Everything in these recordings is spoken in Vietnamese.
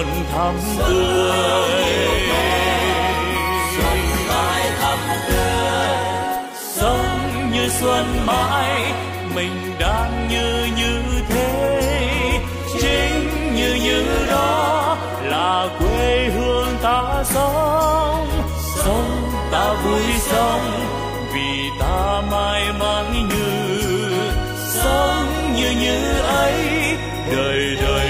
luôn thắm tươi. Sống như xuân mãi, mình đang như như thế. Chính như như đó là quê hương ta sống. Sống ta vui sống, vì ta may mắn như. Sống như như ấy, đời đời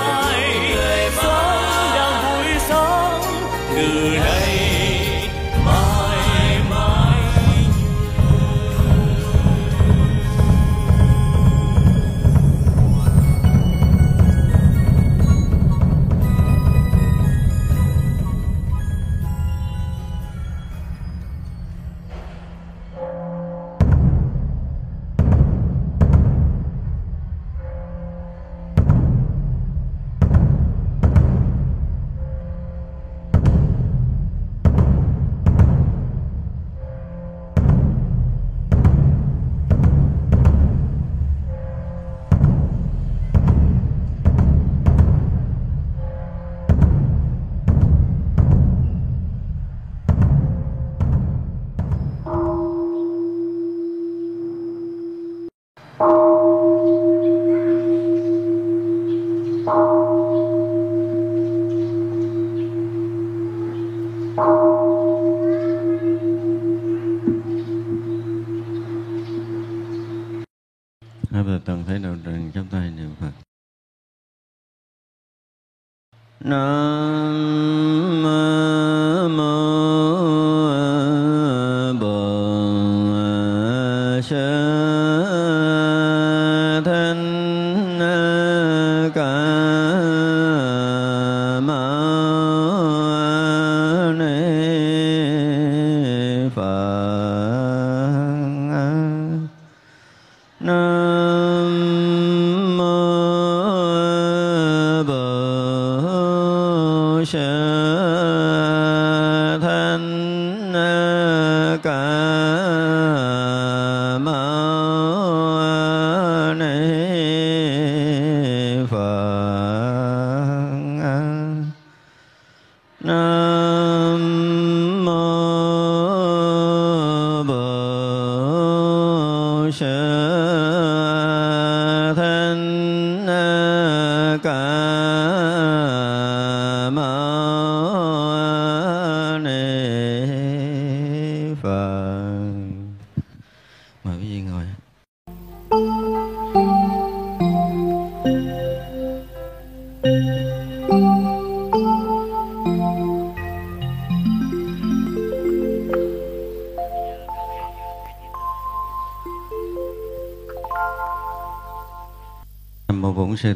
Nam.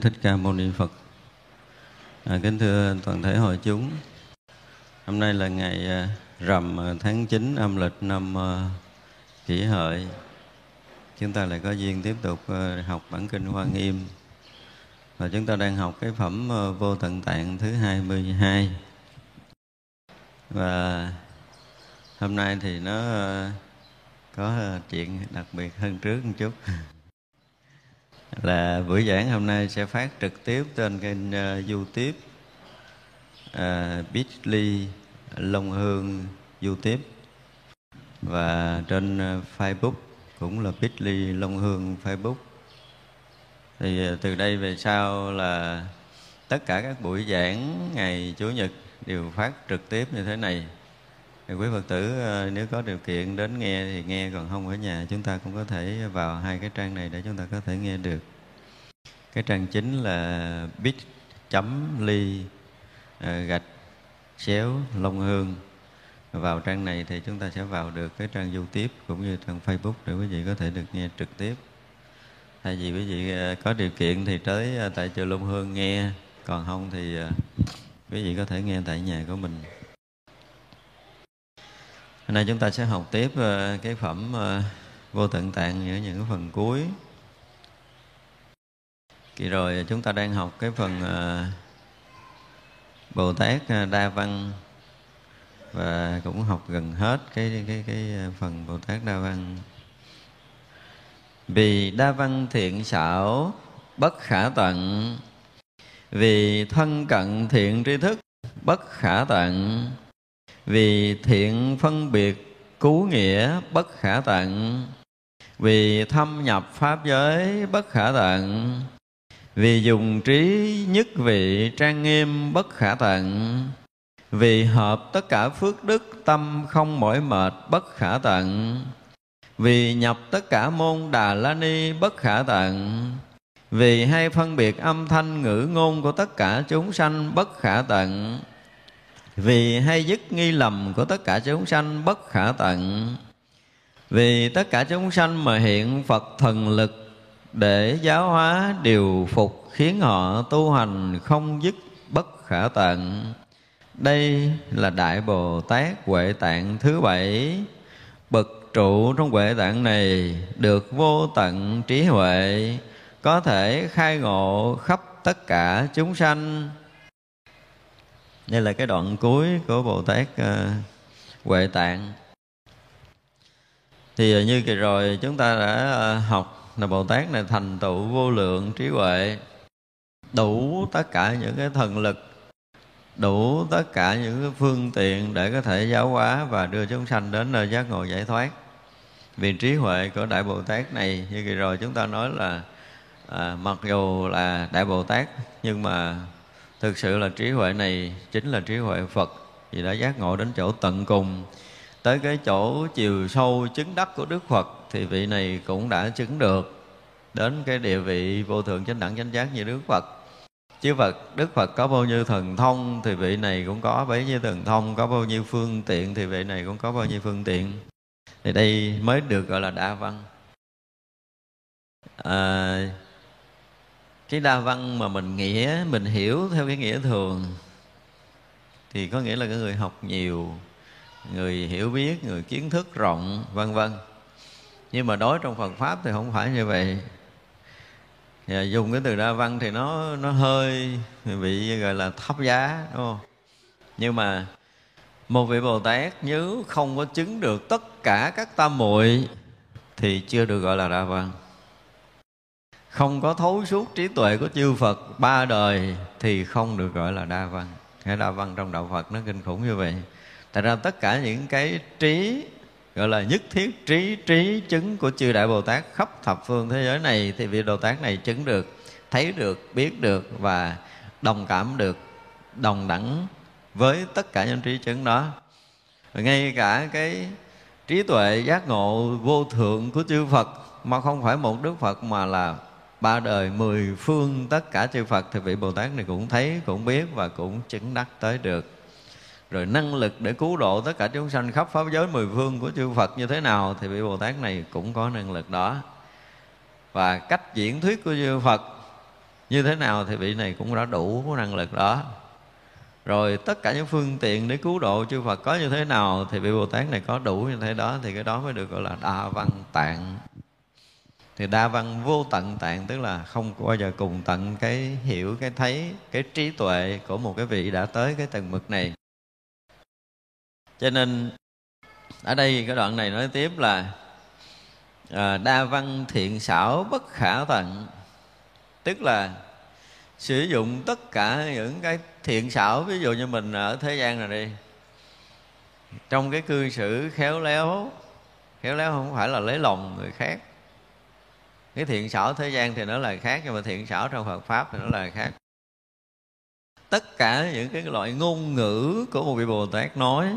Thích Ca Mâu Ni Phật. À, kính thưa toàn thể hội chúng, hôm nay là ngày à, rằm à, tháng 9 âm lịch năm à, kỷ hợi. Chúng ta lại có duyên tiếp tục học bản kinh Hoa Nghiêm. Và chúng ta đang học cái phẩm Vô Tận Tạng thứ 22. Và hôm nay thì nó có chuyện đặc biệt hơn trước một chút là buổi giảng hôm nay sẽ phát trực tiếp trên kênh uh, youtube uh, Bitly Long Hương youtube. Và trên uh, facebook cũng là Bitly Long Hương facebook. Thì uh, từ đây về sau là tất cả các buổi giảng ngày chủ nhật đều phát trực tiếp như thế này. Thì quý phật tử nếu có điều kiện đến nghe thì nghe còn không ở nhà chúng ta cũng có thể vào hai cái trang này để chúng ta có thể nghe được cái trang chính là bit chấm ly à, ờ, gạch chéo long hương. Vào trang này thì chúng ta sẽ vào được cái trang youtube cũng như trang facebook để quý vị có thể được nghe trực tiếp. Thay vì quý vị ờ, có điều kiện thì tới ờ, tại chùa long hương nghe còn không thì quý vị có thể nghe tại nhà của mình. Hôm nay chúng ta sẽ học tiếp cái phẩm vô tận tạng ở những phần cuối. Kỳ rồi chúng ta đang học cái phần ờ, Bồ Tát ờ, Đa Văn. Và cũng học gần hết cái cái cái ờ, phần Bồ Tát Đa Văn. Vì đa văn thiện xảo, bất khả tận. Vì thân cận thiện tri thức, bất khả tận. Vì thiện phân biệt cứu nghĩa, bất khả tận. Vì thâm nhập pháp giới, bất khả tận vì dùng trí nhất vị trang nghiêm bất khả tận, Vì hợp tất cả phước đức, tâm không mỏi mệt bất khả tận, Vì nhập tất cả môn Đà La Ni bất khả tận, Vì hay phân biệt âm thanh ngữ ngôn của tất cả chúng sanh bất khả tận, Vì hay dứt nghi lầm của tất cả chúng sanh bất khả tận, Vì tất cả chúng sanh mà hiện Phật thần lực để giáo hóa điều phục khiến họ tu hành không dứt bất khả tận. Đây là đại bồ tát huệ tạng thứ bảy. Bậc trụ trong huệ tạng này được vô tận trí huệ có thể khai ngộ khắp tất cả chúng sanh. Đây là cái đoạn cuối của bồ tát uh, huệ tạng. Thì như kỳ rồi chúng ta đã uh, học là bồ tát này thành tựu vô lượng trí huệ đủ tất cả những cái thần lực đủ tất cả những cái phương tiện để có thể giáo hóa và đưa chúng sanh đến nơi giác ngộ giải thoát. Vì trí huệ của đại bồ tát này như kỳ rồi chúng ta nói là à, mặc dù là đại bồ tát nhưng mà thực sự là trí huệ này chính là trí huệ phật vì đã giác ngộ đến chỗ tận cùng tới cái chỗ chiều sâu chứng đắc của đức phật thì vị này cũng đã chứng được đến cái địa vị vô thượng chánh đẳng chánh giác như Đức Phật. Chứ Phật Đức Phật có bao nhiêu thần thông thì vị này cũng có bấy nhiêu thần thông có bao nhiêu phương tiện thì vị này cũng có bao nhiêu phương tiện. Thì đây mới được gọi là đa văn. À, cái đa văn mà mình nghĩa mình hiểu theo cái nghĩa thường thì có nghĩa là cái người học nhiều người hiểu biết người kiến thức rộng vân vân nhưng mà đối trong Phật pháp thì không phải như vậy. Và dùng cái từ đa văn thì nó nó hơi bị, gọi là, thấp giá, đúng không? Nhưng mà một vị bồ tát nếu không có chứng được tất cả các tam muội thì chưa được gọi là đa văn. Không có thấu suốt trí tuệ của chư Phật ba đời thì không được gọi là đa văn. Cái đa văn trong đạo Phật nó kinh khủng như vậy. Tại ra tất cả những cái trí gọi là nhất thiết trí trí chứng của chư đại bồ tát khắp thập phương thế giới này thì vị bồ tát này chứng được, thấy được, biết được và đồng cảm được, đồng đẳng với tất cả những trí chứng đó. Và ngay cả cái trí tuệ giác ngộ vô thượng của chư Phật, mà không phải một Đức Phật mà là ba đời, mười phương tất cả chư Phật, thì vị Bồ Tát này cũng thấy, cũng biết và cũng chứng đắc tới được rồi năng lực để cứu độ tất cả chúng sanh khắp pháp giới mười phương của chư Phật như thế nào thì vị Bồ Tát này cũng có năng lực đó. Và cách diễn thuyết của chư Phật như thế nào thì vị này cũng đã đủ năng lực đó. Rồi tất cả những phương tiện để cứu độ chư Phật có như thế nào thì vị Bồ Tát này có đủ như thế đó thì cái đó mới được gọi là đa văn tạng. Thì đa văn vô tận tạng tức là không bao giờ cùng tận cái hiểu, cái thấy, cái trí tuệ của một cái vị đã tới cái tầng mực này cho nên ở đây cái đoạn này nói tiếp là à, đa văn thiện xảo bất khả tận. Tức là sử dụng tất cả những cái thiện xảo ví dụ như mình ở thế gian này đi trong cái cư xử khéo léo khéo léo không phải là lấy lòng người khác. Cái thiện xảo thế gian thì nó là khác nhưng mà thiện xảo trong Phật pháp thì nó là khác. Tất cả những cái loại ngôn ngữ của một vị Bồ Tát nói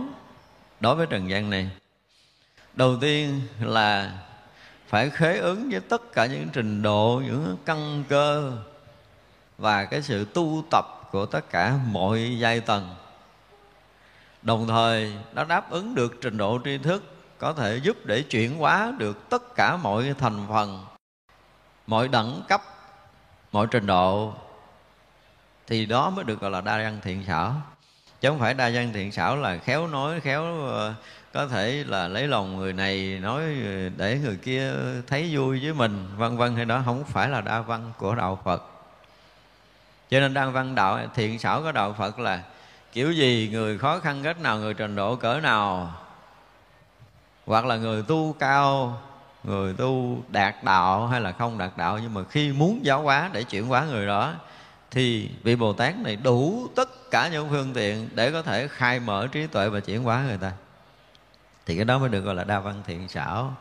đối với trần gian này, đầu tiên là phải khế ứng với tất cả những trình độ, những căn cơ và cái sự tu tập của tất cả mọi giai tầng. Đồng thời, nó đáp ứng được trình độ tri thức, có thể giúp để chuyển hóa được tất cả mọi thành phần, mọi đẳng cấp, mọi trình độ. Thì đó mới được gọi là đa văn thiện xảo chứ không phải đa văn thiện xảo là khéo nói, khéo ờ, có thể là lấy lòng người này, nói ờ, để người kia thấy vui với mình, vân vân, hay đó không phải là đa văn của đạo phật. Cho nên đa văn đạo, thiện xảo của đạo phật là kiểu gì, người khó khăn cách nào, người trình độ cỡ nào. Hoặc là người tu cao, người tu đạt đạo, hay là không đạt đạo, nhưng mà khi muốn giáo hóa để chuyển hóa người đó thì vị bồ tát này đủ tất cả những phương tiện để có thể khai mở trí tuệ và chuyển hóa người ta. Thì cái đó mới được gọi là đa văn thiện xảo.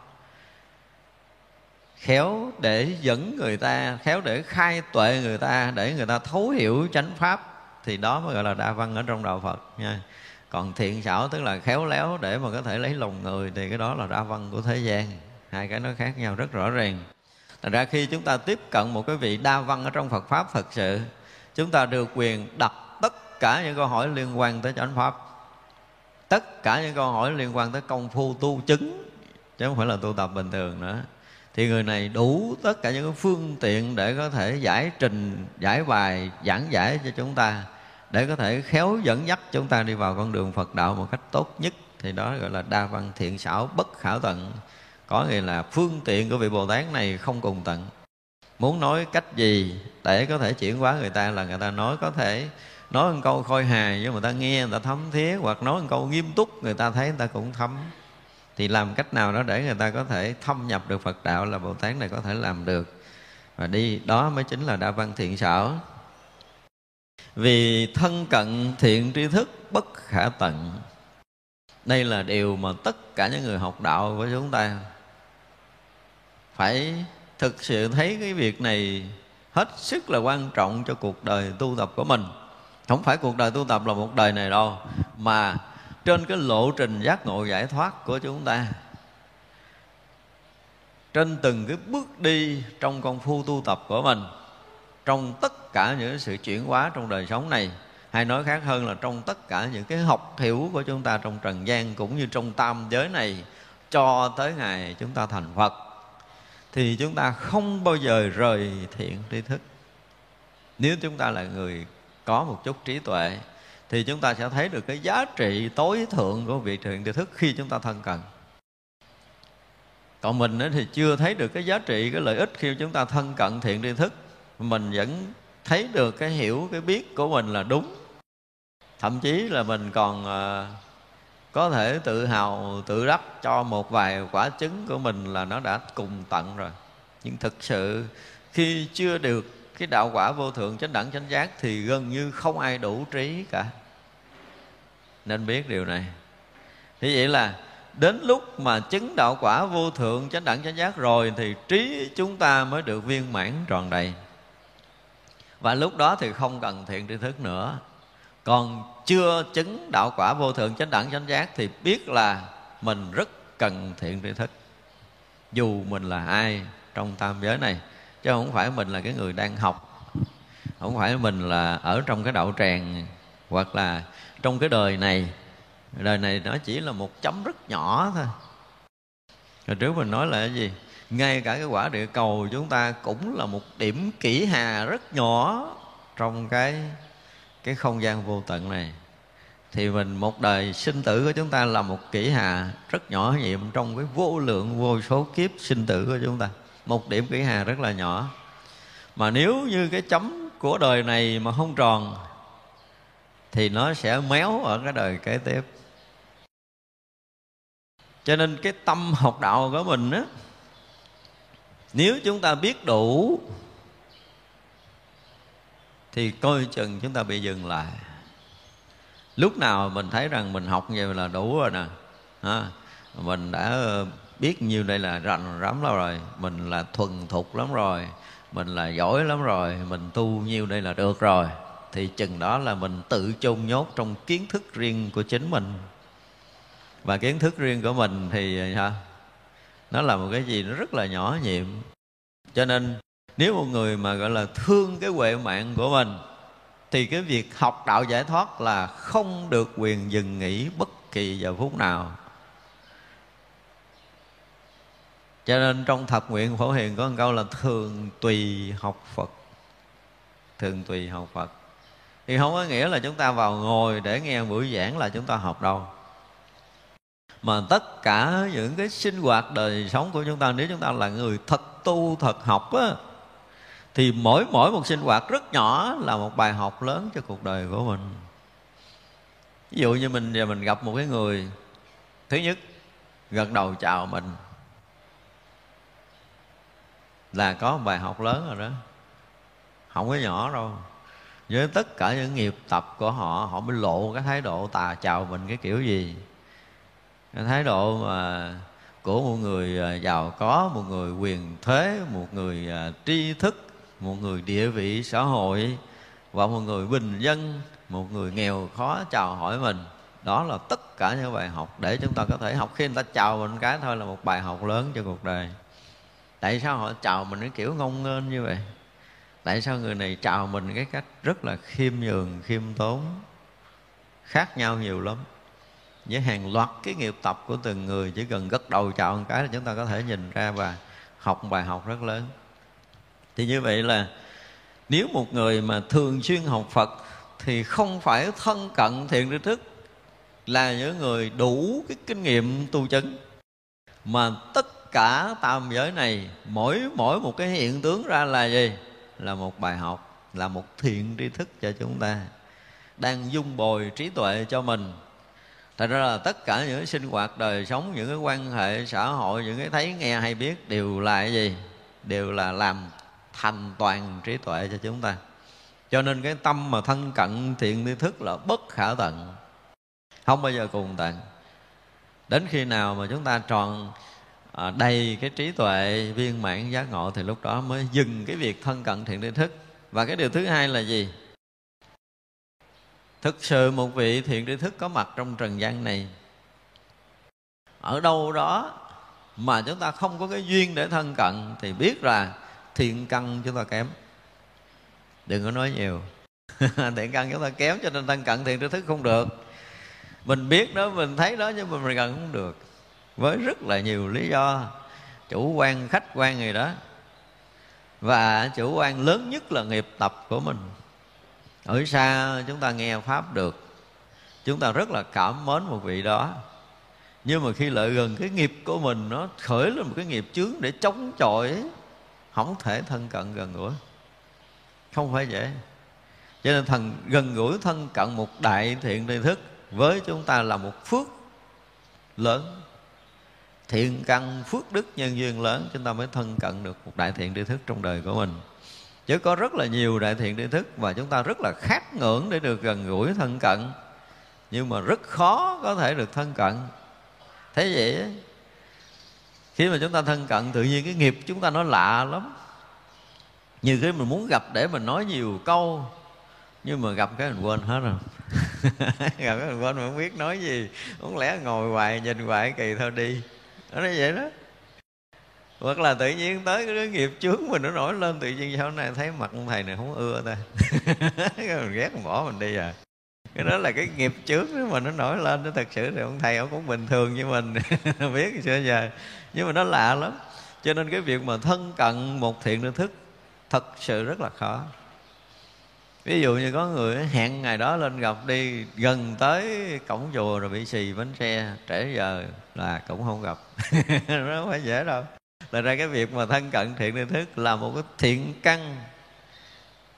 Khéo để dẫn người ta, khéo để khai tuệ người ta, để người ta thấu hiểu chánh pháp, thì đó mới gọi là đa văn ở trong đạo phật nha. Còn thiện xảo tức là khéo léo để mà có thể lấy lòng người, thì cái đó là đa văn của thế gian. Hai cái nó khác nhau rất rõ ràng. Thành ra khi chúng ta tiếp cận một cái vị đa văn ở trong Phật Pháp thật sự Chúng ta được quyền đặt tất cả những câu hỏi liên quan tới chánh Pháp. Tất cả những câu hỏi liên quan tới công phu tu chứng Chứ không phải là tu tập bình thường nữa. Thì người này đủ tất cả những phương tiện để có thể giải trình, giải bài, giảng giải cho chúng ta Để có thể khéo dẫn dắt chúng ta đi vào con đường Phật đạo một cách tốt nhất. Thì đó gọi là đa văn thiện xảo bất khả tận có nghĩa là phương tiện của vị bồ tát này không cùng tận. Muốn nói cách gì để có thể chuyển hóa người ta là người ta nói có thể. Nói một câu khôi hài nhưng mà ta nghe người ta thấm thía, hoặc nói một câu nghiêm túc người ta thấy người ta cũng thấm. Thì làm cách nào đó để người ta có thể thâm nhập được Phật đạo là Bồ Tát này có thể làm được. Và đi, đó mới chính là đa văn thiện sở. Vì thân cận thiện tri thức bất khả tận. Đây là điều mà tất cả những người học đạo của chúng ta phải thực sự thấy cái việc này hết sức là quan trọng cho cuộc đời tu tập của mình. Không phải cuộc đời tu tập là một đời này đâu, mà trên cái lộ trình giác ngộ giải thoát của chúng ta. Trên từng cái bước đi trong công phu tu tập của mình, trong tất cả những sự chuyển hóa trong đời sống này, hay nói khác hơn là trong tất cả những cái học hiểu của chúng ta trong trần gian cũng như trong tam giới này, cho tới ngày chúng ta thành phật thì chúng ta không bao giờ rời thiện tri thức. Nếu chúng ta là người có một chút trí tuệ, thì chúng ta sẽ thấy được cái giá trị tối thượng của vị thiện tri thức khi chúng ta thân cận. Còn mình thì chưa thấy được cái giá trị, cái lợi ích khi chúng ta thân cận thiện tri thức. Mình vẫn thấy được cái hiểu, cái biết của mình là đúng. Thậm chí là mình còn ờ, có thể tự hào, tự đắc cho một vài quả trứng của mình là nó đã cùng tận rồi. Nhưng thực sự, khi chưa được cái đạo quả vô thượng chánh đẳng chánh giác thì gần như không ai đủ trí cả. Nên biết điều này. Thì vậy là, đến lúc mà chứng đạo quả vô thượng chánh đẳng chánh giác rồi thì trí chúng ta mới được viên mãn tròn đầy. Và lúc đó thì không cần thiện tri thức nữa còn chưa chứng đạo quả vô thượng chánh đẳng chánh giác thì biết là mình rất cần thiện tri thức. Dù mình là ai trong tam giới này, chứ không phải mình là cái người đang học, không phải mình là ở trong cái đạo tràng, hoặc là trong cái đời này. Đời này nó chỉ là một chấm rất nhỏ thôi. Rồi trước mình nói là cái gì? Ngay cả cái quả địa cầu chúng ta cũng là một điểm kỹ hà rất nhỏ trong cái cái không gian vô tận này, thì mình một đời sinh tử của chúng ta là một kỷ hà rất nhỏ nhiệm trong cái vô lượng, vô số kiếp sinh tử của chúng ta. Một điểm kỷ hà rất là nhỏ. Mà nếu như cái chấm của đời này mà không tròn, thì nó sẽ méo ở cái đời kế tiếp. Cho nên cái tâm học đạo của mình á, nếu chúng ta biết đủ thì coi chừng chúng ta bị dừng lại. Lúc nào mình thấy rằng mình học như là đủ rồi nè. Ha, mình đã biết nhiêu đây là rành lắm rồi. Mình là thuần thục lắm rồi. Mình là giỏi lắm rồi. Mình tu nhiêu đây là được rồi. Thì chừng đó là mình tự chôn nhốt trong kiến thức riêng của chính mình. Và kiến thức riêng của mình thì sao nó là một cái gì nó rất là nhỏ nhiệm. Cho nên nếu một người mà, gọi là, thương cái huệ mạng của mình, thì cái việc học đạo giải thoát là không được quyền dừng nghỉ bất kỳ giờ phút nào. Cho nên trong thập nguyện phổ hiền có một câu là thường tùy học phật. Thường tùy học phật. Thì không có nghĩa là chúng ta vào ngồi để nghe buổi giảng là chúng ta học đâu. Mà tất cả những cái sinh hoạt đời sống của chúng ta, nếu chúng ta là người thật tu, thật học á thì mỗi mỗi một sinh hoạt rất nhỏ là một bài học lớn cho cuộc đời của mình. Ví dụ như mình giờ mình gặp một cái người, thứ nhất, gật đầu chào mình. Là có một bài học lớn rồi đó. Không có nhỏ đâu. Với tất cả những nghiệp tập của họ họ mới lộ cái thái độ tà chào mình cái kiểu gì. Cái thái độ mà của một người à, giàu có, một người quyền thế, một người à, tri thức một người địa vị xã hội và một người bình dân, một người nghèo khó chào hỏi mình. Đó là tất cả những bài học để chúng ta có thể học. Khi người ta chào mình cái thôi là một bài học lớn cho cuộc đời. Tại sao họ chào mình cái kiểu ngông nghênh như vậy? Tại sao người này chào mình cái cách rất là khiêm nhường, khiêm tốn, khác nhau nhiều lắm? Với hàng loạt cái nghiệp tập của từng người, chỉ cần gật đầu chào một cái là chúng ta có thể nhìn ra và học một bài học rất lớn thì như vậy là nếu một người mà thường xuyên học phật thì không phải thân cận thiện tri thức là những người đủ cái kinh nghiệm tu chứng mà tất cả tam giới này, mỗi mỗi một cái hiện tướng ra là gì? Là một bài học, là một thiện tri thức cho chúng ta đang dung bồi trí tuệ cho mình. Thật ra là tất cả những sinh hoạt, đời sống, những cái quan hệ, xã hội, những cái thấy, nghe hay biết đều là cái gì? Đều là làm thành toàn trí tuệ cho chúng ta. Cho nên cái tâm mà thân cận thiện tri thức là bất khả tận, không bao giờ cùng tận. Đến khi nào mà chúng ta tròn à, đầy cái trí tuệ viên mãn giác ngộ thì lúc đó mới dừng cái việc thân cận thiện tri thức. Và cái điều thứ hai là gì? Thực sự một vị thiện tri thức có mặt trong trần gian này, ở đâu đó mà chúng ta không có cái duyên để thân cận thì biết là thiện căn chúng ta kém. Đừng có nói nhiều. Thiện căn chúng ta kém cho nên tăng cận thiện tri thức không được. Mình biết đó mình thấy đó nhưng mà mình gần không được. Với rất là nhiều lý do. Chủ quan, khách quan gì đó. Và chủ quan lớn nhất là nghiệp tập của mình. Ở xa chúng ta nghe pháp được. Chúng ta rất là cảm mến một vị đó. Nhưng mà khi lại gần cái nghiệp của mình, nó khởi lên một cái nghiệp chướng để chống chọi không thể thân cận gần gũi. Không phải dễ cho nên thần gần gũi thân cận một đại thiện tri thức với chúng ta là một phước lớn. Thiện căn phước đức nhân duyên lớn, chúng ta mới thân cận được một đại thiện tri thức trong đời của mình. Chứ có rất là nhiều đại thiện tri thức và chúng ta rất là khát ngưỡng để được gần gũi thân cận, nhưng mà rất khó có thể được thân cận. Thế vậy khi mà chúng ta thân cận, tự nhiên cái nghiệp chúng ta nó lạ lắm. Nhiều khi mình muốn gặp để mình nói nhiều câu, nhưng mà gặp cái mình quên hết rồi. Gặp cái mình quên mình không biết nói gì. Không lẽ ngồi hoài, nhìn hoài kỳ thôi, đi. Nó nói vậy đó. Hoặc là tự nhiên tới cái nghiệp chướng mình nó nổi lên, tự nhiên sau này thấy mặt ông thầy này không ưa ta. Mình ghét, mình bỏ mình đi à. Cái đó là cái nghiệp chướng đó mà nó nổi lên. Nó thật sự thì ông thầy ông cũng bình thường như mình. Biết xưa giờ nhưng mà nó lạ lắm. Cho nên cái việc mà thân cận một thiện tri thức thật sự rất là khó. Ví dụ như có người hẹn ngày đó lên gặp đi, gần tới cổng chùa rồi bị xì bánh xe trễ giờ là cũng không gặp. Nó không phải dễ đâu. Là ra cái việc mà thân cận thiện tri thức là một cái thiện căn,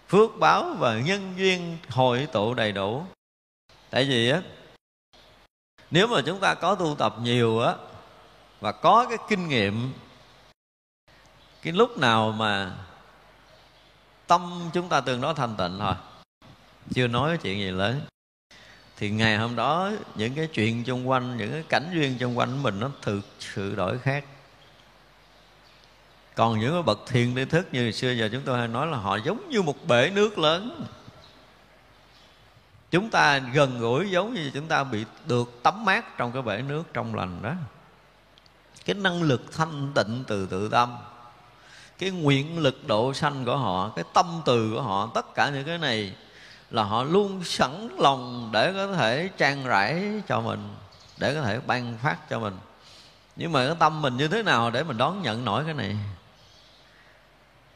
phước báo và nhân duyên hội tụ đầy đủ. Tại vì á, nếu mà chúng ta có tu tập nhiều á và có cái kinh nghiệm, cái lúc nào mà tâm chúng ta tương đối thanh tịnh thôi, chưa nói chuyện gì lớn. Thì ngày hôm đó, những cái chuyện xung quanh, những cái cảnh duyên xung quanh mình nó thực sự đổi khác. Còn những cái bậc thiền tri thức như xưa giờ chúng tôi hay nói là họ giống như một bể nước lớn. Chúng ta gần gũi giống như chúng ta bị được tắm mát trong cái bể nước trong lành đó cái năng lực thanh tịnh từ tự tâm, cái nguyện lực độ sanh của họ, cái tâm từ của họ, tất cả những cái này là họ luôn sẵn lòng để có thể trang rải cho mình, để có thể ban phát cho mình. Nhưng mà cái tâm mình như thế nào để mình đón nhận nổi cái này?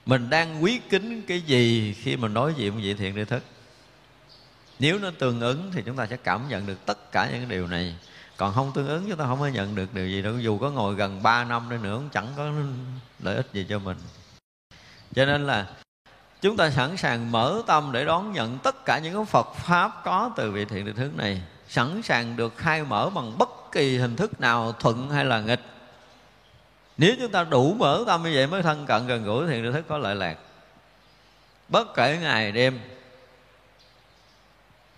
Mình đang quý kính cái gì khi mình đối diện vị thiện tri thức? Nếu nó tương ứng thì chúng ta sẽ cảm nhận được tất cả những cái điều này còn không tương ứng chúng ta không có nhận được điều gì đâu. Dù có ngồi gần 3 năm đi nữa cũng chẳng có lợi ích gì cho mình. Cho nên là chúng ta sẵn sàng mở tâm để đón nhận tất cả những cái Phật pháp có từ vị thiện định hướng này. Sẵn sàng được khai mở bằng bất kỳ hình thức nào, thuận hay là nghịch. Nếu chúng ta đủ mở tâm như vậy mới thân cận gần gũi, thiện tri thức có lợi lạc. Bất kể ngày đêm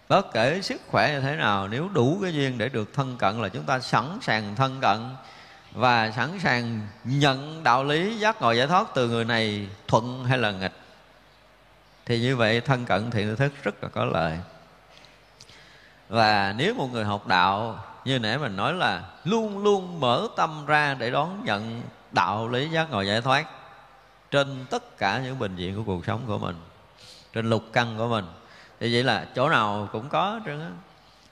bất kể sức khỏe như thế nào, nếu đủ cái duyên để được thân cận là chúng ta sẵn sàng thân cận và sẵn sàng nhận đạo lý giác ngộ giải thoát từ người này thuận hay là nghịch. Thì như vậy thân cận thiện thức rất là có lợi. Và nếu một người học đạo, như nãy mình nói là luôn luôn mở tâm ra để đón nhận đạo lý giác ngộ giải thoát trên tất cả những bệnh viện của cuộc sống của mình, trên lục căn của mình thì vậy là chỗ nào cũng có trơn á.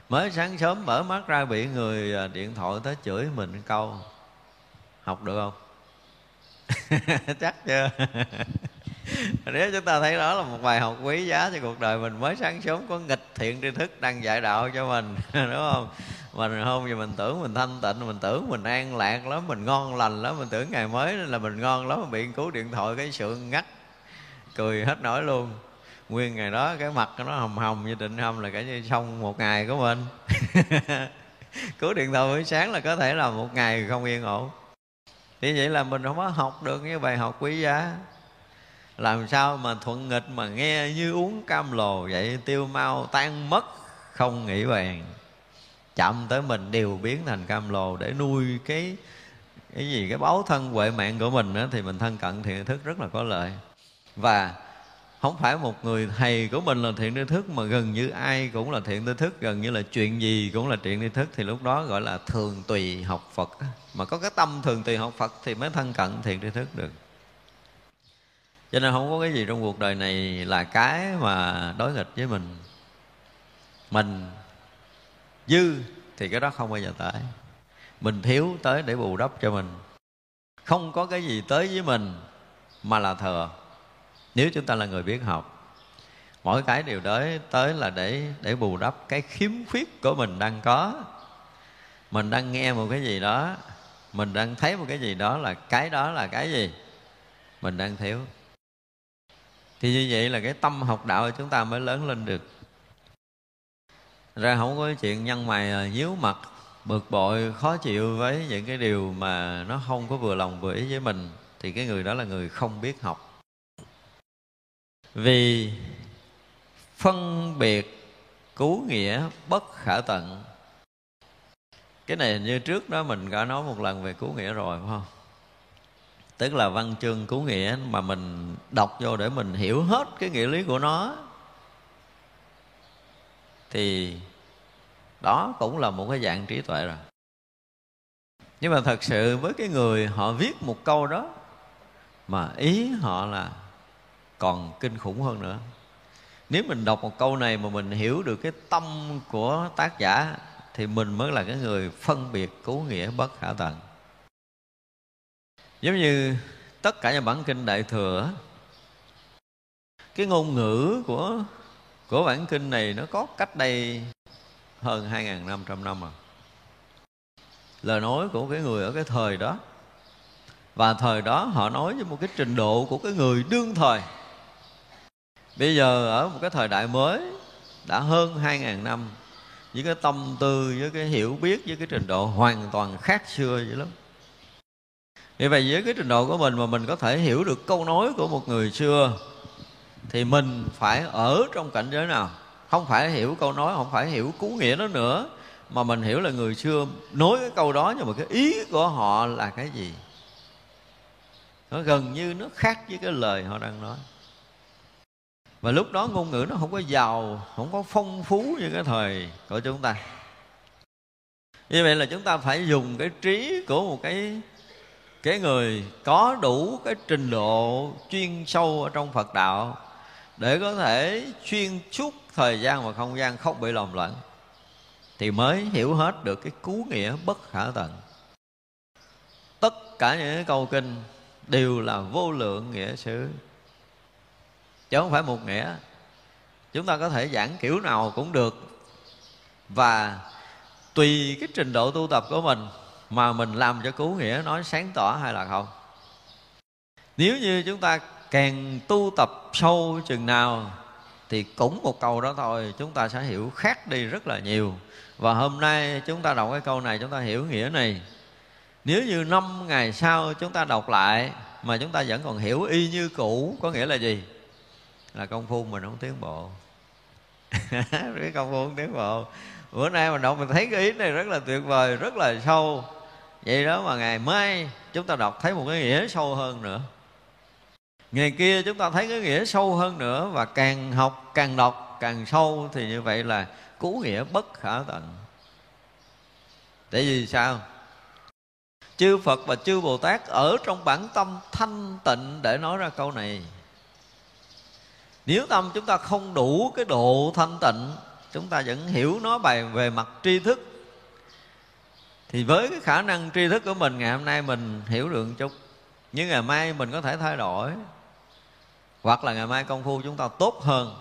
Mới sáng sớm mở mắt ra bị người à, điện thoại tới chửi mình câu, học được không? Chắc chưa? Nếu chúng ta thấy đó là một bài học quý giá cho cuộc đời mình mới sáng sớm có nghịch thiện tri thức đang dạy đạo cho mình, đúng không? Mình không thì mình tưởng mình thanh tịnh, mình tưởng mình an lạc lắm, mình ngon lành lắm, mình tưởng ngày mới là mình ngon lắm mình bị cứu điện thoại cái sự ngắt, cười hết nổi luôn nguyên ngày đó cái mặt nó hồng hồng như định hâm là cả như xong một ngày của mình. Cứu điện thoại buổi sáng là có thể là một ngày không yên ổn. Thì vậy là mình không có học được những bài học quý giá. Làm sao mà thuận nghịch mà nghe như uống cam lồ vậy tiêu mau tan mất không nghĩ bàn chậm tới mình đều biến thành cam lồ để nuôi cái cái gì cái báo thân huệ mạng của mình đó, thì mình thân cận thiện thức rất là có lợi. Và không phải một người thầy của mình là thiện tri thức, mà gần như ai cũng là thiện tri thức. Gần như là chuyện gì cũng là thiện tri thức. Thì lúc đó gọi là thường tùy học phật mà có cái tâm thường tùy học phật thì mới thân cận thiện tri thức được. Cho nên không có cái gì trong cuộc đời này là cái mà đối nghịch với mình. Mình dư thì cái đó không bao giờ tới. Mình thiếu tới để bù đắp cho mình. Không có cái gì tới với mình mà là thừa nếu chúng ta là người biết học, mỗi cái điều tới tới là để để bù đắp cái khiếm khuyết của mình đang có. Mình đang nghe một cái gì đó, mình đang thấy một cái gì đó là cái đó là cái gì? Mình đang thiếu. Thì như vậy là cái tâm học đạo của chúng ta mới lớn lên được. Ra không có chuyện nhân mày à, nhíu mặt, bực bội, khó chịu với những cái điều mà nó không có vừa lòng vừa ý với mình, thì cái người đó là người không biết học vì phân biệt cứu nghĩa bất khả tận. Cái này như trước đó mình đã nói một lần về cứu nghĩa rồi, phải không? Tức là văn chương cứu nghĩa mà mình đọc vô để mình hiểu hết cái nghĩa lý của nó. Thì đó cũng là một cái dạng trí tuệ rồi. Nhưng mà thật sự với cái người họ viết một câu đó, mà ý họ là còn kinh khủng hơn nữa. Nếu mình đọc một câu này mà mình hiểu được cái tâm của tác giả, thì mình mới là cái người phân biệt cứu nghĩa bất khả tận. Giống như tất cả những bản kinh đại thừa, cái ngôn ngữ của của bản kinh này nó có cách đây hơn 2.500 năm rồi à. lời nói của cái người ở cái thời đó, và thời đó họ nói với một cái trình độ của cái người đương thời bây giờ ở một cái thời đại mới, đã hơn 2.000 năm, với cái tâm tư, với cái hiểu biết, với cái trình độ hoàn toàn khác xưa vậy lắm. Vì vậy, với cái trình độ của mình mà mình có thể hiểu được câu nói của một người xưa, thì mình phải ở trong cảnh giới nào? Không phải hiểu câu nói, không phải hiểu cú nghĩa nó nữa, mà mình hiểu là người xưa nói cái câu đó nhưng mà cái ý của họ là cái gì? Nó gần như nó khác với cái lời họ đang nói và lúc đó ngôn ngữ nó không có giàu, không có phong phú như cái thời của chúng ta. Như vậy là chúng ta phải dùng cái trí của một cái cái người có đủ cái trình độ chuyên sâu ở trong Phật đạo để có thể chuyên suốt thời gian và không gian không bị lầm lẫn, thì mới hiểu hết được cái cú nghĩa bất khả tận. Tất cả những câu kinh đều là vô lượng nghĩa xứ chứ không phải một nghĩa. Chúng ta có thể giảng kiểu nào cũng được. Và tùy cái trình độ tu tập của mình mà mình làm cho cứu nghĩa nói sáng tỏ hay là không. Nếu như chúng ta càng tu tập sâu chừng nào thì cũng một câu đó thôi, chúng ta sẽ hiểu khác đi rất là nhiều. Và hôm nay chúng ta đọc cái câu này, chúng ta hiểu nghĩa này. Nếu như năm ngày sau chúng ta đọc lại mà chúng ta vẫn còn hiểu y như cũ, có nghĩa là gì? Là công phu mình không tiến bộ. Cái công phu không tiến bộ. Bữa nay mình đọc, mình thấy cái ý này rất là tuyệt vời, rất là sâu. Vậy đó mà ngày mai chúng ta đọc thấy một cái nghĩa sâu hơn nữa. Ngày kia chúng ta thấy cái nghĩa sâu hơn nữa và càng học, càng đọc, càng sâu thì như vậy là cú nghĩa bất khả tận. Tại vì sao? Chư phật và chư bồ tát ở trong bản tâm thanh tịnh để nói ra câu này nếu tâm chúng ta không đủ cái độ thanh tịnh, chúng ta vẫn hiểu nó bài về mặt tri thức, thì với cái khả năng tri thức của mình, ngày hôm nay mình hiểu được một chút. Nhưng ngày mai mình có thể thay đổi. Hoặc là ngày mai công phu chúng ta tốt hơn,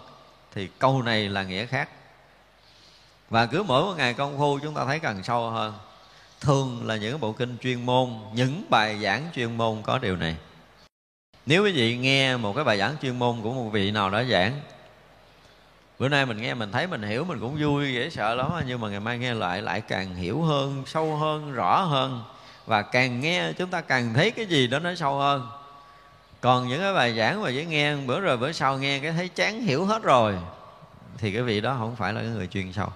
thì câu này là nghĩa khác. Và cứ mỗi một ngày công phu chúng ta thấy càng sâu hơn. Thường là những bộ kinh chuyên môn, những bài giảng chuyên môn có điều này nếu quý vị nghe một cái bài giảng chuyên môn của một vị nào đó giảng, bữa nay mình nghe mình thấy mình hiểu mình cũng vui, dễ sợ lắm nhưng mà ngày mai nghe lại lại càng hiểu hơn, sâu hơn, rõ hơn. Và càng nghe, chúng ta càng thấy cái gì đó nó sâu hơn. Còn những cái bài giảng mà dễ nghe, bữa rồi bữa sau nghe cái thấy chán hiểu hết rồi, thì cái vị đó không phải là cái người chuyên sâu.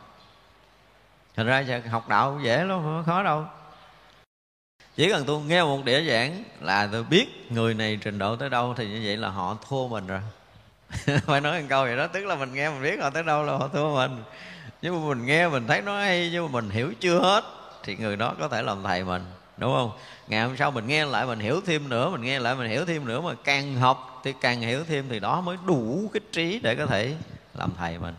Thành ra học đạo cũng dễ lắm, không khó đâu chỉ cần tôi nghe một đĩa giảng là tôi biết người này trình độ tới đâu thì như vậy là họ thua mình rồi. Phải nói một câu vậy đó, tức là mình nghe mình biết họ tới đâu là họ thua mình. Nhưng mà mình nghe mình thấy nó hay, nhưng mà mình hiểu chưa hết thì người đó có thể làm thầy mình, đúng không? Ngày hôm sau mình nghe lại mình hiểu thêm nữa, mình nghe lại mình hiểu thêm nữa mà càng học thì càng hiểu thêm thì đó mới đủ cái trí để có thể làm thầy mình.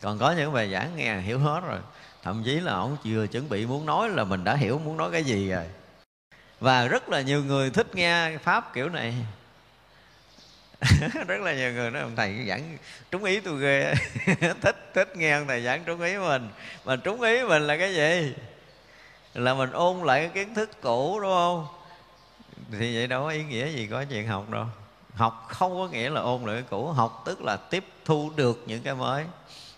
Còn có những bài giảng nghe hiểu hết rồi thậm chí là ông chưa chuẩn bị muốn nói là mình đã hiểu muốn nói cái gì rồi. Và rất là nhiều người thích nghe pháp kiểu này. Rất là nhiều người nói ông thầy giảng trúng ý tôi ghê thích thích nghe ông thầy giảng trúng ý mình. Mà trúng ý mình là cái gì? Là mình ôn lại cái kiến thức cũ, đúng không? Thì vậy đâu có ý nghĩa gì có chuyện học đâu. Học không có nghĩa là ôn lại cái cũ, học tức là tiếp thu được những cái mới.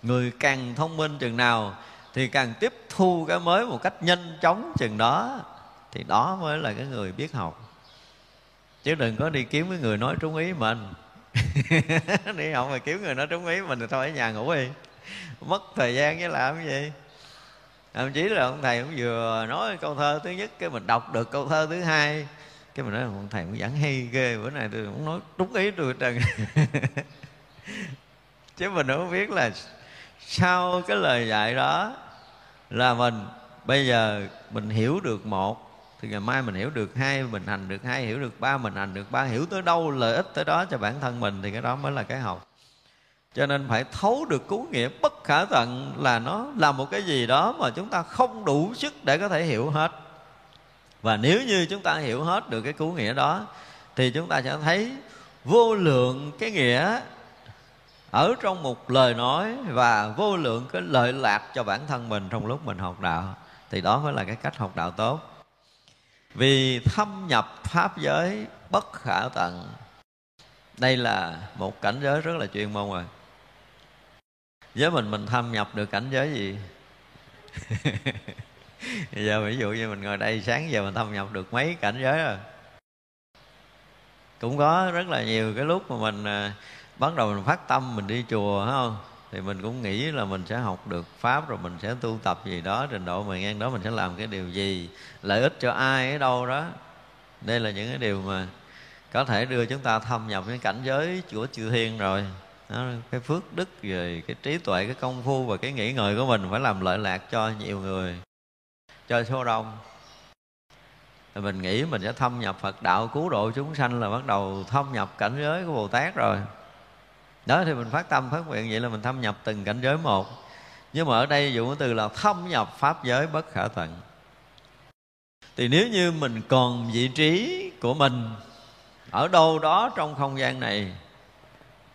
Người càng thông minh chừng nào thì càng tiếp thu cái mới một cách nhanh chóng chừng đó, thì đó mới là cái người biết học. Chứ đừng có đi kiếm cái người nói trúng ý mình. Đi học mà kiếm người nói trúng ý mình thì thôi ở nhà ngủ đi. Mất thời gian với làm cái gì? Thậm chí là ông thầy cũng vừa nói câu thơ thứ nhất, cái mình đọc được câu thơ thứ hai. Cái mình nói là ông thầy cũng giảng hay ghê, bữa nay tôi cũng nói trúng ý tôi trần chứ mình không biết là sau cái lời dạy đó là mình, bây giờ mình hiểu được một, thì ngày mai mình hiểu được hai, mình hành được hai, hiểu được ba, mình hành được ba, hiểu tới đâu, lợi ích tới đó cho bản thân mình, thì cái đó mới là cái học. Cho nên phải thấu được cứu nghĩa bất khả tận là nó là một cái gì đó mà chúng ta không đủ sức để có thể hiểu hết. Và nếu như chúng ta hiểu hết được cái cứu nghĩa đó, thì chúng ta sẽ thấy vô lượng cái nghĩa ở trong một lời nói và vô lượng cái lợi lạc cho bản thân mình trong lúc mình học đạo, thì đó mới là cái cách học đạo tốt. Vì thâm nhập pháp giới bất khả tận. Đây là một cảnh giới rất là chuyên môn rồi. Với mình mình thâm nhập được cảnh giới gì? Giờ ví dụ như mình ngồi đây, sáng giờ mình thâm nhập được mấy cảnh giới rồi? Cũng có rất là nhiều cái lúc mà mình à, bắt đầu mình phát tâm mình đi chùa phải không? Thì mình cũng nghĩ là mình sẽ học được pháp rồi mình sẽ tu tập gì đó trình độ mà ngang đó mình sẽ làm cái điều gì lợi ích cho ai ở đâu đó. Đây là những cái điều mà có thể đưa chúng ta thâm nhập cái cảnh giới của chư thiên rồi. Đó, cái phước đức về cái trí tuệ cái công phu và cái nghĩ ngợi của mình phải làm lợi lạc cho nhiều người cho số đông. Thì mình nghĩ mình sẽ thâm nhập Phật đạo cứu độ chúng sanh là bắt đầu thâm nhập cảnh giới của Bồ Tát rồi đó, thì mình phát tâm, phát nguyện vậy là mình thâm nhập từng cảnh giới một. Nhưng mà ở đây dụng cái từ là thâm nhập pháp giới bất khả tận. Thì nếu như mình còn vị trí của mình ở đâu đó trong không gian này,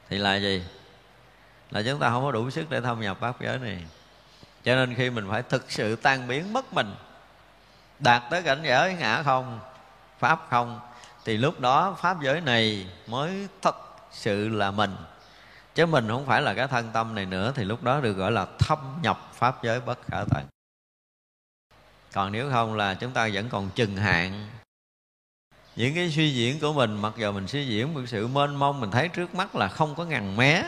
thì là gì? Là chúng ta không có đủ sức để thâm nhập pháp giới này. Cho nên khi mình phải thực sự tan biến mất mình, đạt tới cảnh giới ngã không, pháp không, thì lúc đó pháp giới này mới thật sự là mình chứ mình không phải là cái thân tâm này nữa, thì lúc đó được gọi là thâm nhập pháp giới bất khả tận. Còn nếu không là chúng ta vẫn còn chừng hạn. Những cái suy diễn của mình, mặc dù mình suy diễn một sự mênh mông, mình thấy trước mắt là không có ngàn mé.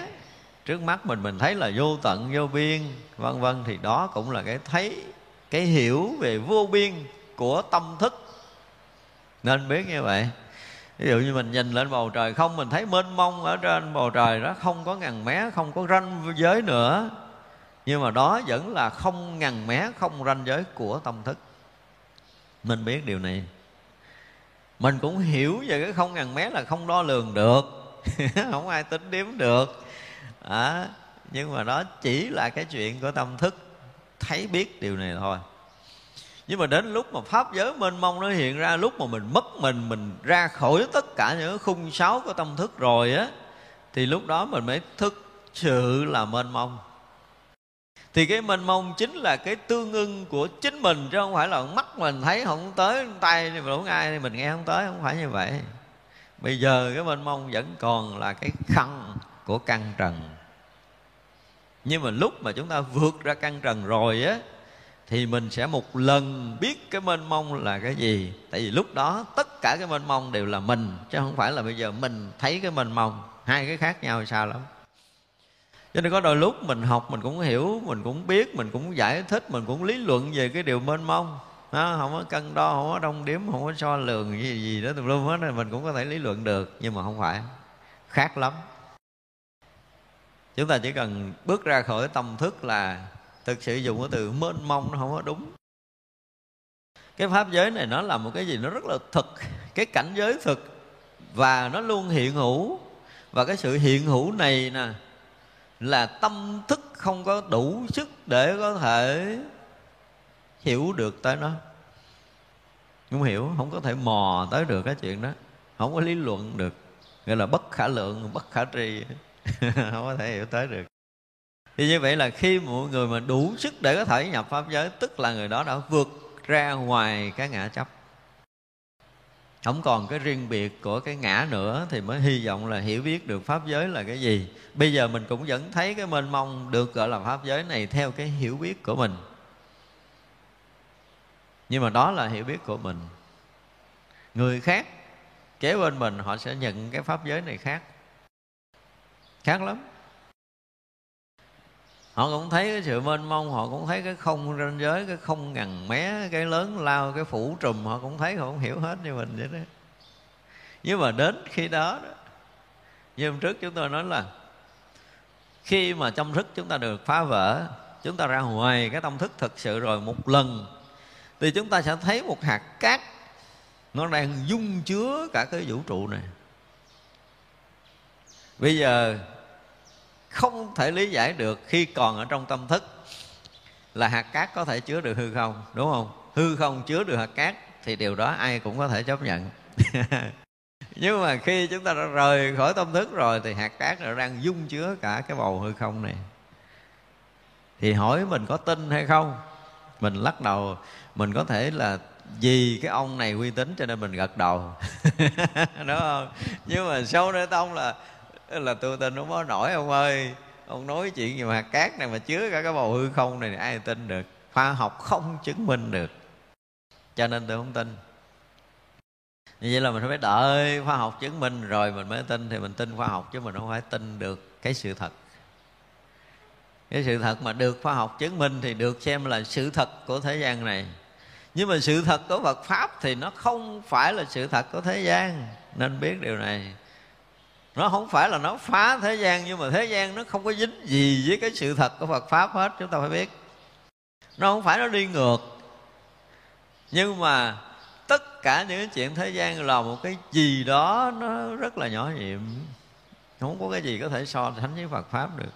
Trước mắt mình mình thấy là vô tận, vô biên, vân vân, thì đó cũng là cái thấy, cái hiểu về vô biên của tâm thức. Nên biết như vậy ví dụ như mình nhìn lên bầu trời không mình thấy mênh mông ở trên bầu trời đó không có ngàn mé không có ranh giới nữa. Nhưng mà đó vẫn là không ngàn mé không ranh giới của tâm thức. Mình biết điều này. Mình cũng hiểu về cái không ngàn mé là không đo lường được không ai tính đếm được. À, nhưng mà đó chỉ là cái chuyện của tâm thức thấy biết điều này thôi nhưng mà đến lúc mà pháp giới mênh mông nó hiện ra, lúc mà mình mất mình mình ra khỏi tất cả những khung sáo của tâm thức rồi á, thì lúc đó mình mới thức sự là mênh mông. Thì cái mênh mông chính là cái tương ưng của chính mình, chứ không phải là mắt mình thấy không tới, tay thì mình không ai thì mình nghe không tới, không phải như vậy. Bây giờ cái mênh mông vẫn còn là cái khăn của căn trần. Nhưng mà lúc mà chúng ta vượt ra căn trần rồi á thì mình sẽ một lần biết cái mênh mông là cái gì. Tại vì lúc đó tất cả cái mênh mông đều là mình chứ không phải là bây giờ mình thấy cái mênh mông hai cái khác nhau sao lắm. Cho nên có đôi lúc mình học mình cũng hiểu mình cũng biết mình cũng giải thích mình cũng lý luận về cái điều mênh mông. Đó, không có cân đo không có đông điếm không có so lường gì gì đó tùm lum hết mình cũng có thể lý luận được nhưng mà không phải. Khác lắm. Chúng ta chỉ cần bước ra khỏi tâm thức là thực sự dùng cái từ mênh mông nó không có đúng. Cái pháp giới này nó là một cái gì nó rất là thực. Cái cảnh giới thực. Và nó luôn hiện hữu. Và cái sự hiện hữu này nè, là tâm thức không có đủ sức để có thể hiểu được tới nó. Không hiểu, không có thể mò tới được cái chuyện đó. Không có lý luận được. Gọi là bất khả lượng, bất khả tri. Không có thể hiểu tới được thì như vậy là khi mọi người mà đủ sức để có thể nhập pháp giới, tức là người đó đã vượt ra ngoài cái ngã chấp. Không còn cái riêng biệt của cái ngã nữa thì mới hy vọng là hiểu biết được pháp giới là cái gì. Bây giờ mình cũng vẫn thấy cái mênh mông được gọi là pháp giới này theo cái hiểu biết của mình. Nhưng mà đó là hiểu biết của mình. Người khác, kế bên mình, họ sẽ nhận cái pháp giới này khác. Khác lắm họ cũng thấy cái sự mênh mông họ cũng thấy cái không ranh giới cái không ngằn mé cái lớn lao cái phủ trùm họ cũng thấy họ không hiểu hết như mình vậy đó. Nhưng mà đến khi đó, đó như hôm trước chúng tôi nói là khi mà trong thức chúng ta được phá vỡ chúng ta ra ngoài cái tâm thức thực sự rồi một lần thì chúng ta sẽ thấy một hạt cát nó đang dung chứa cả cái vũ trụ này. Bây giờ không thể lý giải được khi còn ở trong tâm thức là hạt cát có thể chứa được hư không, đúng không? Hư không chứa được hạt cát thì điều đó ai cũng có thể chấp nhận. Nhưng mà khi chúng ta đã rời khỏi tâm thức rồi thì hạt cát nó đang dung chứa cả cái bầu hư không này. Thì hỏi mình có tin hay không? Mình lắc đầu, mình có thể là vì cái ông này uy tín cho nên mình gật đầu. Đúng không? Nhưng mà sâu nơi tông là là tôi tin không có nổi, ông ơi. Ông nói chuyện gì mà cát này mà chứa cả cái bầu hư không này, ai tin được? Khoa học không chứng minh được. Cho nên tôi không tin. Như vậy là mình phải đợi khoa học chứng minh rồi mình mới tin, thì mình tin khoa học chứ mình không phải tin được cái sự thật. Cái sự thật mà được khoa học chứng minh thì được xem là sự thật của thế gian này. Nhưng mà sự thật của Phật pháp thì nó không phải là sự thật của thế gian. Nên biết điều này nó không phải là nó phá thế gian, nhưng mà thế gian nó không có dính gì với cái sự thật của Phật pháp hết, chúng ta phải biết. Nó không phải nó đi ngược. Nhưng mà tất cả những chuyện thế gian là một cái gì đó nó rất là nhỏ nhiệm. Không có cái gì có thể so sánh với Phật pháp được.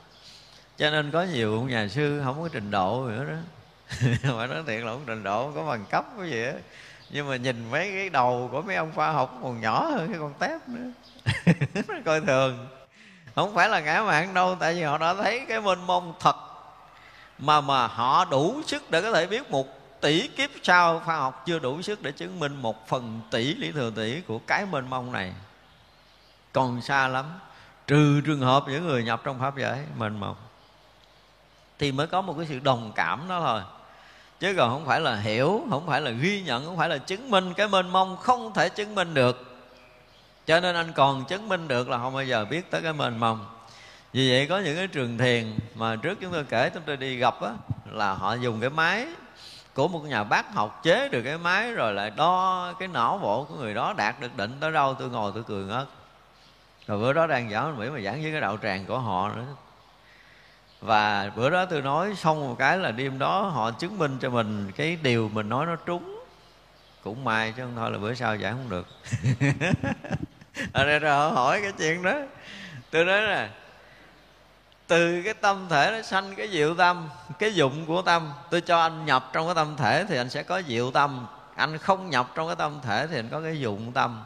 Cho nên có nhiều nhà sư không có trình độ nữa đó mà nói thiệt là không trình độ, không có bằng cấp cái gì á. Nhưng mà nhìn mấy cái đầu của mấy ông khoa học còn nhỏ hơn cái con tép nữa. coi thường. Không phải là ngã mạng đâu, tại vì họ đã thấy cái mênh mông thật mà mà họ đủ sức để có thể biết một tỷ kiếp sau khoa học chưa đủ sức để chứng minh một phần tỷ lý thừa tỷ của cái mênh mông này. Còn xa lắm, trừ trường hợp những người nhập trong pháp giới mênh mông, thì mới có một cái sự đồng cảm đó thôi. Chứ còn không phải là hiểu, không phải là ghi nhận, không phải là chứng minh cái mênh mông không thể chứng minh được cho nên anh còn chứng minh được là không bao giờ biết tới cái mênh mông. Vì vậy có những cái trường thiền mà trước chúng tôi kể, chúng tôi đi gặp á, là họ dùng cái máy của một nhà bác học chế được cái máy rồi lại đo cái não bộ của người đó đạt được định tới đâu, tôi ngồi tôi cười ngất. Rồi bữa đó đang giảng mỹ mà giảng với cái đạo tràng của họ nữa. Và bữa đó tôi nói xong một cái là đêm đó họ chứng minh cho mình cái điều mình nói nó trúng. Cũng may chứ không thôi là bữa sau giảng không được. Ờ, ở đây rồi họ hỏi cái chuyện đó. Tôi nói là từ cái tâm thể nó sanh cái diệu tâm cái dụng của tâm tôi cho anh nhập trong cái tâm thể thì anh sẽ có diệu tâm. Anh không nhập trong cái tâm thể thì anh có cái dụng tâm.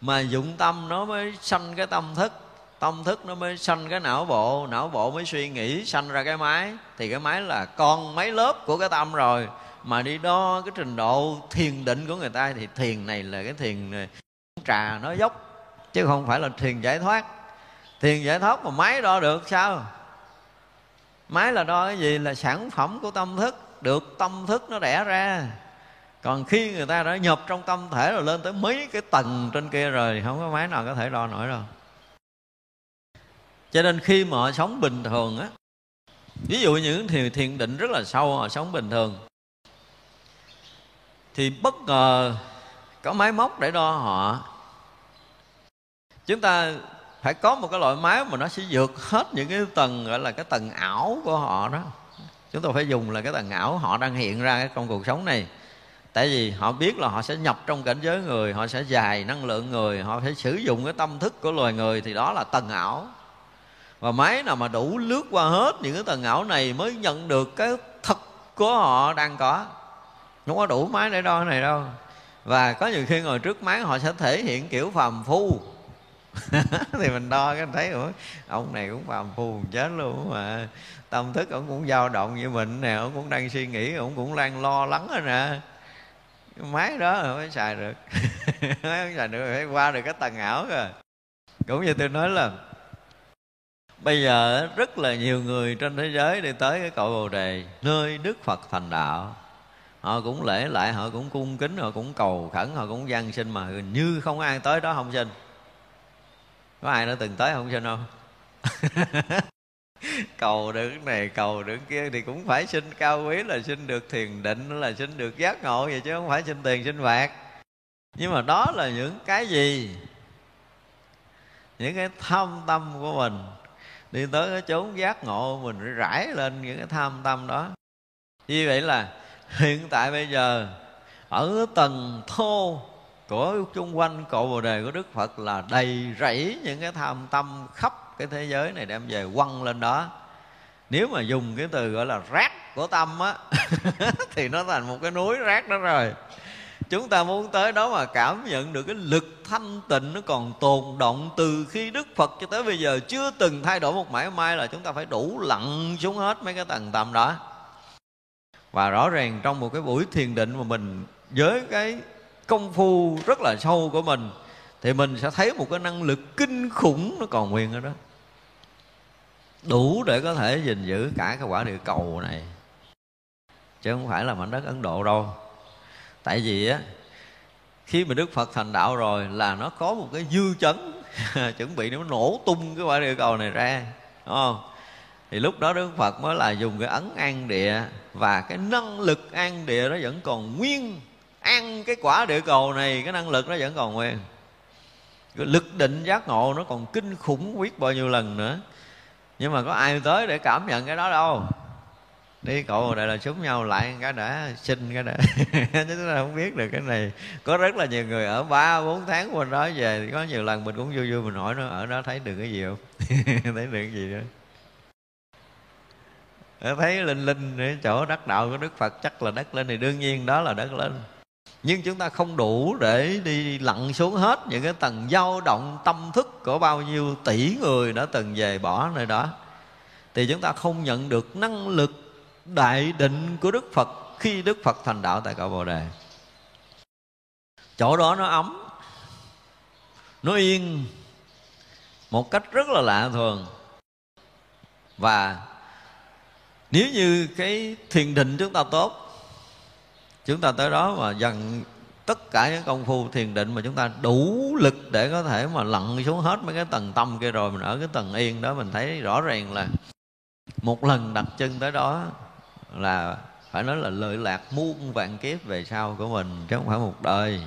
Mà dụng tâm nó mới sanh cái tâm thức tâm thức nó mới sanh cái não bộ não bộ mới suy nghĩ sanh ra cái máy. Thì cái máy là con mấy lớp của cái tâm rồi. Mà đi đo cái trình độ thiền định của người ta thì thiền này là cái thiền này, trà nó dốc, chứ không phải là thiền giải thoát. Thiền giải thoát mà máy đo được sao? Máy là đo cái gì? Là sản phẩm của tâm thức. Được tâm thức nó đẻ ra. Còn khi người ta đã nhập trong tâm thể rồi, lên tới mấy cái tầng trên kia rồi, không có máy nào có thể đo nổi đâu. Cho nên khi mà họ sống bình thường á, ví dụ những thiền thiền định rất là sâu, họ sống bình thường, thì bất ngờ có máy móc để đo họ chúng ta phải có một cái loại máy mà nó sẽ vượt hết những cái tầng, gọi là cái tầng ảo của họ đó. Chúng ta phải dùng là cái tầng ảo họ đang hiện ra trong cuộc sống này. Tại vì họ biết là họ sẽ nhập trong cảnh giới người, họ sẽ dài năng lượng người, họ phải sử dụng cái tâm thức của loài người thì đó là tầng ảo. Và máy nào mà đủ lướt qua hết những cái tầng ảo này mới nhận được cái thật của họ đang có. Không có đủ máy để đo cái này đâu. Và có nhiều khi ngồi trước máy họ sẽ thể hiện kiểu phàm phu. thì mình đo cái thấy, ủa, ông này cũng phàm phu chết luôn mà. Tâm thức ông cũng dao động như mình nè, ông cũng đang suy nghĩ, ông cũng đang lo lắng rồi nè. Máy đó mới xài được. Mới xài được, phải qua được cái tầng ảo rồi cũng như tôi nói là bây giờ rất là nhiều người trên thế giới đi tới cái cội bồ đề, nơi đức phật thành đạo. Họ cũng lễ lại, họ cũng cung kính, họ cũng cầu khẩn, họ cũng gian sinh mà như không ai tới đó không sinh có ai đã từng tới không cho không cầu được này, cầu được kia thì cũng phải xin cao quý là xin được thiền định, là xin được giác ngộ vậy chứ không phải xin tiền, xin bạc nhưng mà đó là những cái gì? Những cái tham tâm của mình. Đi tới cái chốn giác ngộ mình rải lên những cái tham tâm đó. Như vậy là hiện tại bây giờ, ở tầng thô của chung quanh cội bồ đề của đức phật là đầy rẫy những cái tham tâm khắp cái thế giới này đem về quăng lên đó. Nếu mà dùng cái từ gọi là rác của tâm á, thì nó thành một cái núi rác đó rồi. Chúng ta muốn tới đó mà cảm nhận được cái lực thanh tịnh nó còn tồn động từ khi đức phật cho tới bây giờ chưa từng thay đổi một mãi may là chúng ta phải đủ lặn xuống hết mấy cái tầng tầm đó. Và rõ ràng trong một cái buổi thiền định mà mình với cái công phu rất là sâu của mình, thì mình sẽ thấy một cái năng lực kinh khủng nó còn nguyên ở đó. Đủ để có thể gìn giữ cả cái quả địa cầu này. Chứ không phải là mảnh đất ấn độ đâu. Tại vì á, khi mà đức phật thành đạo rồi là nó có một cái dư chấn. Chuẩn bị nó nổ tung cái quả địa cầu này ra, đúng không? Thì lúc đó đức phật mới là dùng cái ấn an địa và cái năng lực an địa nó vẫn còn nguyên ăn cái quả địa cầu này, cái năng lực nó vẫn còn nguyên. Cái lực định giác ngộ nó còn kinh khủng biết bao nhiêu lần nữa. Nhưng mà có ai tới để cảm nhận cái đó đâu. Đi cậu đại là súng nhau lại cái đã, xin cái đã. Chúng ta không biết được cái này. Có rất là nhiều người ở ba, bốn tháng qua đó về. Thì có nhiều lần mình cũng vui vui mình hỏi nó, ở đó thấy được cái gì không? Thấy được cái gì đó. Thấy linh linh chỗ đắc đạo của đức phật, chắc là đất lên thì đương nhiên đó là đất lên nhưng chúng ta không đủ để đi lặn xuống hết những cái tầng dao động tâm thức của bao nhiêu tỷ người đã từng về bỏ nơi đó. Thì chúng ta không nhận được năng lực đại định của đức phật khi đức phật thành đạo tại cội bồ đề. Chỗ đó nó ấm, nó yên một cách rất là lạ thường. Và nếu như cái thiền định chúng ta tốt chúng ta tới đó mà dần tất cả những công phu thiền định mà chúng ta đủ lực để có thể mà lặn xuống hết mấy cái tầng tâm kia rồi, mình ở cái tầng yên đó, mình thấy rõ ràng là một lần đặt chân tới đó là, phải nói là lợi lạc muôn vạn kiếp về sau của mình, chứ không phải một đời.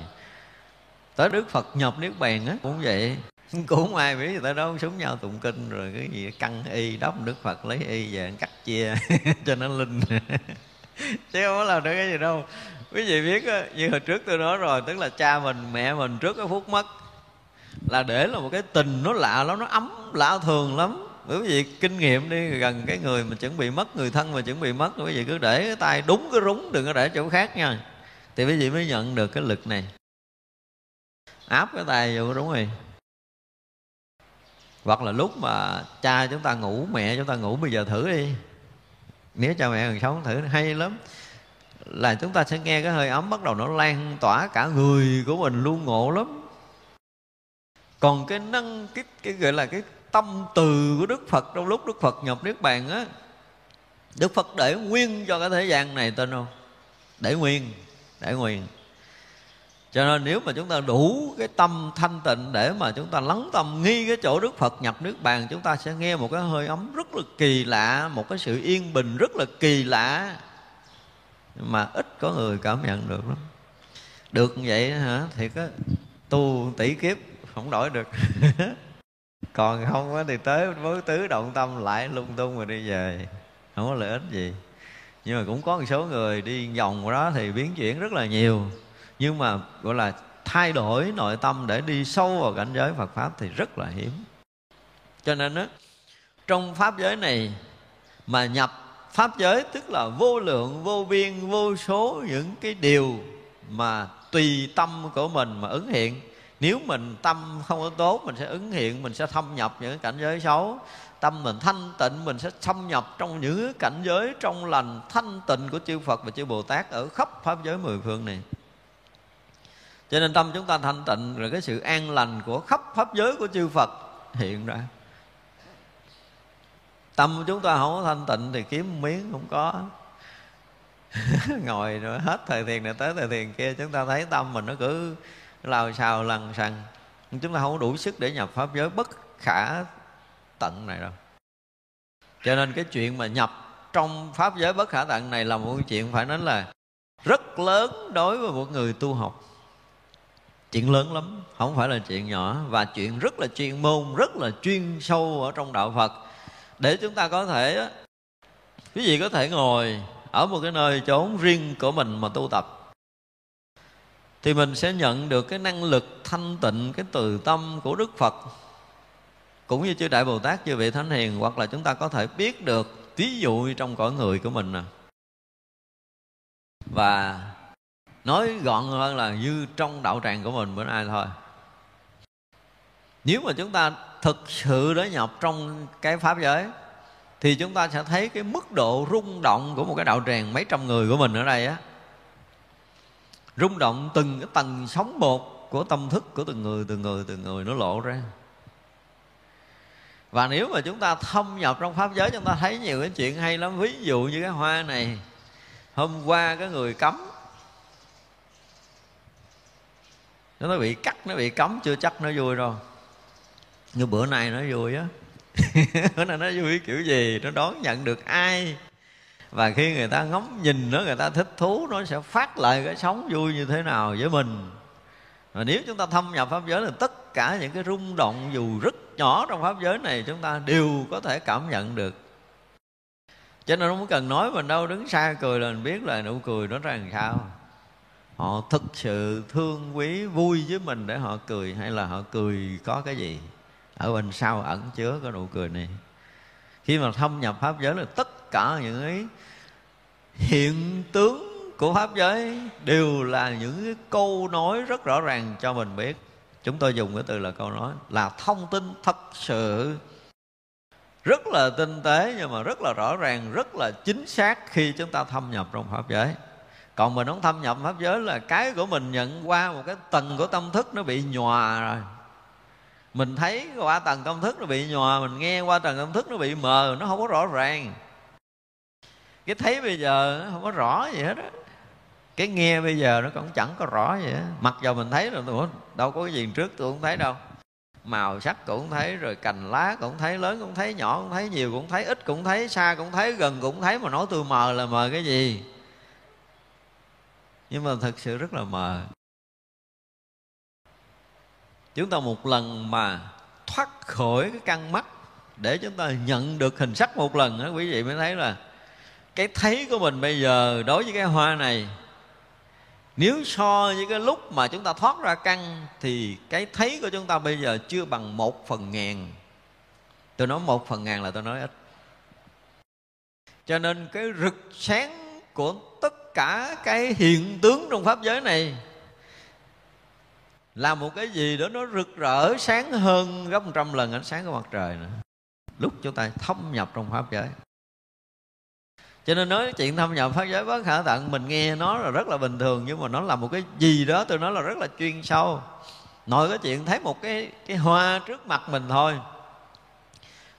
Tới đức phật nhập niết bàn á, cũng vậy. Cũng ai biết tới đó, súng nhau tụng kinh rồi cái gì căng y đắp đức phật lấy y về cắt chia cho nó linh chứ không có làm được cái gì đâu. Quý vị biết như hồi trước tôi nói rồi, tức là cha mình, mẹ mình trước cái phút mất là để là một cái tình nó lạ lắm, nó ấm, lạ thường lắm. Quý vị kinh nghiệm đi, gần cái người mà chuẩn bị mất, người thân mà chuẩn bị mất, quý vị cứ để cái tay đúng cái rúng, đừng có để chỗ khác nha. Thì quý vị mới nhận được cái lực này. Áp cái tay vô, đúng rồi. Hoặc là lúc mà cha chúng ta ngủ, mẹ chúng ta ngủ, bây giờ thử đi nếu cha mẹ còn sống thử hay lắm. Là chúng ta sẽ nghe cái hơi ấm bắt đầu nó lan tỏa cả người của mình luôn ngộ lắm. Còn cái năng cái, cái gọi là cái tâm từ của đức phật trong lúc đức phật nhập niết bàn á đức phật để nguyên cho cái thế gian này tên không? Để nguyên để nguyên cho nên nếu mà chúng ta đủ cái tâm thanh tịnh để mà chúng ta lắng tâm, nghi cái chỗ Đức Phật nhập nước bàn, chúng ta sẽ nghe một cái hơi ấm rất là kỳ lạ, một cái sự yên bình rất là kỳ lạ. Mà ít có người cảm nhận được lắm. Được vậy hả? Thì có tu tỷ kiếp không đổi được. Còn không thì tới với tứ động tâm lại lung tung rồi đi về. Không có lợi ích gì. Nhưng mà cũng có một số người đi vòng đó thì biến chuyển rất là nhiều nhưng mà, gọi là, thay đổi nội tâm để đi sâu vào cảnh giới Phật pháp thì rất là hiếm. Cho nên đó trong pháp giới này mà nhập pháp giới, tức là vô lượng, vô biên, vô số những cái điều mà tùy tâm của mình mà ứng hiện. Nếu mình tâm không có tốt, mình sẽ ứng hiện, mình sẽ thâm nhập những cảnh giới xấu. Tâm mình thanh tịnh, mình sẽ xâm nhập trong những cảnh giới trong lành thanh tịnh của chư Phật và chư Bồ Tát ở khắp pháp giới mười phương này cho nên tâm chúng ta thanh tịnh, rồi cái sự an lành của khắp pháp giới của chư Phật hiện ra. Tâm chúng ta không có thanh tịnh thì kiếm miếng không có. Ngồi rồi hết thời thiền này tới thời thiền kia, chúng ta thấy tâm mình nó cứ lao xào lằn xằn chúng ta không có đủ sức để nhập pháp giới bất khả tận này đâu. Cho nên cái chuyện mà nhập trong pháp giới bất khả tận này là một chuyện phải nói là rất lớn đối với một người tu học chuyện lớn lắm, không phải là chuyện nhỏ, và chuyện rất là chuyên môn, rất là chuyên sâu ở trong đạo phật. Để chúng ta có thể quý vị có thể ngồi ở một cái nơi chốn riêng của mình mà tu tập, thì mình sẽ nhận được cái năng lực thanh tịnh, cái từ tâm của đức phật. Cũng như chư đại bồ tát, chư vị thánh hiền, hoặc là chúng ta có thể biết được, ví dụ trong cõi người của mình nè. Và nói gọn hơn là như trong đạo tràng của mình bữa nay thôi. Nếu mà chúng ta thực sự đã nhập trong cái pháp giới, thì chúng ta sẽ thấy cái mức độ rung động của một cái đạo tràng mấy trăm người của mình ở đây á. Rung động từng cái tầng sóng bột của tâm thức của từng người từng người từng người nó lộ ra. Và nếu mà chúng ta thâm nhập trong pháp giới, chúng ta thấy nhiều cái chuyện hay lắm. Ví dụ như cái hoa này, hôm qua cái người cấm nó bị cắt, nó bị cấm, chưa chắc nó vui đâu như bữa nay nó vui á. Bữa nay nó vui kiểu gì, nó đón nhận được ai. Và khi người ta ngắm nhìn nó, người ta thích thú, nó sẽ phát lại cái sống vui như thế nào với mình. Và nếu chúng ta thâm nhập pháp giới thì tất cả những cái rung động dù rất nhỏ trong pháp giới này, chúng ta đều có thể cảm nhận được. Cho nên không cần nói mình đâu, đứng xa cười là mình biết là nụ cười nó ra làm sao họ thực sự thương quý, vui với mình để họ cười hay là họ cười có cái gì? Ở bên sau ẩn chứa cái nụ cười này. Khi mà thâm nhập pháp giới là tất cả những cái hiện tướng của pháp giới đều là những cái câu nói rất rõ ràng cho mình biết. Chúng tôi dùng cái từ là câu nói là thông tin thật sự. Rất là tinh tế nhưng mà rất là rõ ràng, rất là chính xác khi chúng ta thâm nhập trong pháp giới còn mình không thâm nhập pháp giới là cái của mình nhận qua một cái tầng của tâm thức nó bị nhòa rồi. Mình thấy qua tầng tâm thức nó bị nhòa, mình nghe qua tầng tâm thức nó bị mờ, nó không có rõ ràng. Cái thấy bây giờ nó không có rõ gì hết á. Cái nghe bây giờ nó cũng chẳng có rõ gì hết. Mặc dù mình thấy rồi tôi đâu có cái gì trước tôi không thấy đâu. Màu sắc cũng thấy, rồi cành lá cũng thấy, lớn cũng thấy, nhỏ cũng thấy, nhiều cũng thấy, ít cũng thấy, xa cũng thấy, gần cũng thấy, mà nói tôi mờ là mờ cái gì? Nhưng mà thật sự rất là mờ. Chúng ta một lần mà thoát khỏi cái căn mắt để chúng ta nhận được hình sắc một lần đó quý vị mới thấy là cái thấy của mình bây giờ đối với cái hoa này, nếu so với cái lúc mà chúng ta thoát ra căn thì cái thấy của chúng ta bây giờ chưa bằng một phần ngàn. Tôi nói một phần ngàn là tôi nói ít. Cho nên cái rực sáng của tất cả cái hiện tướng trong pháp giới này. Là một cái gì đó nó rực rỡ, sáng hơn gấp một trăm lần ánh sáng của mặt trời nữa. Lúc chúng ta thâm nhập trong pháp giới. Cho nên nói chuyện thâm nhập pháp giới bất khả tận, mình nghe nó là rất là bình thường, nhưng mà nó là một cái gì đó tôi nói là rất là chuyên sâu. Nội cái chuyện thấy một cái cái hoa trước mặt mình thôi.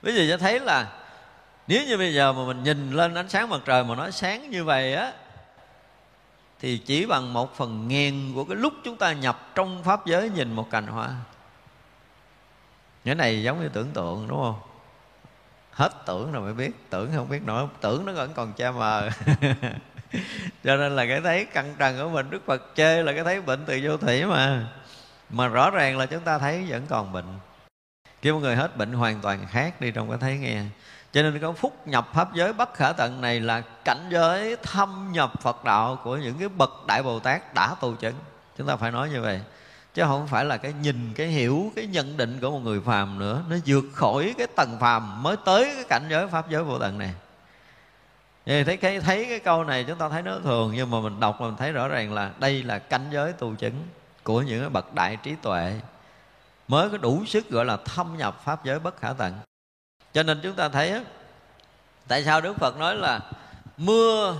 Ví dụ cho thấy là nếu như bây giờ mà mình nhìn lên ánh sáng mặt trời mà nó sáng như vậy á thì chỉ bằng một phần ngàn của cái lúc chúng ta nhập trong pháp giới nhìn một cành hoa. Cái này giống như tưởng tượng, đúng không? Hết tưởng rồi mới biết. Tưởng không biết nổi. Tưởng nó vẫn còn che mờ. Cho nên là cái thấy căng trần của mình, đức phật chê là cái thấy bệnh từ vô thủy mà. Mà rõ ràng là chúng ta thấy vẫn còn bệnh. Khi một người hết bệnh hoàn toàn khác đi trong cái thấy nghe cho nên có phúc nhập pháp giới bất khả tận này là cảnh giới thâm nhập phật đạo của những cái bậc đại bồ tát đã tu chứng. Chúng ta phải nói như vậy. Chứ không phải là cái nhìn, cái hiểu, cái nhận định của một người phàm nữa. Nó vượt khỏi cái tầng phàm mới tới cái cảnh giới pháp giới vô tận này. Thì thấy cái thấy cái câu này chúng ta thấy nó thường, nhưng mà mình đọc mình thấy rõ ràng là đây là cảnh giới tu chứng của những cái bậc đại trí tuệ mới có đủ sức gọi là thâm nhập pháp giới bất khả tận cho nên chúng ta thấy tại sao đức phật nói là mưa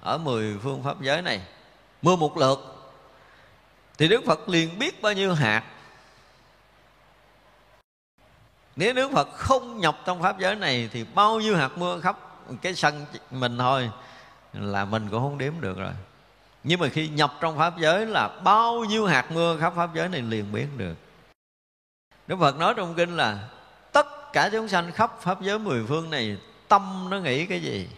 ở mười phương pháp giới này, mưa một lượt, thì đức phật liền biết bao nhiêu hạt. Nếu đức phật không nhập trong pháp giới này thì bao nhiêu hạt mưa khắp cái sân mình thôi là mình cũng không đếm được rồi. Nhưng mà khi nhập trong pháp giới là bao nhiêu hạt mưa khắp pháp giới này liền biết được. Đức phật nói trong kinh là cả chúng sanh khắp pháp giới mười phương này, tâm nó nghĩ cái gì?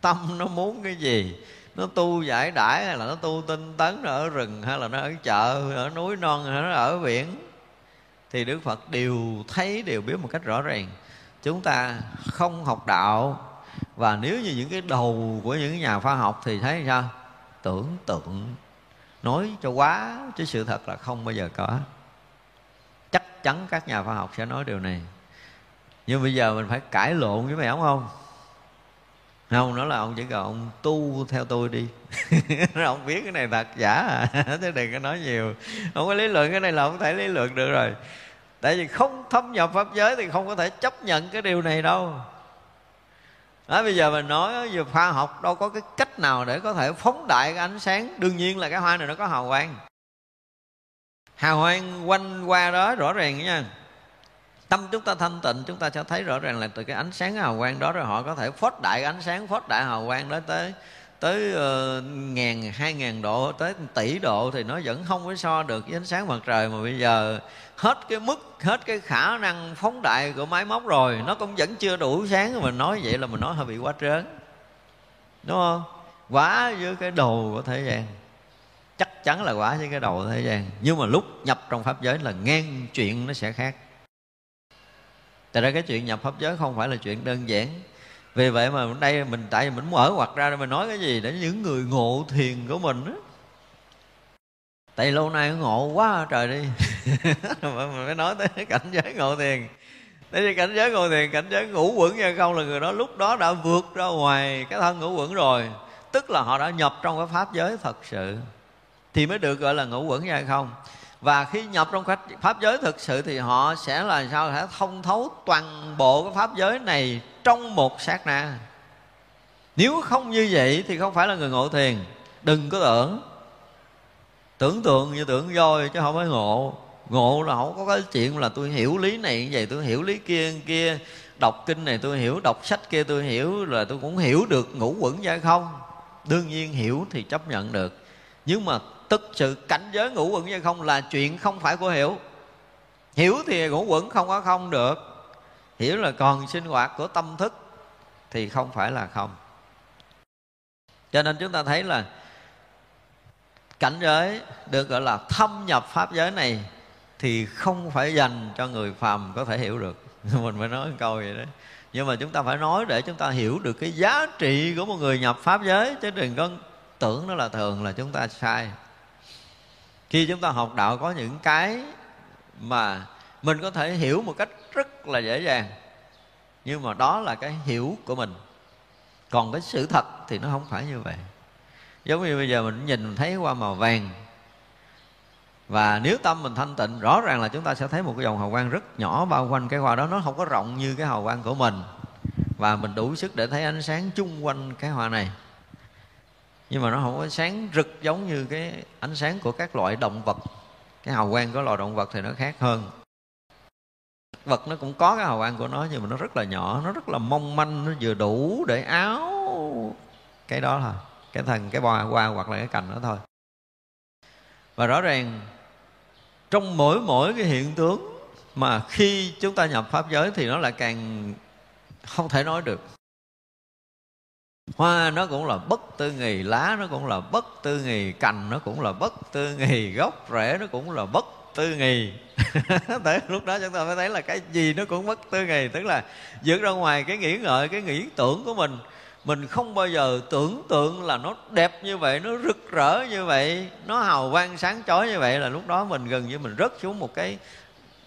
Tâm nó muốn cái gì? Nó tu giải đãi hay là nó tu tinh tấn, nó ở rừng hay là nó ở chợ, ở núi non, hay nó ở biển? Thì đức phật đều thấy, đều biết một cách rõ ràng. Chúng ta không học đạo và nếu như những cái đầu của những nhà khoa học thì thấy sao? Tưởng tượng. Nói cho quá, chứ sự thật là không bao giờ có. Chắc chắn các nhà khoa học sẽ nói điều này nhưng bây giờ mình phải cãi lộn với mày không không? Không nó là ông chỉ cần ông tu theo tôi đi. Ông biết cái này thật giả à. Thế đừng có nói nhiều. Không có lý luận cái này là không thể lý luận được rồi. Tại vì không thâm nhập pháp giới thì không có thể chấp nhận cái điều này đâu. Đó, bây giờ mình nói về khoa học đâu có cái cách nào để có thể phóng đại cái ánh sáng. Đương nhiên là cái hoa này nó có hào quang. Hào quang quanh qua đó rõ ràng nha tâm chúng ta thanh tịnh chúng ta sẽ thấy rõ ràng là từ cái ánh sáng hào quang đó rồi họ có thể phót đại ánh sáng phót đại hào quang đó tới tới uh, ngàn hai ngàn độ tới tỷ độ thì nó vẫn không có so được với ánh sáng mặt trời mà bây giờ hết cái mức hết cái khả năng phóng đại của máy móc rồi nó cũng vẫn chưa đủ sáng. Mà nói vậy là mình nói hơi bị quá trớn đúng không? Quá với cái đầu của thế gian chắc chắn là quá với cái đầu thế gian. Nhưng mà lúc nhập trong pháp giới là ngang chuyện nó sẽ khác tại ra cái chuyện nhập pháp giới không phải là chuyện đơn giản. Vì vậy mà đây mình tại vì mình mở hoặc ra mình nói cái gì? Để những người ngộ thiền của mình á. Tại lâu nay ngộ quá à, trời đi. Mình phải nói tới cảnh giới ngộ thiền. Thế thì cảnh giới ngộ thiền, cảnh giới ngũ quẩn hay không là người đó lúc đó đã vượt ra ngoài cái thân ngũ quẩn rồi. Tức là họ đã nhập trong cái pháp giới thật sự. Thì mới được gọi là ngũ quẩn hay không và khi nhập trong pháp giới thực sự thì họ sẽ là sao? Sẽ thông thấu toàn bộ cái pháp giới này trong một sát na. Nếu không như vậy thì không phải là người ngộ thiền. Đừng có tưởng. Tưởng tượng như tưởng voi chứ không phải ngộ. Ngộ là không có cái chuyện là tôi hiểu lý này như vậy, tôi hiểu lý kia kia đọc kinh này tôi hiểu, đọc sách kia tôi hiểu, là tôi cũng hiểu được ngũ quẩn ra không. Đương nhiên hiểu thì chấp nhận được. Nhưng mà thực sự cảnh giới ngũ quẩn như không là chuyện không phải của hiểu. Hiểu thì ngũ quẩn không có không được. Hiểu là còn sinh hoạt của tâm thức thì không phải là không. Cho nên chúng ta thấy là cảnh giới được gọi là thâm nhập pháp giới này thì không phải dành cho người phàm có thể hiểu được. Mình phải nói một câu vậy đó. Nhưng mà chúng ta phải nói để chúng ta hiểu được cái giá trị của một người nhập pháp giới chứ đừng có tưởng nó là thường là chúng ta sai khi chúng ta học đạo có những cái mà mình có thể hiểu một cách rất là dễ dàng, nhưng mà đó là cái hiểu của mình. Còn cái sự thật thì nó không phải như vậy. Giống như bây giờ mình nhìn, mình thấy qua màu vàng, và nếu tâm mình thanh tịnh, rõ ràng là chúng ta sẽ thấy một cái dòng hào quang rất nhỏ bao quanh cái hoa đó. Nó không có rộng như cái hào quang của mình, và mình đủ sức để thấy ánh sáng chung quanh cái hoa này nhưng mà nó không có sáng rực giống như cái ánh sáng của các loại động vật. Cái hào quang của loài động vật thì nó khác hơn. Vật nó cũng có cái hào quang của nó, nhưng mà nó rất là nhỏ, nó rất là mong manh, nó vừa đủ để áo. Cái đó là cái thần cái bò qua hoặc là cái cành đó thôi. Và rõ ràng, trong mỗi mỗi cái hiện tướng mà khi chúng ta nhập pháp giới thì nó lại càng không thể nói được hoa nó cũng là bất tư nghì, lá nó cũng là bất tư nghì, cành nó cũng là bất tư nghì, gốc rễ nó cũng là bất tư nghì. Tới lúc đó chúng ta mới thấy là cái gì nó cũng bất tư nghì, tức là vượt ra ngoài cái nghĩ ngợi, cái nghĩ tưởng của mình. Mình không bao giờ tưởng tượng là nó đẹp như vậy, nó rực rỡ như vậy, nó hào quang sáng chói như vậy là lúc đó mình gần như mình rớt xuống một cái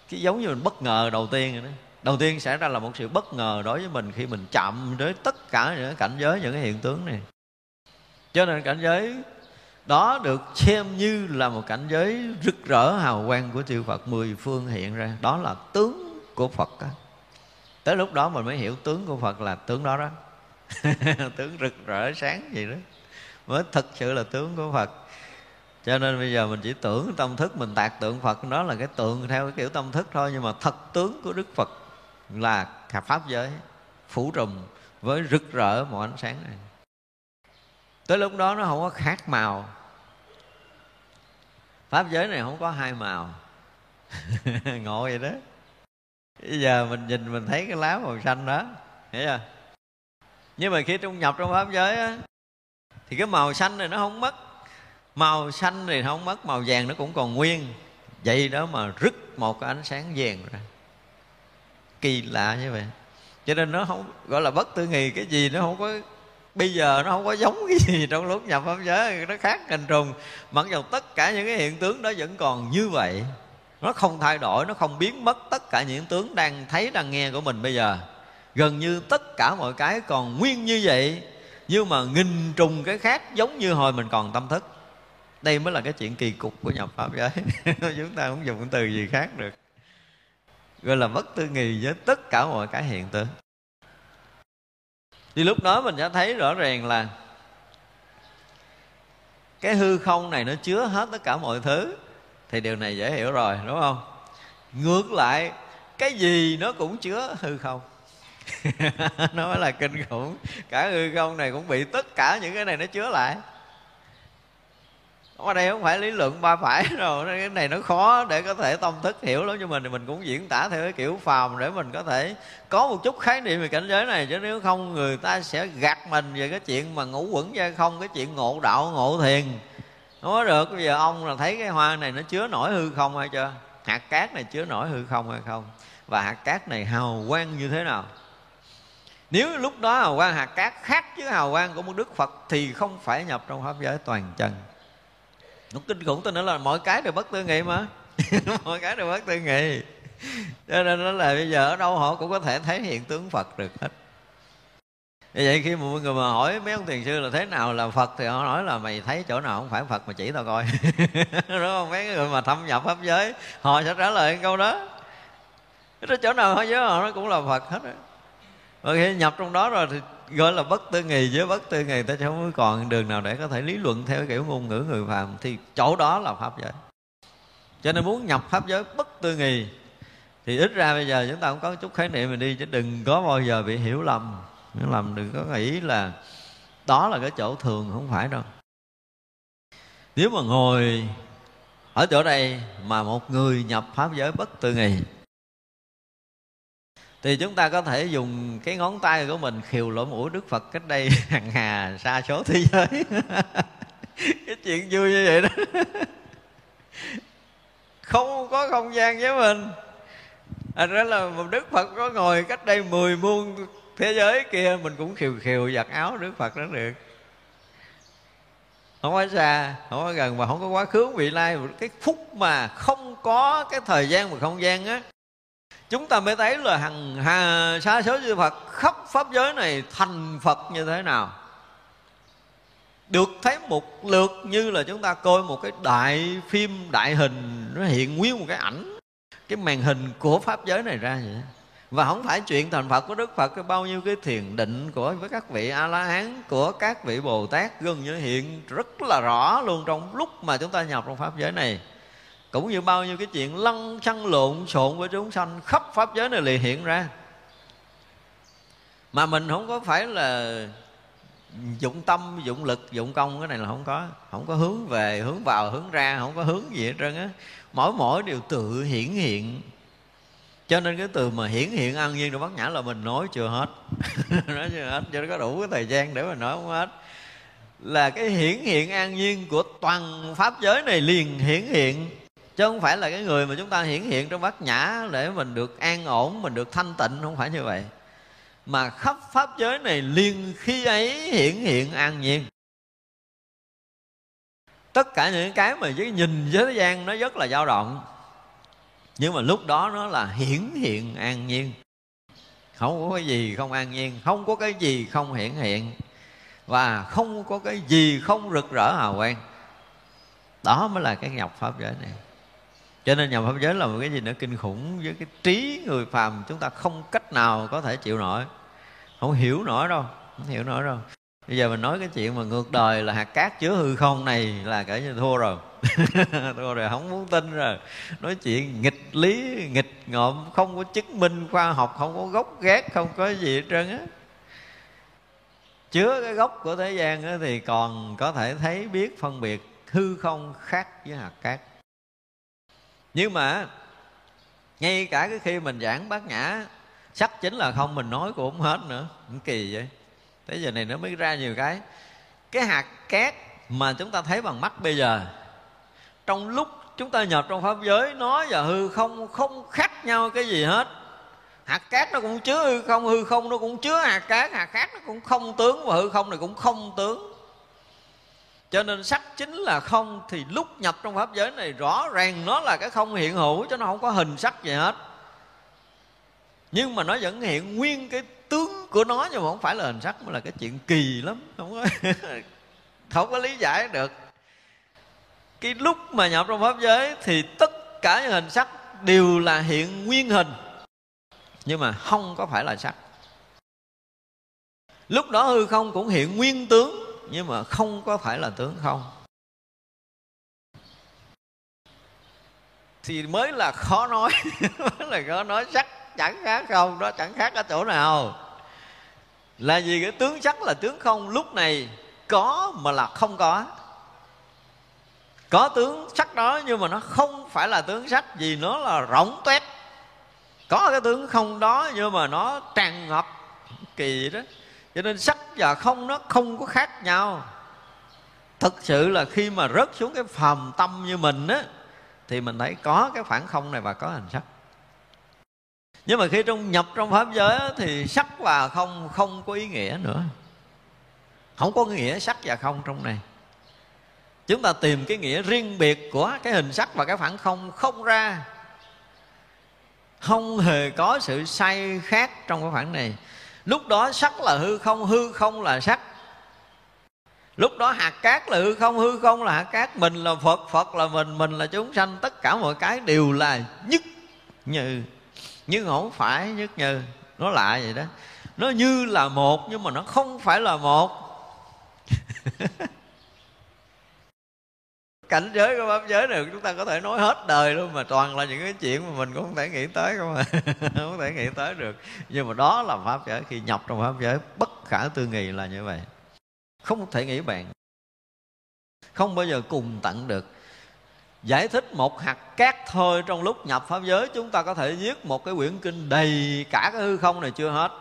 cái giống như mình bất ngờ đầu tiên rồi đó đầu tiên xảy ra là một sự bất ngờ đối với mình khi mình chạm tới tất cả những cảnh giới, những cái hiện tướng này. Cho nên cảnh giới đó được xem như là một cảnh giới rực rỡ hào quang của chư Phật mười phương hiện ra. Đó là tướng của Phật đó. tới lúc đó mình mới hiểu tướng của Phật là tướng đó đó. Tướng rực rỡ sáng gì đó. Mới thực sự là tướng của Phật. Cho nên bây giờ mình chỉ tưởng tâm thức, mình tạc tượng Phật đó là cái tượng theo cái kiểu tâm thức thôi, nhưng mà thật tướng của Đức Phật là pháp giới phủ trùm với rực rỡ mọi ánh sáng này. Tới lúc đó nó không có khác màu. Pháp giới này không có hai màu. Ngộ vậy đó. Bây giờ mình nhìn mình thấy cái lá màu xanh đó hiểu chưa? Nhưng mà khi trung nhập trong pháp giới á, thì cái màu xanh này nó không mất. Màu xanh thì không mất màu vàng nó cũng còn nguyên. Vậy đó mà rứt một cái ánh sáng vàng ra kỳ lạ như vậy. Cho nên nó không, gọi là bất tư nghì cái gì, nó không có, bây giờ nó không có giống cái gì trong lúc nhập pháp giới, nó khác hình trùng. Mặc dù tất cả những cái hiện tướng đó vẫn còn như vậy, nó không thay đổi, nó không biến mất tất cả những tướng đang thấy, đang nghe của mình bây giờ. Gần như tất cả mọi cái còn nguyên như vậy, nhưng mà nghìn trùng cái khác giống như hồi mình còn tâm thức. Đây mới là cái chuyện kỳ cục của nhập pháp giới. Chúng ta không dùng từ gì khác được gọi là bất tư nghì với tất cả mọi cái hiện tượng. Thì lúc đó mình sẽ thấy rõ ràng là cái hư không này nó chứa hết tất cả mọi thứ. Thì điều này dễ hiểu rồi, đúng không? Ngược lại, cái gì nó cũng chứa hư không. Nó mới là kinh khủng. Cả hư không này cũng bị tất cả những cái này nó chứa lại ở đây không phải lý luận, ba phải rồi. Cái này nó khó để có thể tâm thức hiểu lắm cho mình thì mình cũng diễn tả theo cái kiểu phàm để mình có thể có một chút khái niệm về cảnh giới này. Chứ nếu không, người ta sẽ gạt mình về cái chuyện mà ngủ quẩn ra không, cái chuyện ngộ đạo, ngộ thiền. Không có được, bây giờ ông là thấy cái hoa này nó chứa nổi hư không hay chưa? Hạt cát này chứa nổi hư không hay không? Và hạt cát này hào quang như thế nào? Nếu lúc đó hào quang hạt cát khác với hào quang của một đức phật thì không phải nhập trong pháp giới toàn chân nó kinh khủng tôi nói là mọi cái đều bất tư nghị mà. Mọi cái đều bất tư nghị. Cho nên nó là bây giờ ở đâu họ cũng có thể thấy hiện tướng phật được hết. Như vậy khi mà mọi người mà hỏi mấy ông thiền sư là thế nào là Phật thì họ nói là mày thấy chỗ nào không phải Phật mà chỉ tao coi. Đúng không? Mấy người mà thâm nhập pháp giới, họ sẽ trả lời câu đó. Cái chỗ nào họ giới họ nó cũng là Phật hết rồi và khi nhập trong đó rồi thì gọi là bất tư nghì với bất tư nghì ta không còn đường nào để có thể lý luận theo kiểu ngôn ngữ người phàm. Thì chỗ đó là pháp giới. Cho nên muốn nhập pháp giới bất tư nghì, thì ít ra bây giờ chúng ta cũng có chút khái niệm mình đi, chứ đừng có bao giờ bị hiểu lầm. Hiểu lầm đừng có nghĩ là đó là cái chỗ thường, không phải đâu. Nếu mà ngồi ở chỗ đây mà một người nhập pháp giới bất tư nghì thì chúng ta có thể dùng cái ngón tay của mình khiều lỗ mũi đức phật cách đây hàng hà xa số thế giới. Cái chuyện vui như vậy đó. Không có không gian với mình. À, đó là một đức phật có ngồi cách đây mười muôn thế giới kia mình cũng khiều khiều giặt áo đức phật đó được. Không có xa không có gần mà không có quá khứ vị lai. Cái phút mà không có cái thời gian và không gian á chúng ta mới thấy là hằng hà xa số chư Phật khắp pháp giới này thành Phật như thế nào? Được thấy một lượt như là chúng ta coi một cái đại phim, đại hình, nó hiện nguyên một cái ảnh, cái màn hình của pháp giới này ra vậy. Và không phải chuyện thành Phật của Đức Phật, cái bao nhiêu cái thiền định của, với các vị A La Hán của các vị Bồ Tát gần như hiện rất là rõ luôn trong lúc mà chúng ta nhập trong pháp giới này cũng như bao nhiêu cái chuyện lăn xăng lộn xộn với chúng sanh khắp pháp giới này liền hiện ra. Mà mình không có phải là dụng tâm, dụng lực, dụng công, cái này là không có. Không có hướng về, hướng vào, hướng ra, không có hướng gì hết trơn á. Mỗi mỗi đều tự hiển hiện. Cho nên cái từ mà hiển hiện an nhiên được bát nhã là mình nói chưa hết. Nói chưa hết, cho nó có đủ cái thời gian để mà nói không hết. Là cái hiển hiện an nhiên của toàn pháp giới này liền hiển hiện chứ không phải là cái người mà chúng ta hiển hiện trong bát nhã để mình được an ổn, mình được thanh tịnh, không phải như vậy. Mà khắp pháp giới này liên khi ấy hiển hiện an nhiên. Tất cả những cái mà với nhìn giới thế gian nó rất là dao động, nhưng mà lúc đó nó là hiển hiện an nhiên. Không có cái gì không an nhiên, không có cái gì không hiển hiện, và không có cái gì không rực rỡ hào quang. Đó mới là cái nhập pháp giới này cho nên nhập pháp giới là một cái gì nữa? Kinh khủng với cái trí người phàm. Chúng ta không cách nào có thể chịu nổi. Không hiểu nổi đâu. Không hiểu nổi đâu. Bây giờ mình nói cái chuyện mà ngược đời là hạt cát chứa hư không này là kể như thua rồi. Thua rồi, không muốn tin rồi. Nói chuyện nghịch lý, nghịch ngợm, không có chứng minh khoa học, không có gốc gác, không có gì hết trơn á. Chứa cái gốc của thế gian thì còn có thể thấy, biết, phân biệt hư không khác với hạt cát nhưng mà ngay cả cái khi mình giảng bát nhã sắc chính là không mình nói cũng không hết nữa. Cũng kỳ vậy. Tới giờ này nó mới ra nhiều cái. Cái hạt cát mà chúng ta thấy bằng mắt bây giờ, trong lúc chúng ta nhập trong pháp giới, nó và hư không không khác nhau cái gì hết. Hạt cát nó cũng chứa hư không hư không nó cũng chứa hạt cát hạt cát nó cũng không tướng, và hư không này cũng không tướng cho nên sắc chính là không thì lúc nhập trong pháp giới này rõ ràng nó là cái không hiện hữu chứ nó không có hình sắc gì hết. Nhưng mà nó vẫn hiện nguyên cái tướng của nó nhưng mà không phải là hình sắc, mà là cái chuyện kỳ lắm, không có không có lý giải được. Cái lúc mà nhập trong pháp giới thì tất cả những hình sắc đều là hiện nguyên hình, nhưng mà không có phải là sắc. Lúc đó hư không cũng hiện nguyên tướng nhưng mà không có phải là tướng không. Thì mới là khó nói, mới là khó nói sắc chẳng khác không, đó chẳng khác ở chỗ nào. Là gì cái tướng sắc là tướng không, lúc này có mà là không có. Có tướng sắc đó, nhưng mà nó không phải là tướng sắc vì nó là rỗng tuét. Có cái tướng không đó, nhưng mà nó tràn ngập kỳ đó cho nên sắc và không nó không có khác nhau. Thực sự là khi mà rớt xuống cái phàm tâm như mình á thì mình thấy có cái phản không này và có hình sắc. Nhưng mà khi trong nhập trong pháp giới á, thì sắc và không không có ý nghĩa nữa. Không có nghĩa sắc và không trong này. Chúng ta tìm cái nghĩa riêng biệt của cái hình sắc và cái phản không không ra. Không hề có sự sai khác trong cái khoảng này lúc đó sắc là hư không hư không là sắc. Lúc đó hạt cát là hư không hư không là hạt cát. Mình là phật phật là mình mình là chúng sanh. Tất cả mọi cái đều là nhất như nhưng không phải nhất như nó lạ vậy đó. Nó như là một nhưng mà nó không phải là một. cảnh giới của pháp giới này, chúng ta có thể nói hết đời luôn mà toàn là những cái chuyện mà mình cũng không thể nghĩ tới không à không thể nghĩ tới được. Nhưng mà đó là pháp giới, khi nhập trong pháp giới, bất khả tư nghị là như vậy. Không thể nghĩ bạn không bao giờ cùng tận được. Giải thích một hạt cát thôi trong lúc nhập pháp giới, chúng ta có thể viết một cái quyển kinh đầy cả cái hư không này chưa hết.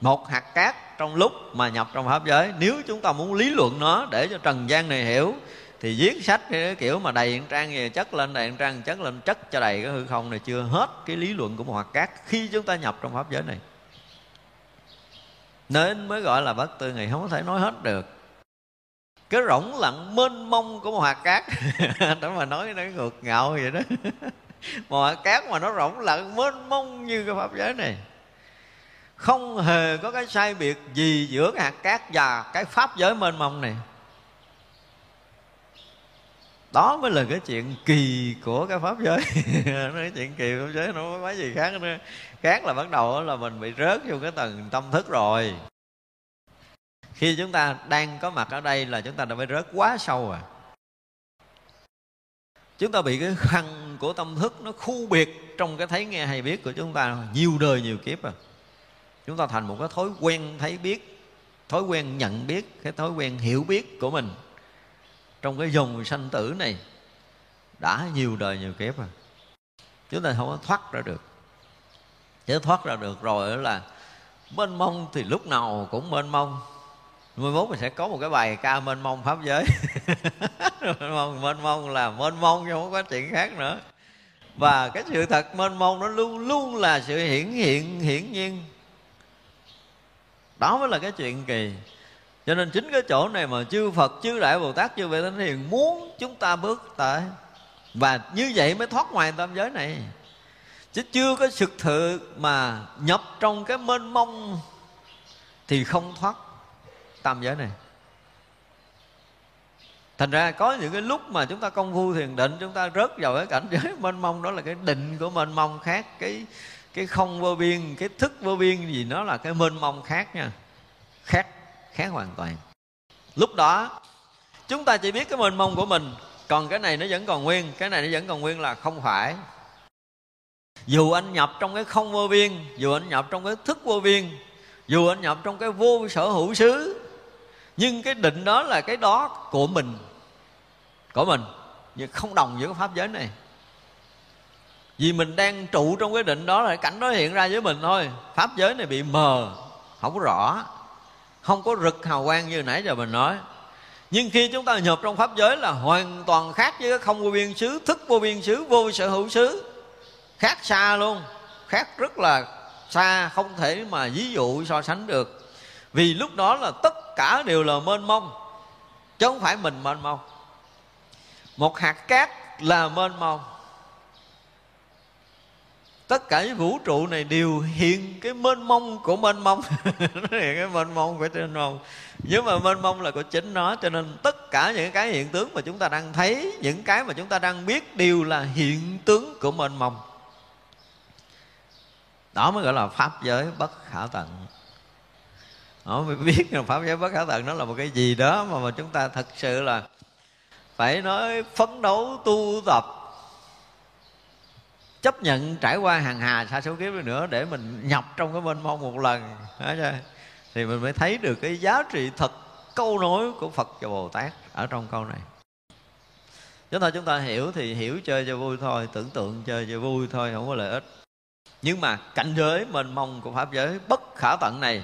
Một hạt cát trong lúc mà nhập trong pháp giới, nếu chúng ta muốn lý luận nó để cho trần gian này hiểu thì viết sách cái kiểu mà đầy trang gì chất lên, đầy trang chất lên, chất cho đầy cái hư không này, chưa hết cái lý luận của một hoạt cát khi chúng ta nhập trong pháp giới này. Nên mới gọi là bất tư nghị, không có thể nói hết được. Cái rỗng lặng mênh mông của một hạt cát, đó mà nói nó ngược ngạo vậy đó. Một hạt cát mà nó rỗng lặng mênh mông như cái pháp giới này. Không hề có cái sai biệt gì giữa cái hạt cát và cái pháp giới mênh mông này đó mới là cái chuyện kỳ của cái pháp giới. Cái chuyện kỳ của pháp giới, nó không có gì khác nữa. Khác là bắt đầu là mình bị rớt vô cái tầng tâm thức rồi. Khi chúng ta đang có mặt ở đây là chúng ta đã bị rớt quá sâu à. Chúng ta bị cái khăn của tâm thức nó khu biệt trong cái thấy nghe hay biết của chúng ta nhiều đời nhiều kiếp à. Chúng ta thành một cái thói quen thấy biết, thói quen nhận biết, cái thói quen hiểu biết của mình trong cái dòng sanh tử này, đã nhiều đời nhiều kiếp rồi. Chúng ta không có thoát ra được. Chứ thoát ra được rồi là mênh mông thì lúc nào cũng mênh mông. Mai mốt mình sẽ có một cái bài ca mênh mông pháp giới. Mênh mông mênh mông là mênh mông chứ không có chuyện khác nữa. Và cái sự thật mênh mông nó luôn luôn là sự hiển hiện, hiển nhiên. Đó mới là cái chuyện kỳ cho nên chính cái chỗ này mà chư Phật, chư Đại Bồ Tát, chư Vị Thánh Hiền muốn chúng ta bước tới. Và như vậy mới thoát ngoài tam giới này. Chứ chưa có thực sự mà nhập trong cái mênh mông thì không thoát tam giới này. Thành ra có những cái lúc mà chúng ta công phu thiền định, chúng ta rớt vào cái cảnh giới mênh mông, đó là cái định của mênh mông khác, cái cái không vô biên, cái thức vô biên gì, nó là cái mênh mông khác nha. Khác khác hoàn toàn. Lúc đó, chúng ta chỉ biết cái mênh mông của mình, còn cái này nó vẫn còn nguyên, cái này nó vẫn còn nguyên là không phải. Dù anh nhập trong cái không vô biên, dù anh nhập trong cái thức vô biên, dù anh nhập trong cái vô sở hữu xứ, nhưng cái định đó là cái đó của mình của mình, nhưng không đồng với cái pháp giới này. Vì mình đang trụ trong cái định đó là cảnh đó hiện ra với mình thôi, pháp giới này bị mờ, không có rõ không có rực hào quang như nãy giờ mình nói. Nhưng khi chúng ta nhập trong pháp giới là hoàn toàn khác với cái không vô biên xứ, thức vô biên xứ, vô sở hữu xứ. Khác xa luôn. Khác rất là xa, không thể mà ví dụ so sánh được. Vì lúc đó là tất cả đều là mênh mông, chứ không phải mình mênh mông. Một hạt cát là mênh mông tất cả những vũ trụ này đều hiện cái mênh mông của mênh mông. Nó hiện cái mênh mông của trên mông nhưng mà mênh mông là của chính nó, cho nên tất cả những cái hiện tướng mà chúng ta đang thấy, những cái mà chúng ta đang biết đều là hiện tướng của mênh mông. Đó mới gọi là pháp giới bất khả tận. Đó mới biết là pháp giới bất khả tận nó là một cái gì đó mà mà chúng ta thật sự là phải nói phấn đấu tu tập chấp nhận trải qua hàng hà sa số kiếp nữa để mình nhập trong cái mênh mông một lần. Thì mình mới thấy được cái giá trị thật câu nói của Phật và Bồ Tát ở trong câu này. Chúng ta chúng ta hiểu thì hiểu chơi cho vui thôi, tưởng tượng chơi cho vui thôi, không có lợi ích. Nhưng mà cảnh giới mênh mông của pháp giới bất khả tận này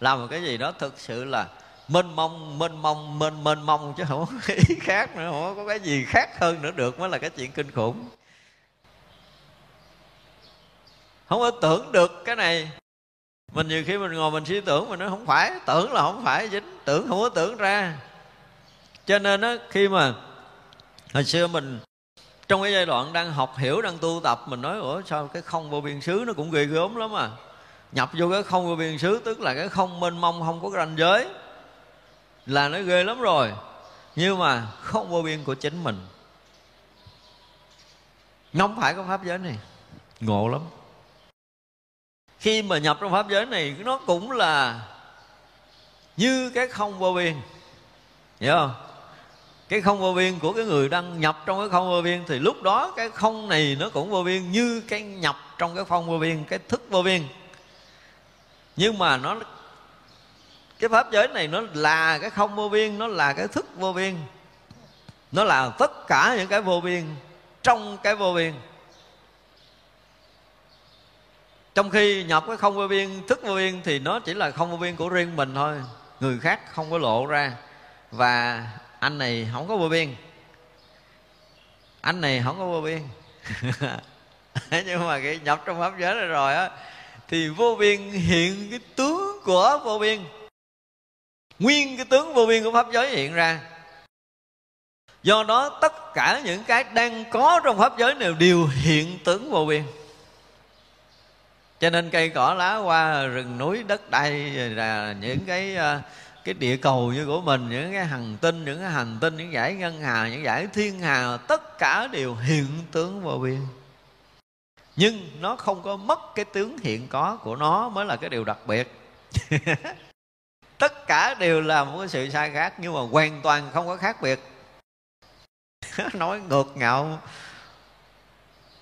là một cái gì đó thực sự là mênh mông mênh mông, mênh mênh mông chứ không có ý khác nữa, không có cái gì khác hơn nữa được mới là cái chuyện kinh khủng không có tưởng được cái này. Mình nhiều khi mình ngồi mình suy tưởng mình nói không phải tưởng là không phải dính tưởng không có tưởng ra. Cho nên đó, khi mà hồi xưa mình trong cái giai đoạn đang học hiểu đang tu tập mình nói ủa sao cái không vô biên xứ nó cũng ghê gớm lắm à? Nhập vô cái không vô biên xứ tức là cái không mênh mông không có ranh giới là nó ghê lắm rồi. Nhưng mà không vô biên của chính mình. Không phải có pháp giới này. Ngộ lắm khi mà nhập trong pháp giới này, nó cũng là như cái không vô biên. Hiểu không? Cái không vô biên của cái người đang nhập trong cái không vô biên, thì lúc đó cái không này nó cũng vô biên như cái nhập trong cái không vô biên, cái thức vô biên. Nhưng mà nó, cái pháp giới này nó là cái không vô biên, nó là cái thức vô biên. Nó là tất cả những cái vô biên trong cái vô biên trong khi nhập cái không vô biên, thức vô biên thì nó chỉ là không vô biên của riêng mình thôi. Người khác không có lộ ra. Và anh này không có vô biên. Anh này không có vô biên. Nhưng mà cái nhập trong pháp giới này rồi á, thì vô biên hiện cái tướng của vô biên. Nguyên cái tướng vô biên của pháp giới hiện ra. Do đó tất cả những cái đang có trong pháp giới này đều hiện tướng vô biên cho nên cây cỏ lá hoa, rừng núi, đất đai là những cái ờ, cái địa cầu như của mình, những cái hành tinh, những cái hành tinh, những giải ngân hà, những giải thiên hà, tất cả đều hiện tướng vô biên. Nhưng nó không có mất cái tướng hiện có của nó mới là cái điều đặc biệt. Tất cả đều là một cái sự sai khác, nhưng mà hoàn toàn không có khác biệt. Nói ngược ngạo.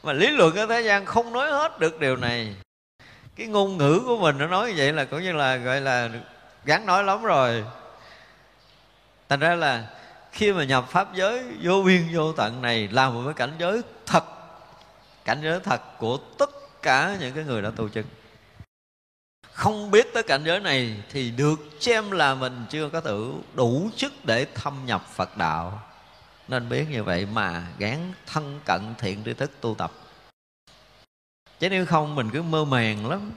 Mà lý luận ở thế gian không nói hết được điều này cái ngôn ngữ của mình nó nói như vậy là cũng như là gọi là gắn nói lắm rồi. Thành ra là khi mà nhập pháp giới vô biên vô tận này là một cái cảnh giới thật cảnh giới thật của tất cả những cái người đã tu chân, không biết tới cảnh giới này thì được xem là mình chưa có tự đủ sức để thâm nhập Phật đạo. Nên biết như vậy mà gán thân cận thiện tri thức tu tập chứ nếu không, mình cứ mơ màng lắm.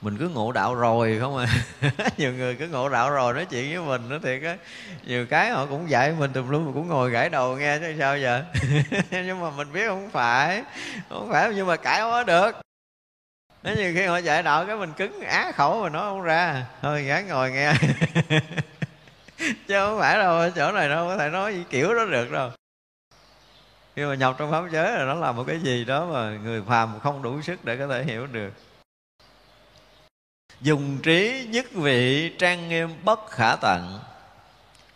Mình cứ ngộ đạo rồi, không à. Nhiều người cứ ngộ đạo rồi nói chuyện với mình nó thiệt á. Nhiều cái họ cũng dạy mình tùm lum, cũng ngồi gãi đầu nghe chứ sao giờ? Nhưng mà mình biết không phải không phải nhưng mà cãi không có được. Nếu nhiều khi họ dạy đạo cái mình cứng á khẩu mà nói không ra. Thôi gái ngồi nghe. Chứ không phải đâu ở chỗ này đâu có thể nói kiểu đó được đâu khi mà nhập trong pháp giới là nó là một cái gì đó mà người phàm không đủ sức để có thể hiểu được. Dùng trí nhất vị trang nghiêm bất khả tận.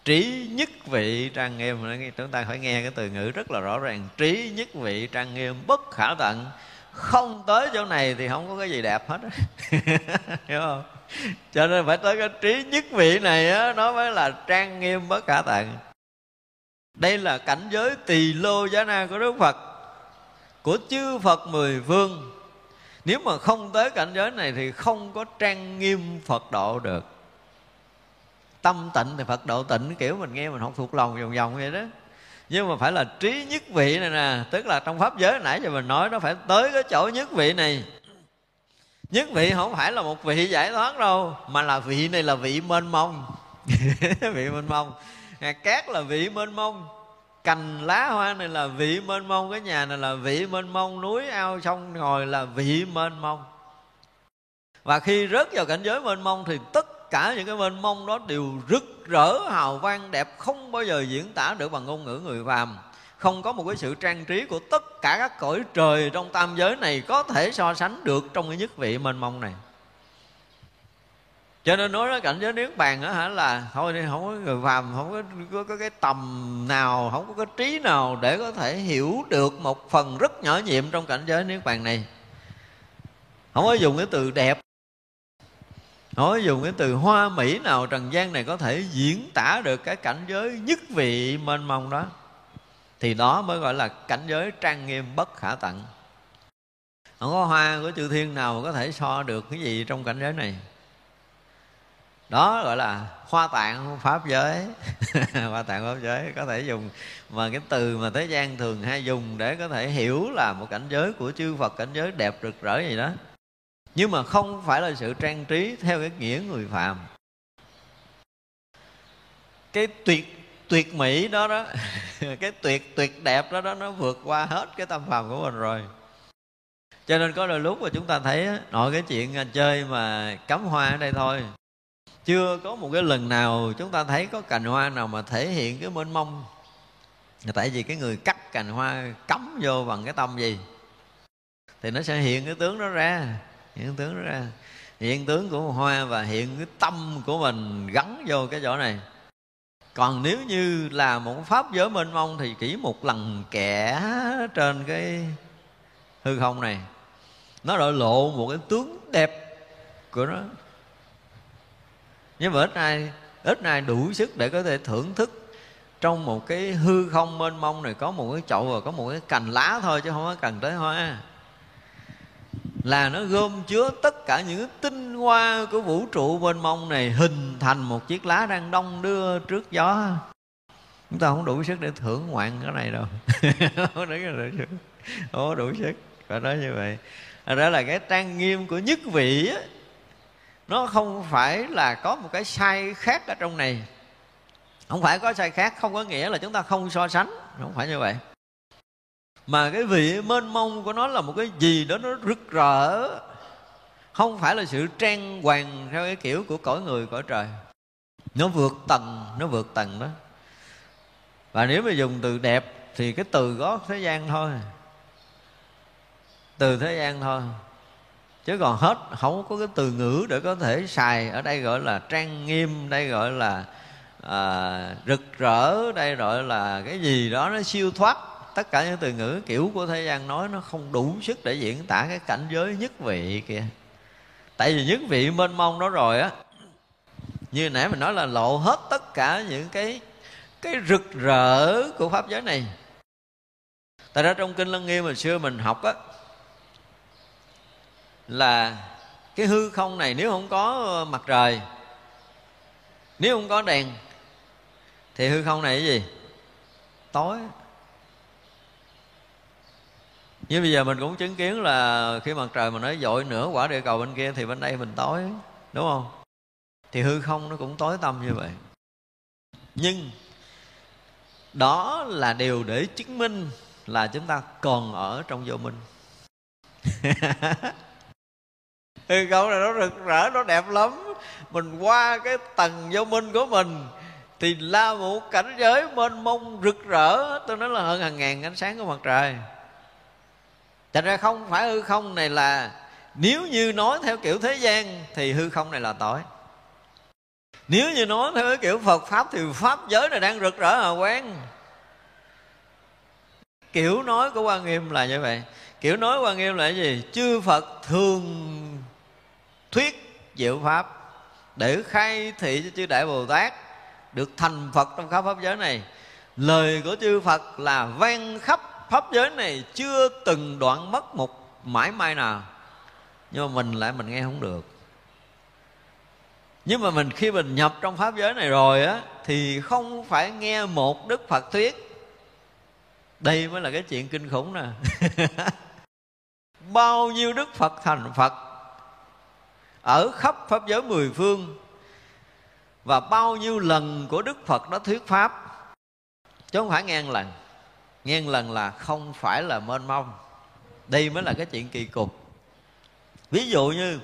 Trí nhất vị trang nghiêm, chúng ta phải nghe cái từ ngữ rất là rõ ràng. Trí nhất vị trang nghiêm bất khả tận. Không tới chỗ này thì không có cái gì đẹp hết hiểu không? Cho nên phải tới cái trí nhất vị này á, nó mới là trang nghiêm bất khả tận đây là cảnh giới tỳ lô giá na của đức phật, của chư phật mười phương. Nếu mà không tới cảnh giới này thì không có trang nghiêm phật độ được. Tâm tịnh thì phật độ tịnh, kiểu mình nghe mình không thuộc lòng vòng vòng vậy đó. Nhưng mà phải là trí nhất vị này nè, tức là trong pháp giới nãy giờ mình nói nó phải tới cái chỗ nhất vị này. Nhất vị không phải là một vị giải thoát đâu, mà là vị này là vị mênh mông. Vị mênh mông hạt cát là vị mênh mông, cành lá hoa này là vị mênh mông, cái nhà này là vị mênh mông, núi ao sông ngồi là vị mênh mông. Và khi rớt vào cảnh giới mênh mông thì tất cả những cái mênh mông đó đều rực rỡ, hào quang, đẹp, không bao giờ diễn tả được bằng ngôn ngữ người phàm. Không có một cái sự trang trí của tất cả các cõi trời trong tam giới này có thể so sánh được trong cái nhất vị mênh mông này cho nên nói đó cảnh giới niết bàn đó hả là thôi đi không có người phàm không có, có, có cái tầm nào không có cái trí nào để có thể hiểu được một phần rất nhỏ nhiệm trong cảnh giới niết bàn này. Không có dùng cái từ đẹp không có dùng cái từ hoa mỹ nào trần gian này có thể diễn tả được cái cảnh giới nhất vị mênh mông đó. Thì đó mới gọi là cảnh giới trang nghiêm bất khả tận. Không có hoa của chư thiên nào có thể so được cái gì trong cảnh giới này đó gọi là hoa tạng pháp giới. Hoa tạng pháp giới có thể dùng mà cái từ mà thế gian thường hay dùng để có thể hiểu là một cảnh giới của chư Phật cảnh giới đẹp rực rỡ gì đó. Nhưng mà không phải là sự trang trí theo cái nghĩa người phàm, cái tuyệt tuyệt mỹ đó đó cái tuyệt tuyệt đẹp đó đó nó vượt qua hết cái tâm phàm của mình rồi. Cho nên có đôi lúc mà chúng ta thấy nói cái chuyện chơi mà cắm hoa ở đây thôi chưa có một cái lần nào chúng ta thấy có cành hoa nào mà thể hiện cái mênh mông. Tại vì cái người cắt cành hoa cắm vô bằng cái tâm gì? Thì nó sẽ hiện cái tướng đó ra, hiện tướng đó ra. Hiện tướng của hoa và hiện cái tâm của mình gắn vô cái chỗ này. Còn nếu như là một pháp giới mênh mông thì chỉ một lần kẻ trên cái hư không này, nó đã lộ một cái tướng đẹp của nó nhưng mà ít ai ít ai đủ sức để có thể thưởng thức trong một cái hư không mênh mông này. Có một cái chậu và có một cái cành lá thôi chứ không có cần tới hoa. Là nó gom chứa tất cả những tinh hoa của vũ trụ mênh mông này hình thành một chiếc lá đang đông đưa trước gió. Chúng ta không đủ sức để thưởng ngoạn cái này đâu. Không có đủ sức. Phải nói như vậy. Đó là cái trang nghiêm của nhất vị ấy, nó không phải là có một cái sai khác ở trong này. Không phải có sai khác, không có nghĩa là chúng ta không so sánh. Không phải như vậy. Mà cái vị mênh mông của nó là một cái gì đó nó rực rỡ. Không phải là sự trang hoàng theo cái kiểu của cõi người, cõi trời. Nó vượt tầng, nó vượt tầng đó. Và nếu mà dùng từ đẹp thì cái từ có thế gian thôi. Từ thế gian thôi chứ còn hết không có cái từ ngữ để có thể xài. Ở đây gọi là trang nghiêm đây gọi là à, rực rỡ đây gọi là cái gì đó nó siêu thoát. Tất cả những từ ngữ kiểu của thế gian nói nó không đủ sức để diễn tả cái cảnh giới nhất vị kìa. Tại vì nhất vị mênh mông đó rồi á như nãy mình nói là lộ hết tất cả những cái cái rực rỡ của pháp giới này. Tại ra trong kinh lăng nghiêm hồi xưa mình học á là cái hư không này nếu không có ờ, mặt trời, nếu không có đèn, thì hư không này cái gì? Tối. Như bây giờ mình cũng chứng kiến là khi mặt trời mà nó dội nửa quả địa cầu bên kia thì bên đây mình tối, đúng không? Thì hư không nó cũng tối tăm như vậy. Nhưng đó là điều để chứng minh là chúng ta còn ở trong vô minh. hư không này nó rực rỡ, nó đẹp lắm. Mình qua cái tầng vô minh của mình, thì la một cảnh giới mênh mông rực rỡ. Tôi nói là hơn hàng ngàn ánh sáng của mặt trời. Thật ra không phải hư không này là, Nếu như nói theo kiểu thế gian, Thì hư không này là tội. Nếu như nói theo cái kiểu Phật Pháp, Thì Pháp giới này đang rực rỡ hào quang. Kiểu nói của Quan Nghiêm là như vậy. Kiểu nói Quan Nghiêm là cái gì? Chư Phật thường thuyết diệu Pháp Để khai thị cho chư Đại Bồ Tát Được thành Phật trong khắp Pháp giới này. Lời của chư Phật là vang khắp pháp giới này, chưa từng đoạn mất một mãi mai nào. Nhưng mà mình lại mình nghe không được. Nhưng mà mình khi mình nhập trong pháp giới này rồi á, thì không phải nghe một đức phật thuyết. Đây mới là cái chuyện kinh khủng nè. Bao nhiêu đức phật thành phật ở khắp pháp giới mười phương, và bao nhiêu lần của đức phật đó thuyết pháp. Chứ không phải ngàn lần. Ngàn lần là không phải là mênh mông. Đây mới là cái chuyện kỳ cục. Ví dụ như,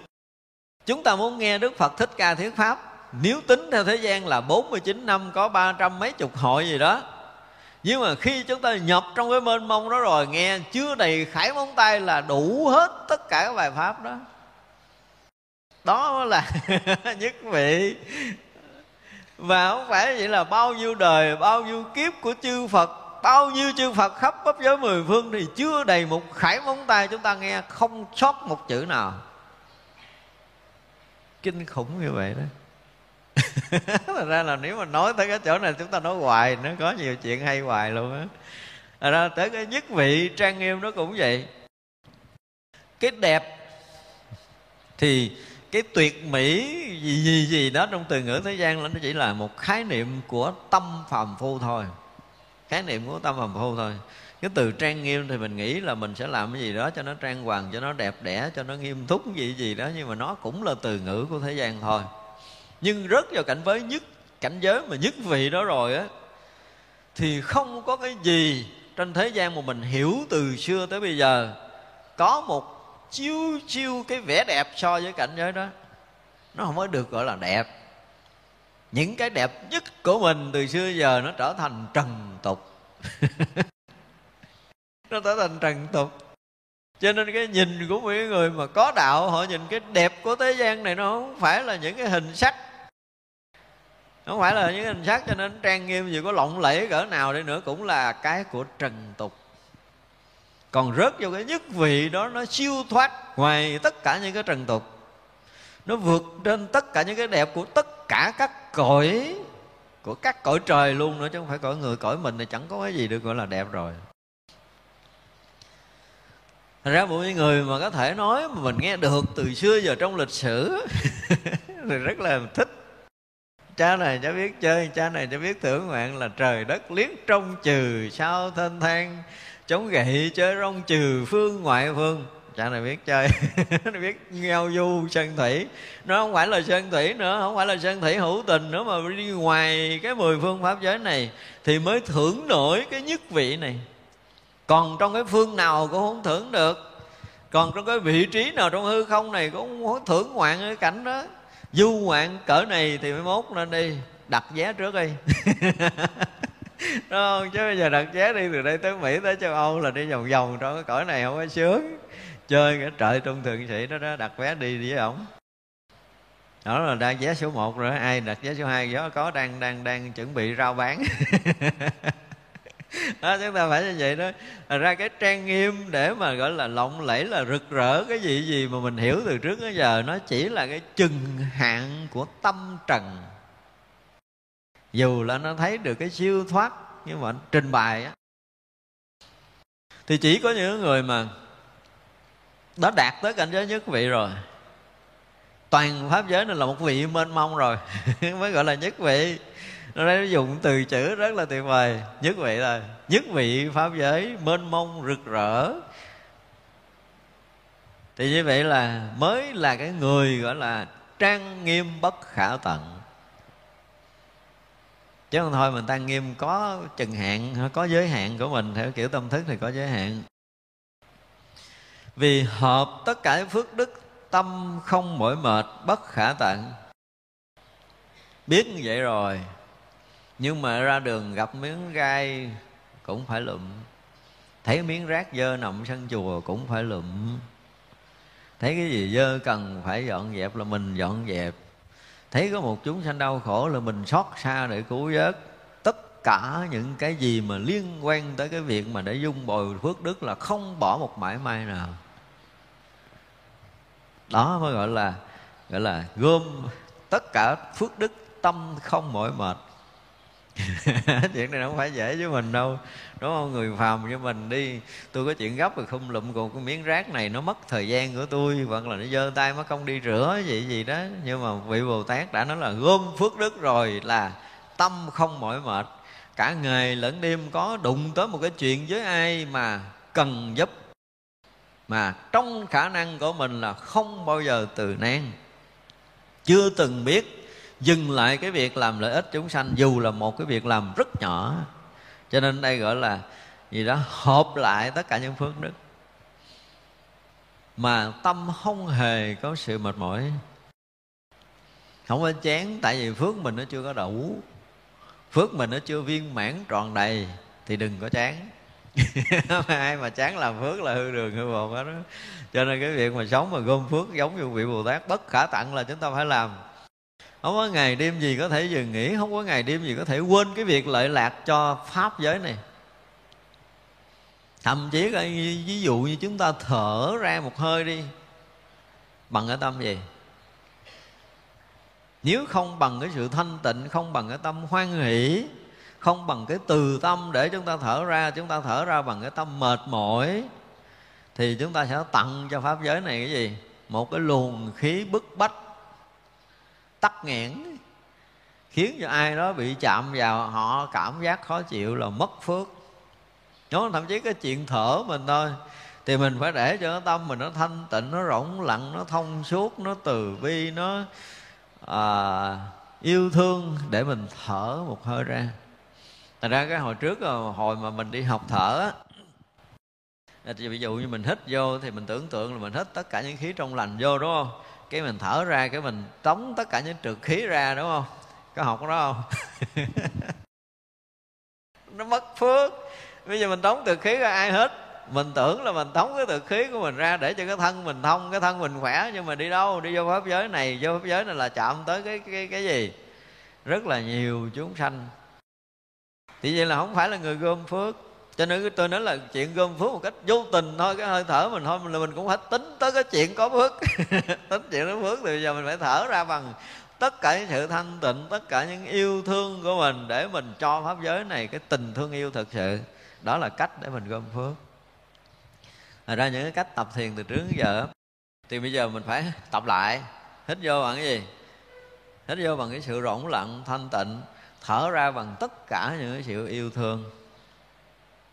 chúng ta muốn nghe đức phật thích ca thuyết pháp, nếu tính theo thế gian là 49 năm có ba trăm mấy chục hội gì đó. Nhưng mà khi chúng ta nhập trong cái mênh mông đó rồi, nghe chưa đầy khải móng tay là đủ hết tất cả các bài pháp đó đó là nhất vị. Và không phải vậy là bao nhiêu đời, bao nhiêu kiếp của chư phật, bao nhiêu chư phật khắp pháp giới mười phương thì chưa đầy một khải móng tay chúng ta nghe không sót một chữ nào. Kinh khủng như vậy đó. Thật ra là nếu mà nói tới cái chỗ này chúng ta nói hoài, Nó có nhiều chuyện hay hoài luôn á. Thật ra tới cái nhất vị trang nghiêm nó cũng vậy. Cái đẹp Thì cái tuyệt mỹ gì gì gì đó trong từ ngữ thế gian nó chỉ là một khái niệm của tâm phàm phu thôi. Khái niệm của tâm phàm phu thôi. Cái từ trang nghiêm thì mình nghĩ là mình sẽ làm cái gì đó cho nó trang hoàng, cho nó đẹp đẽ, cho nó nghiêm túc, gì gì đó, nhưng mà nó cũng là từ ngữ của thế gian thôi. Nhưng rớt vào cảnh giới nhất, cảnh giới mà nhất vị đó rồi á, thì không có cái gì trên thế gian mà mình hiểu từ xưa tới bây giờ. Có một chiêu chiêu cái vẻ đẹp so với cảnh giới đó. Nó không có được gọi là đẹp. Những cái đẹp nhất của mình từ xưa giờ nó trở thành trần tục. Nó trở thành trần tục. Cho nên cái nhìn của mấy người mà có đạo, họ nhìn cái đẹp của thế gian này nó không phải là những cái hình sắc. Không phải là những hình sắc, cho nên trang nghiêm gì có lộng lẫy cỡ nào đi nữa cũng là cái của trần tục còn rớt vô cái nhất vị đó, nó siêu thoát ngoài tất cả những cái trần tục. Nó vượt trên tất cả những cái đẹp của tất cả các cõi, của các cõi trời luôn nữa, chứ không phải cõi người. Cõi mình thì chẳng có cái gì được gọi là đẹp rồi. Thật ra mỗi người mà có thể nói mà mình nghe được từ xưa giờ trong lịch sử, thì rất là thích. Cha này cho biết chơi, cha này cho biết thưởng ngoạn là trời đất liếc trong trừ sao thênh thang chống gậy chơi rong trừ phương ngoại phương. Cha này biết chơi, nó biết ngao du sơn thủy. Nó không phải là sơn thủy nữa, không phải là sơn thủy hữu tình nữa mà đi ngoài cái mười phương pháp giới này thì mới thưởng nổi cái nhất vị này. Còn trong cái phương nào cũng không thưởng được. Còn trong cái vị trí nào trong hư không này cũng không thưởng ngoạn cái cảnh đó. Du ngoạn cỡ này thì mới mốt lên đi, đặt vé trước đi. đúng không? Chứ bây giờ đặt vé đi từ đây tới mỹ tới châu âu là đi vòng vòng trong cái cõi này không có sướng. Chơi cái trời trung thượng sĩ đó, đó đặt vé đi với ổng. Đó là đang vé số 1 rồi ai đặt vé số 2 gió có đang đang đang chuẩn bị rao bán. Đó, chúng ta phải như vậy đó. Ra cái trang nghiêm để mà gọi là lộng lẫy là rực rỡ cái gì gì mà mình hiểu từ trước đến giờ nó chỉ là cái chừng hạn của tâm trần dù là nó thấy được cái siêu thoát, nhưng mà trình bày á, thì chỉ có những người mà đã đạt tới cảnh giới nhất vị rồi. Toàn pháp giới này là một vị mênh mông rồi, mới gọi là nhất vị. Nó đây nó dùng từ chữ rất là tuyệt vời, nhất vị là nhất vị pháp giới mênh mông rực rỡ. Thì như vậy là mới là cái người gọi là trang nghiêm bất khả tận chứ không thôi mình tăng nghiêm có chừng hạn có giới hạn của mình, theo kiểu tâm thức thì có giới hạn. Vì hợp tất cả phước đức, tâm không mỏi mệt, bất khả tận biết như vậy rồi, nhưng mà ra đường gặp miếng gai cũng phải lụm. Thấy miếng rác dơ nằm sân chùa cũng phải lụm. Thấy cái gì dơ cần phải dọn dẹp là mình dọn dẹp thấy có một chúng sanh đau khổ là mình xót xa để cứu vớt. Tất cả những cái gì mà liên quan tới cái việc mà để dung bồi phước đức là không bỏ một mãi may nào. Đó mới gọi là gọi là gom tất cả phước đức, tâm không mỏi mệt. chuyện này không phải dễ với mình đâu, đúng không? Người phàm như mình đi, tôi có chuyện gấp rồi không lụm, còn cái miếng rác này nó mất thời gian của tôi, hoặc là nó giơ tay mất công đi rửa gì gì đó. Nhưng mà vị bồ tát đã nói là gom phước đức rồi là tâm không mỏi mệt. Cả ngày lẫn đêm có đụng tới một cái chuyện với ai mà cần giúp, mà trong khả năng của mình là không bao giờ từ nan. Chưa từng biết dừng lại cái việc làm lợi ích chúng sanh, dù là một cái việc làm rất nhỏ. Cho nên đây gọi là gì đó, hợp lại tất cả những phước đức. Mà tâm không hề có sự mệt mỏi. Không có chán, tại vì phước mình nó chưa có đủ. Phước mình nó chưa viên mãn tròn đầy, thì đừng có chán. Ai mà chán làm phước là hư đường, hư bột đó cho nên cái việc mà sống mà gom phước giống như vị bồ tát, bất khả tặng là chúng ta phải làm không có ngày đêm gì có thể dừng nghỉ, không có ngày đêm gì có thể quên cái việc lợi lạc cho pháp giới này. Thậm chí là ví dụ như chúng ta thở ra một hơi đi, bằng cái tâm gì? Nếu không bằng cái sự thanh tịnh, không bằng cái tâm hoan hỷ, không bằng cái từ tâm để chúng ta thở ra, chúng ta thở ra bằng cái tâm mệt mỏi, thì chúng ta sẽ tặng cho pháp giới này cái gì? Một cái luồng khí bức bách tắc nghẽn khiến cho ai đó bị chạm vào họ cảm giác khó chịu là mất phước. Nó thậm chí cái chuyện thở mình thôi thì mình phải để cho cái tâm mình nó thanh tịnh nó rỗng lặng nó thông suốt nó từ bi nó à, yêu thương để mình thở một hơi ra. Thật ra cái hồi trước à, hồi mà mình đi học thở á thì ví dụ như mình hít vô thì mình tưởng tượng là mình hít tất cả những khí trong lành vô đúng không? Cái mình thở ra, cái mình tống tất cả những trượt khí ra, đúng không? Có học đó không? Nó mất phước. Bây giờ mình tống trượt khí ra, ai hết? Mình tưởng là mình tống cái từ khí của mình ra để cho cái thân mình thông, cái thân mình khỏe, nhưng mà đi đâu? Đi vô pháp giới này. Vô pháp giới này là chạm tới cái cái cái gì? Rất là nhiều chúng sanh. Thì vậy là không phải là người gom phước cho nên tôi nói là chuyện gom phước một cách vô tình thôi, cái hơi thở mình thôi là mình cũng phải tính tới cái chuyện có phước. Tính chuyện có phước thì bây giờ mình phải thở ra bằng tất cả những sự thanh tịnh, tất cả những yêu thương của mình để mình cho pháp giới này cái tình thương yêu thực sự. Đó là cách để mình gom phước. Thật ra những cái cách tập thiền từ trước đến giờ thì bây giờ mình phải tập lại. Hít vô bằng cái gì? Hít vô bằng cái sự rỗng lặng, thanh tịnh, thở ra bằng tất cả những cái sự yêu thương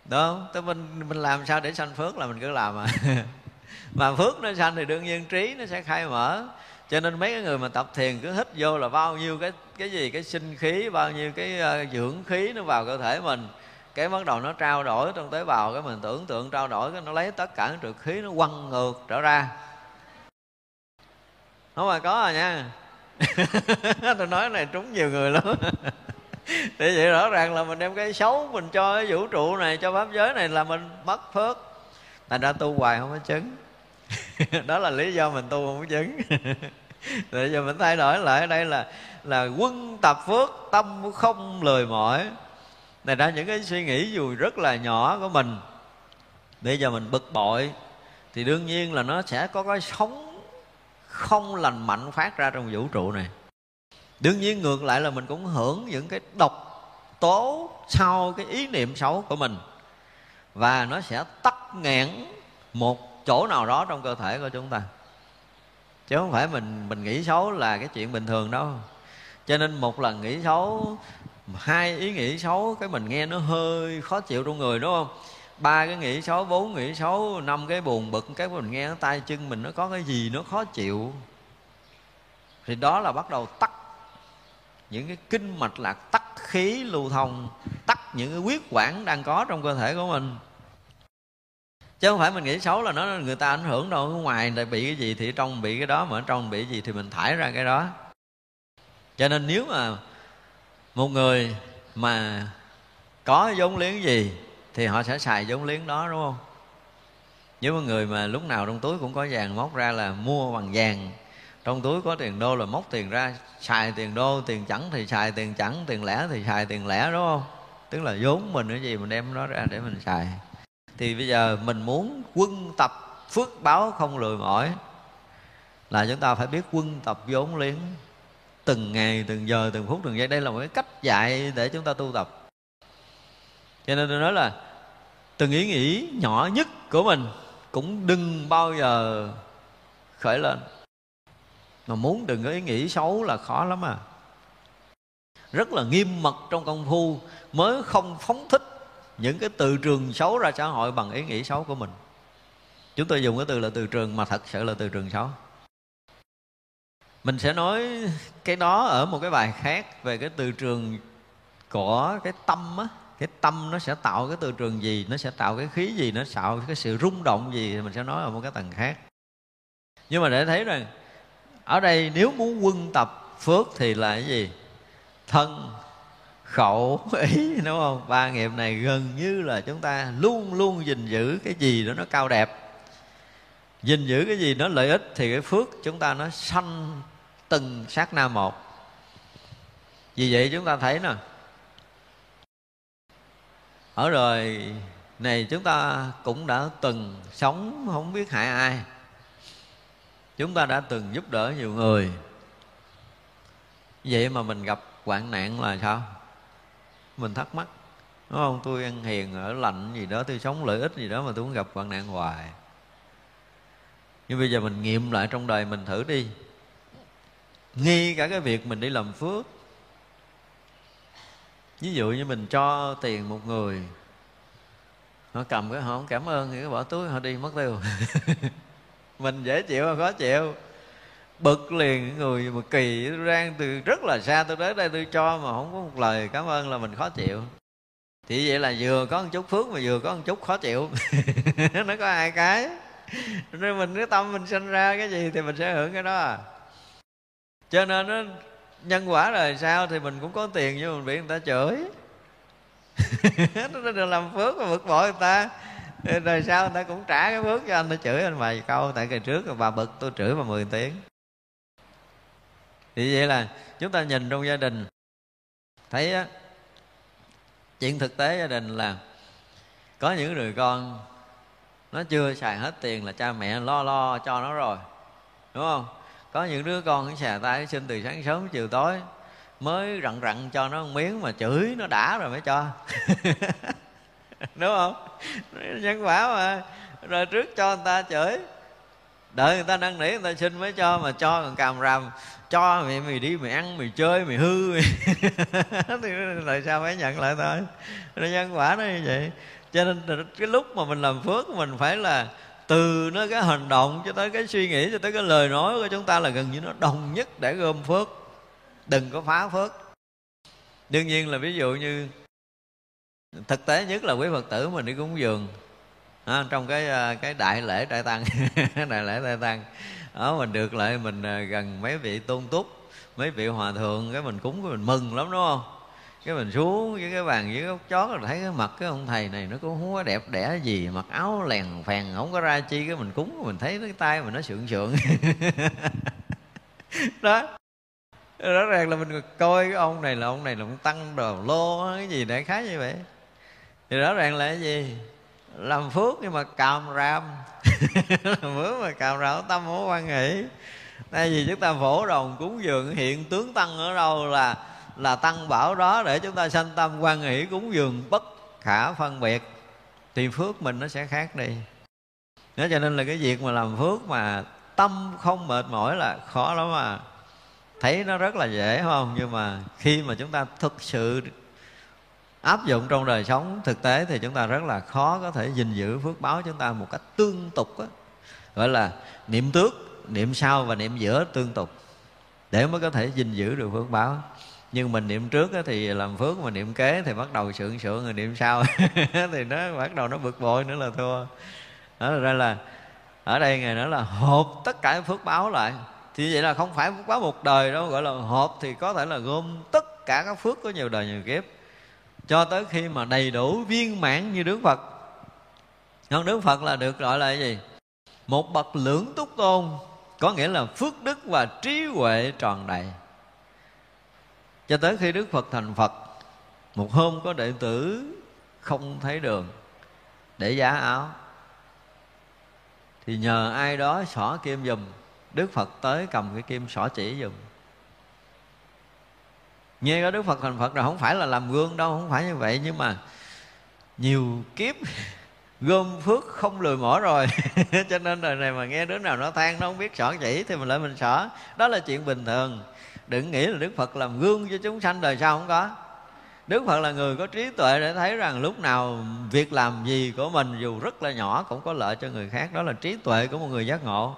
đó tới mình mình làm sao để sanh phước là mình cứ làm mà mà phước nó sanh thì đương nhiên trí nó sẽ khai mở. Cho nên mấy cái người mà tập thiền cứ hít vô là bao nhiêu cái cái gì cái sinh khí bao nhiêu cái uh, dưỡng khí nó vào cơ thể mình. Cái bắt đầu nó trao đổi trong tế bào cái mình tưởng tượng trao đổi cái nó lấy tất cả những trượt khí nó quăng ngược trở ra. Không mà có rồi nha. Tôi nói này trúng nhiều người lắm. thì vậy rõ ràng là mình đem cái xấu mình cho cái vũ trụ này, cho pháp giới này là mình mất phước. Thành ra tu hoài không có chứng. Đó là lý do mình tu không có chứng. Để giờ mình thay đổi lại ở đây là là quân tập phước, tâm không lười mỏi. Này ra những cái suy nghĩ dù rất là nhỏ của mình, bây giờ mình bực bội, thì đương nhiên là nó sẽ có cái sống không lành mạnh phát ra trong vũ trụ này đương nhiên ngược lại là mình cũng hưởng những cái độc tố sau cái ý niệm xấu của mình. Và nó sẽ tắt nghẽn một chỗ nào đó trong cơ thể của chúng ta. Chứ không phải mình mình nghĩ xấu là cái chuyện bình thường đâu. Cho nên một lần nghĩ xấu, hai ý nghĩ xấu, cái mình nghe nó hơi khó chịu trong người, đúng không? Ba cái nghĩ xấu, bốn nghĩ xấu, năm cái buồn bực, cái mình nghe tay chân mình nó có cái gì nó khó chịu. Thì đó là bắt đầu tắt những cái kinh mạch lạc tắc khí lưu thông tắt những cái huyết quản đang có trong cơ thể của mình. Chứ không phải mình nghĩ xấu là nó, người ta ảnh hưởng đâu, ngoài lại bị cái gì thì trong bị cái đó, mà ở trong bị cái gì thì mình thải ra cái đó. Cho nên nếu mà một người mà có vốn liếng gì thì họ sẽ xài vốn liếng đó, đúng không? Nếu mà người mà lúc nào trong túi cũng có vàng, móc ra là mua bằng vàng trong túi có tiền đô là móc tiền ra, xài tiền đô, tiền chẳng thì xài, tiền chẳng, tiền lẻ thì xài, tiền lẻ, đúng không? Tức là vốn mình cái gì mình đem nó ra để mình xài. Thì bây giờ mình muốn quân tập phước báo không lười mỏi là chúng ta phải biết quân tập vốn liếng từng ngày, từng giờ, từng phút, từng giây. Đây là một cái cách dạy để chúng ta tu tập. Cho nên tôi nói là từng ý nghĩ nhỏ nhất của mình cũng đừng bao giờ khởi lên mà muốn đừng có ý nghĩ xấu là khó lắm à. Rất là nghiêm mật trong công phu, mới không phóng thích những cái từ trường xấu ra xã hội bằng ý nghĩ xấu của mình. Chúng tôi dùng cái từ là từ trường mà thật sự là từ trường xấu. Mình sẽ nói cái đó ở một cái bài khác về cái từ trường của cái tâm á. Cái tâm nó sẽ tạo cái từ trường gì, nó sẽ tạo cái khí gì, nó tạo cái sự rung động gì thì mình sẽ nói ở một cái tầng khác. Nhưng mà để thấy rằng ở đây nếu muốn quân tập phước thì là cái gì? Thân, khẩu, ý, đúng không? Ba nghiệp này gần như là chúng ta luôn luôn gìn giữ cái gì đó nó cao đẹp. Gìn giữ cái gì nó lợi ích thì cái phước chúng ta nó sanh từng sát na một. Vì vậy chúng ta thấy nè. Ở đời này chúng ta cũng đã từng sống, không biết hại ai chúng ta đã từng giúp đỡ nhiều người. Vậy mà mình gặp hoạn nạn là sao? Mình thắc mắc, đúng không? Tôi ăn hiền, ở lạnh gì đó, tôi sống lợi ích gì đó mà tôi cũng gặp hoạn nạn hoài. Nhưng bây giờ mình nghiệm lại trong đời mình thử đi. Nghi cả cái việc mình đi làm phước. Ví dụ như mình cho tiền một người, họ cầm cái họ không cảm ơn thì cái bỏ túi, họ đi mất tiêu. mình dễ chịu hay khó chịu. Bực liền người mà kỳ tôi rang từ rất là xa tôi đến đây tôi cho mà không có một lời cảm ơn là mình khó chịu. Thì vậy là vừa có một chút phước mà vừa có một chút khó chịu. Nó có hai cái. Nên mình cái tâm mình sinh ra cái gì thì mình sẽ hưởng cái đó à. Cho nên nó nhân quả rồi sao thì mình cũng có tiền nhưng mình bị người ta chửi. Nó được làm phước mà bực bội người ta rồi sao? Người ta cũng trả cái phước cho anh nó chửi anh. Vài câu tại ngày trước, bà bực, tôi chửi bà 10 tiếng. Thì vậy là chúng ta nhìn trong gia đình. Thấy á, chuyện thực tế gia đình là có những người con, nó chưa xài hết tiền là cha mẹ lo lo cho nó rồi. Đúng không? Có những đứa con nó xài tay xin từ sáng sớm, chiều tối, mới rặn rặn cho nó một miếng mà chửi nó đã rồi mới cho. đúng không? Nhân quả mà. Rồi trước cho người ta chửi. Đợi người ta năn nỉ, người ta xin mới cho, mà cho còn càm ràm. Cho mày mày đi, mày ăn, mày chơi, mày hư. Mày thì tại sao phải nhận lại thôi? Nó nhân quả nó như vậy. Cho nên cái lúc mà mình làm phước, mình phải là từ nó cái hành động cho tới cái suy nghĩ, cho tới cái lời nói của chúng ta là gần như nó đồng nhất để gom phước. Đừng có phá phước. Đương nhiên là ví dụ như thực tế nhất là quý phật tử mình đi cúng dường. À, trong cái à, cái đại lễ đại tăng. Đại lễ đại tăng. Đó mình được lại mình à, gần mấy vị tôn túc mấy vị hòa thượng cái mình cúng cái mình mừng lắm đúng không? Cái mình xuống với cái bàn với gốc chót là thấy cái mặt cái ông thầy này nó cũng không có đẹp đẽ gì mặc áo lèn phèn không có ra chi cái mình cúng mình thấy cái tay mình nó sượng sượng. Đó. Rõ ràng là mình coi cái ông này là ông này là ông tăng đồ lô cái gì đại khái như vậy thì rõ ràng là cái gì? Làm phước nhưng mà càm ram làm phước mà càm ram tâm không quan nghĩ tại vì chúng ta phổ đồng cúng dường hiện tướng tăng ở đâu là là tăng bảo đó để chúng ta sanh tâm quan hỷ cúng dường bất khả phân biệt. Thì phước mình nó sẽ khác đi. Đó cho nên là cái việc mà làm phước mà tâm không mệt mỏi là khó lắm mà thấy nó rất là dễ không? Nhưng mà khi mà chúng ta thực sự áp dụng trong đời sống thực tế thì chúng ta rất là khó có thể gìn giữ phước báo chúng ta một cách tương tục đó. gọi là niệm trước niệm sau và niệm giữa tương tục. Để mới có thể gìn giữ được phước báo. Nhưng mình niệm trước thì làm phước mà niệm kế thì bắt đầu sượng sượng rồi niệm sau. Thì nó bắt đầu nó bực bội nữa là thua. Đó ra là ở đây ngài nói là hộp tất cả phước báo lại. Thì vậy là không phải phước báo một đời đâu, gọi là hộp thì có thể là gom tất cả các phước có nhiều đời nhiều kiếp cho tới khi mà đầy đủ viên mãn như Đức Phật. Còn Đức Phật là được gọi là cái gì? Một bậc lưỡng túc tôn, Có nghĩa là phước đức và trí huệ tròn đầy. Cho tới khi Đức Phật thành Phật, Một hôm có đệ tử không thấy đường Để giá áo. Thì nhờ ai đó xỏ kim dùm Đức Phật tới cầm cái kim xỏ chỉ dùm nghe có đức phật, thành phật rồi, không phải là làm gương đâu, không phải như vậy, nhưng mà nhiều kiếp gom phước không lười mỏ rồi. Cho nên đời này mà nghe đứa nào nó than nó không biết sợ chỉ thì mình lại mình sợ. Đó là chuyện bình thường. Đừng nghĩ là đức phật làm gương cho chúng sanh, đời sau không có. Đức phật là người có trí tuệ để thấy rằng lúc nào việc làm gì của mình dù rất là nhỏ cũng có lợi cho người khác. Đó là trí tuệ của một người giác ngộ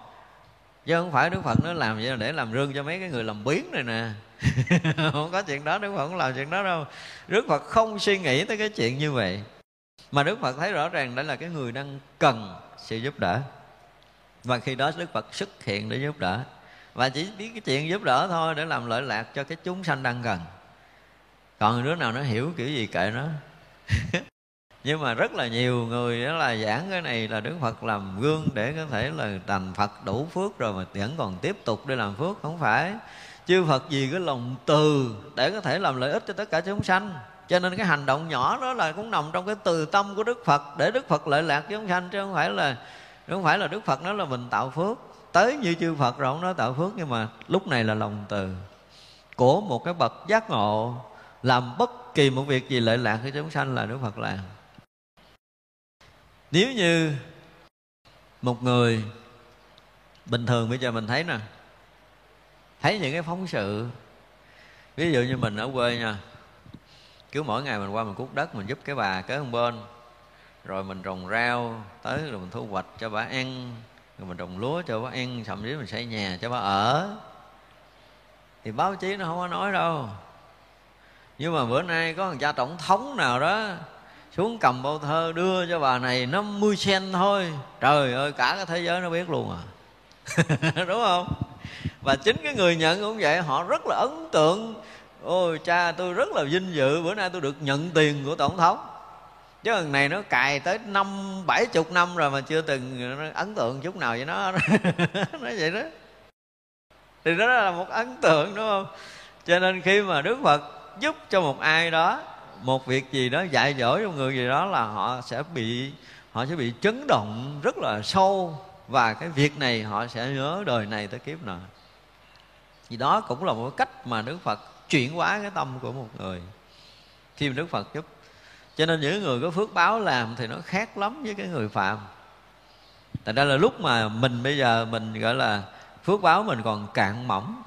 chứ không phải đức phật nó làm vậy là để làm rương cho mấy cái người làm biến này nè. Không có chuyện đó, đức phật không làm chuyện đó đâu. Đức phật không suy nghĩ tới cái chuyện như vậy. Mà đức phật thấy rõ ràng đây là cái người đang cần sự giúp đỡ. Và khi đó đức phật xuất hiện để giúp đỡ. Và chỉ biết cái chuyện giúp đỡ thôi để làm lợi lạc cho cái chúng sanh đang cần. Còn đứa nào nó hiểu kiểu gì kệ nó. nhưng mà rất là nhiều người đó là giảng cái này là đức phật làm gương để có thể là thành phật đủ phước rồi mà vẫn còn tiếp tục đi làm phước, không phải. Chư phật vì cái lòng từ để có thể làm lợi ích cho tất cả chúng sanh. Cho nên cái hành động nhỏ đó là cũng nằm trong cái từ tâm của đức phật, để đức phật lợi lạc chúng sanh, chứ không phải là không phải là đức phật nói là mình tạo phước. Tới như chư phật rồi ông nói tạo phước, nhưng mà lúc này là lòng từ của một cái bậc giác ngộ làm bất kỳ một việc gì lợi lạc cho chúng sanh là đức phật làm nếu như một người bình thường, bây giờ mình thấy nè, thấy những cái phóng sự, ví dụ như mình ở quê nha, cứ mỗi ngày mình qua mình cút đất, mình giúp cái bà kế bên bên, rồi mình trồng rau tới rồi mình thu hoạch cho bà ăn, rồi mình trồng lúa cho bà ăn, thậm chí mình xây nhà cho bà ở. Thì báo chí nó không có nói đâu. Nhưng mà bữa nay có thằng cha tổng thống nào đó xuống cầm bao thơ đưa cho bà này 50 sen thôi. Trời ơi, cả cái thế giới nó biết luôn à. Đúng không? Và chính cái người nhận cũng vậy, họ rất là ấn tượng. Ôi, cha, tôi rất là vinh dự, bữa nay tôi được nhận tiền của tổng thống. Chứ lần này nó cài tới năm, bảy chục năm rồi mà chưa từng ấn tượng chút nào vậy nó. Nói vậy đó. Thì đó là một ấn tượng, đúng không? Cho nên khi mà đức phật giúp cho một ai đó một việc gì đó dạy dỗ cho người gì đó là họ sẽ bị, họ sẽ bị chấn động rất là sâu. Và cái việc này họ sẽ nhớ đời này tới kiếp nọ. Thì đó cũng là một cách mà đức phật chuyển hóa cái tâm của một người. Khi mà đức phật giúp. Cho nên những người có phước báo làm thì nó khác lắm với cái người phạm. Tại ra là lúc mà mình bây giờ mình gọi là phước báo mình còn cạn mỏng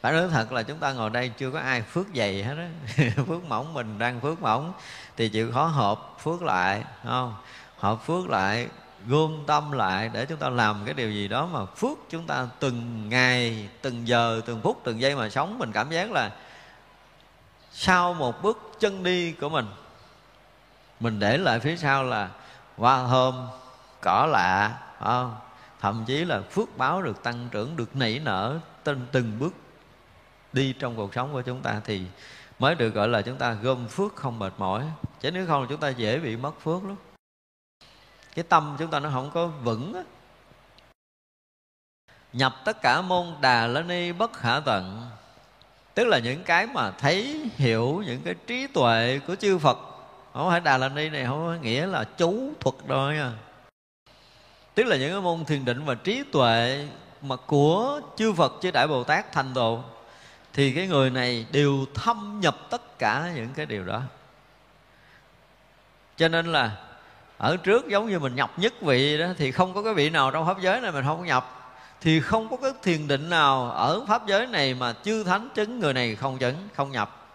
phải nói thật là chúng ta ngồi đây chưa có ai phước dày hết á. Phước mỏng mình đang phước mỏng, thì chịu khó hợp phước lại không? Hợp phước lại, gom tâm lại để chúng ta làm cái điều gì đó mà phước chúng ta từng ngày, từng giờ, từng phút, từng giây mà sống. Mình cảm giác là sau một bước chân đi của mình mình để lại phía sau là hoa thơm cỏ lạ không? thậm chí là phước báo được tăng trưởng, được nảy nở, từng từng bước đi trong cuộc sống của chúng ta thì mới được gọi là chúng ta gom phước không mệt mỏi. Chứ nếu không là chúng ta dễ bị mất phước lắm. Cái tâm chúng ta nó không có vững á. Nhập tất cả môn đà la ni bất khả tận. Tức là những cái mà thấy, hiểu, những cái trí tuệ của chư phật. Không phải đà la ni này, không có nghĩa là chú thuật đâu nha. Tức là những cái môn thiền định và trí tuệ mà của chư phật, chư đại bồ tát thành tựu thì cái người này đều thâm nhập tất cả những cái điều đó. Cho nên là ở trước giống như mình nhập nhất vị đó, thì không có cái vị nào trong pháp giới này mình không nhập. Thì không có cái thiền định nào ở pháp giới này mà chư thánh chứng người này không chứng, không nhập.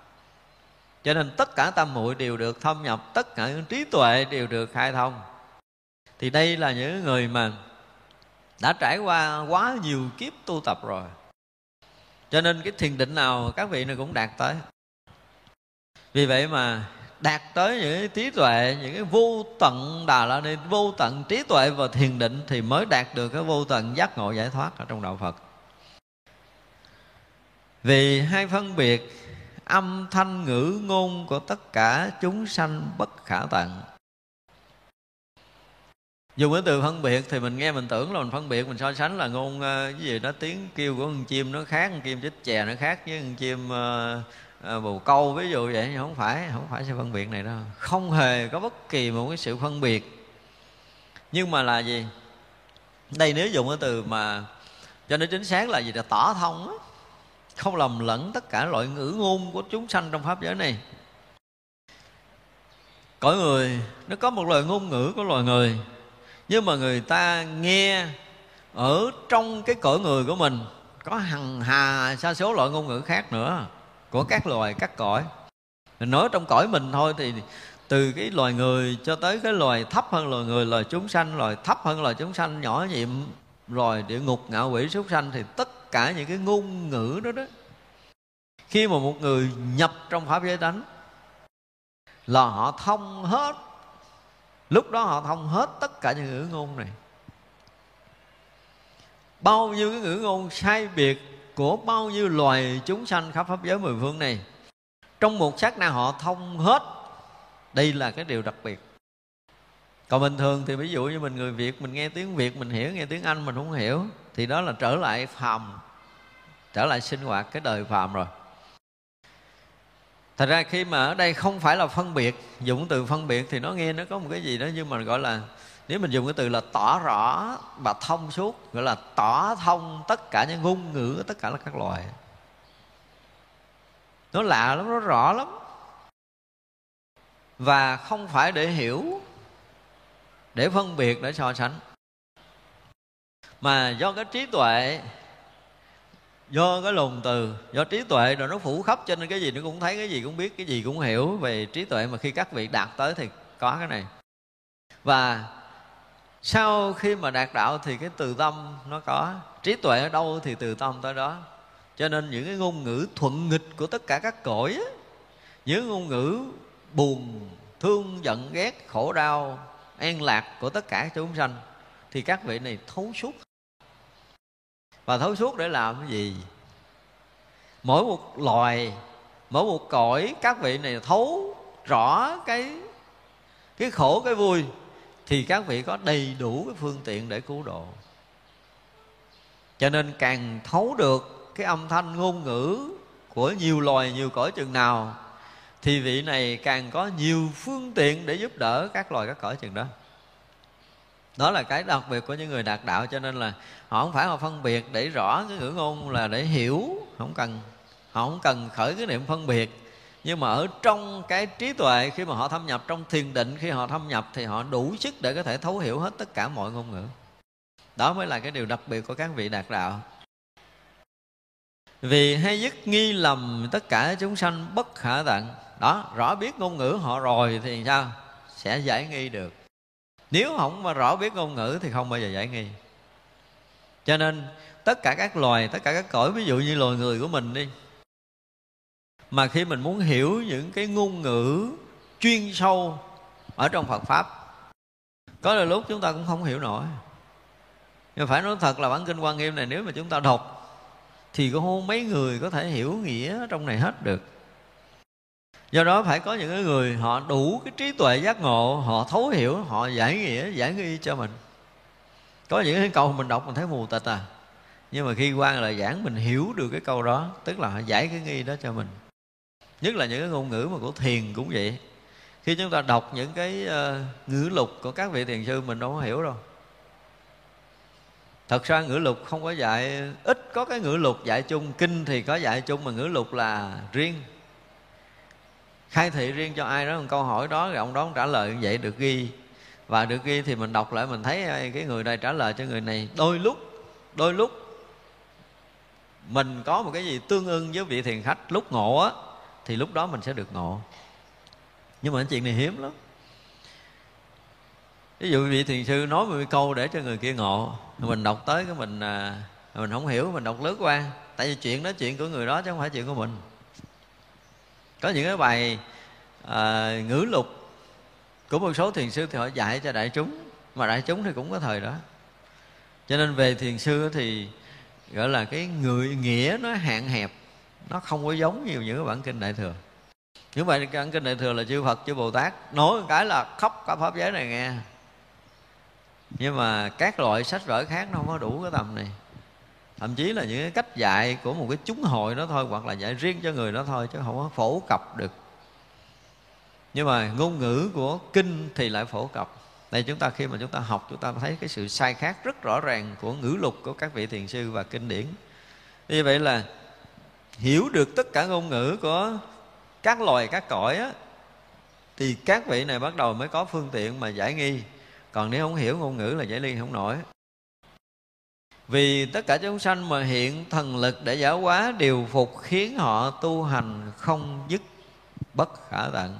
Cho nên tất cả tâm muội đều được thâm nhập, tất cả những trí tuệ đều được khai thông. Thì đây là những người mà đã trải qua quá nhiều kiếp tu tập rồi cho nên cái thiền định nào các vị này cũng đạt tới. Vì vậy mà đạt tới những cái trí tuệ, những cái vô tận đà la ni, vô tận trí tuệ và thiền định thì mới đạt được cái vô tận giác ngộ giải thoát ở trong đạo phật. Vì hai phân biệt, âm thanh ngữ ngôn của tất cả chúng sanh bất khả tận dùng cái từ phân biệt thì mình nghe mình tưởng là mình phân biệt mình so sánh là ngôn ờ, cái gì đó tiếng kêu của con chim nó khác con chim chích chè nó khác với con chim uh, bồ câu. Ví dụ vậy không phải không phải sự phân biệt này đâu. Không hề có bất kỳ một cái sự phân biệt. Nhưng mà là gì? Đây nếu dùng cái từ mà cho nó chính xác là gì là tỏ thông á. Không lầm lẫn tất cả loại ngữ ngôn của chúng sanh trong pháp giới này. Cõi người nó có một loại ngôn ngữ của loài người nhưng mà người ta nghe ở trong cái cõi người của mình, có hằng hà sa số loại ngôn ngữ khác nữa, của các loài, các cõi. Mình nói trong cõi mình thôi thì từ cái loài người cho tới cái loài thấp hơn loài người, loài chúng sanh, loài thấp hơn loài chúng sanh, nhỏ nhiệm, loài địa ngục, ngạo quỷ, súc sanh thì tất cả những cái ngôn ngữ đó đó, khi mà một người nhập trong pháp giới tánh là họ thông hết lúc đó họ thông hết tất cả những ngữ ngôn này. Bao nhiêu cái ngữ ngôn sai biệt của bao nhiêu loài chúng sanh khắp pháp giới mười phương này, trong một sát na họ thông hết. Đây là cái điều đặc biệt. Còn bình thường thì ví dụ như mình người việt, mình nghe tiếng việt, mình hiểu nghe tiếng anh, mình không hiểu, thì đó là trở lại phàm, trở lại sinh hoạt cái đời phàm rồi thật ra khi mà ở đây không phải là phân biệt, dùng từ phân biệt thì nó nghe nó có một cái gì đó nhưng mà gọi là, nếu mình dùng cái từ là tỏ rõ và thông suốt, gọi là tỏ thông tất cả những ngôn ngữ tất cả là các loài. Nó lạ lắm, nó rõ lắm. Và không phải để hiểu, để phân biệt để so sánh. Mà do cái trí tuệ do cái lùng từ do trí tuệ rồi nó phủ khắp cho nên cái gì nó cũng thấy cái gì cũng biết cái gì cũng hiểu về trí tuệ. Mà khi các vị đạt tới thì có cái này. Và sau khi mà đạt đạo thì cái từ tâm nó có trí tuệ ở đâu thì từ tâm tới đó. Cho nên những cái ngôn ngữ thuận nghịch của tất cả các cõi ấy, những ngôn ngữ buồn thương giận ghét khổ đau an lạc của tất cả chúng sanh thì các vị này thấu suốt và thấu suốt để làm cái gì? Mỗi một loài, mỗi một cõi, các vị này thấu rõ cái cái khổ, cái vui, thì các vị có đầy đủ cái phương tiện để cứu độ. Cho nên càng thấu được cái âm thanh ngôn ngữ của nhiều loài, nhiều cõi chừng nào, thì vị này càng có nhiều phương tiện để giúp đỡ các loài, các cõi chừng đó đó là cái đặc biệt của những người đạt đạo, cho nên là họ không phải họ phân biệt để rõ cái ngữ ngôn là để hiểu. Không cần, họ không cần khởi cái niệm phân biệt. Nhưng mà ở trong cái trí tuệ, khi mà họ thâm nhập, trong thiền định khi họ thâm nhập thì họ đủ sức để có thể thấu hiểu hết tất cả mọi ngôn ngữ. Đó mới là cái điều đặc biệt của các vị đạt đạo. Vì hay dứt nghi lầm tất cả chúng sanh bất khả tận. Đó, rõ biết ngôn ngữ họ rồi thì sao? Sẽ giải nghi được nếu không mà rõ biết ngôn ngữ thì không bao giờ giải nghi. Cho nên, tất cả các loài, tất cả các cõi, ví dụ như loài người của mình đi, mà khi mình muốn hiểu những cái ngôn ngữ chuyên sâu ở trong Phật pháp, có là lúc chúng ta cũng không hiểu nổi. Nhưng phải nói thật là bản kinh quan nghiêm này, nếu mà chúng ta đọc, thì có mấy người có thể hiểu nghĩa trong này hết được do đó phải có những người họ đủ cái trí tuệ giác ngộ họ thấu hiểu họ giải nghĩa giải nghi cho mình. Có những cái câu mình đọc mình thấy mù tịch à. Nhưng mà khi qua lời giảng mình hiểu được cái câu đó tức là họ giải cái nghi đó cho mình. Nhất là những cái ngôn ngữ mà của thiền cũng vậy. Khi chúng ta đọc những cái uh, ngữ lục của các vị thiền sư mình đâu có hiểu đâu. Thật ra ngữ lục không có dạy ít có cái ngữ lục dạy chung kinh thì có dạy chung mà ngữ lục là riêng khai thị riêng cho ai đó, một câu hỏi đó, rồi ông đó trả lời như vậy, được ghi. Và được ghi thì mình đọc lại, mình thấy à, cái người này trả lời cho người này. Đôi lúc đôi lúc, mình có một cái gì tương ưng với vị thiền khách lúc ngộ á, thì lúc đó mình sẽ được ngộ. Nhưng mà cái chuyện này hiếm lắm. Ví dụ vị thiền sư nói một câu để cho người kia ngộ mình đọc tới cái mình à, mình không hiểu, mình đọc lướt qua. Tại vì chuyện đó chuyện của người đó chứ không phải chuyện của mình có những cái bài à, ngữ lục của một số thiền sư thì họ dạy cho đại chúng mà đại chúng thì cũng có thời đó. Cho nên về thiền sư thì gọi là cái người nghĩa nó hạn hẹp nó không có giống nhiều những cái bản kinh đại thừa. Những bài bản kinh đại thừa là chư phật chư bồ tát nói một cái là khóc cả pháp giới này nghe. Nhưng mà các loại sách vở khác nó không có đủ cái tầm này thậm chí là những cái cách dạy của một cái chúng hội đó thôi hoặc là dạy riêng cho người đó thôi chứ không có phổ cập được. Nhưng mà ngôn ngữ của kinh thì lại phổ cập. Đây chúng ta khi mà chúng ta học chúng ta thấy cái sự sai khác rất rõ ràng của ngữ lục của các vị thiền sư và kinh điển. Như vậy là hiểu được tất cả ngôn ngữ của các loài các cõi á, thì các vị này bắt đầu mới có phương tiện mà giải nghi. Còn nếu không hiểu ngôn ngữ là giải ly không nổi vì tất cả chúng sanh mà hiện thần lực để giả hóa, điều phục khiến họ tu hành không dứt bất khả tận.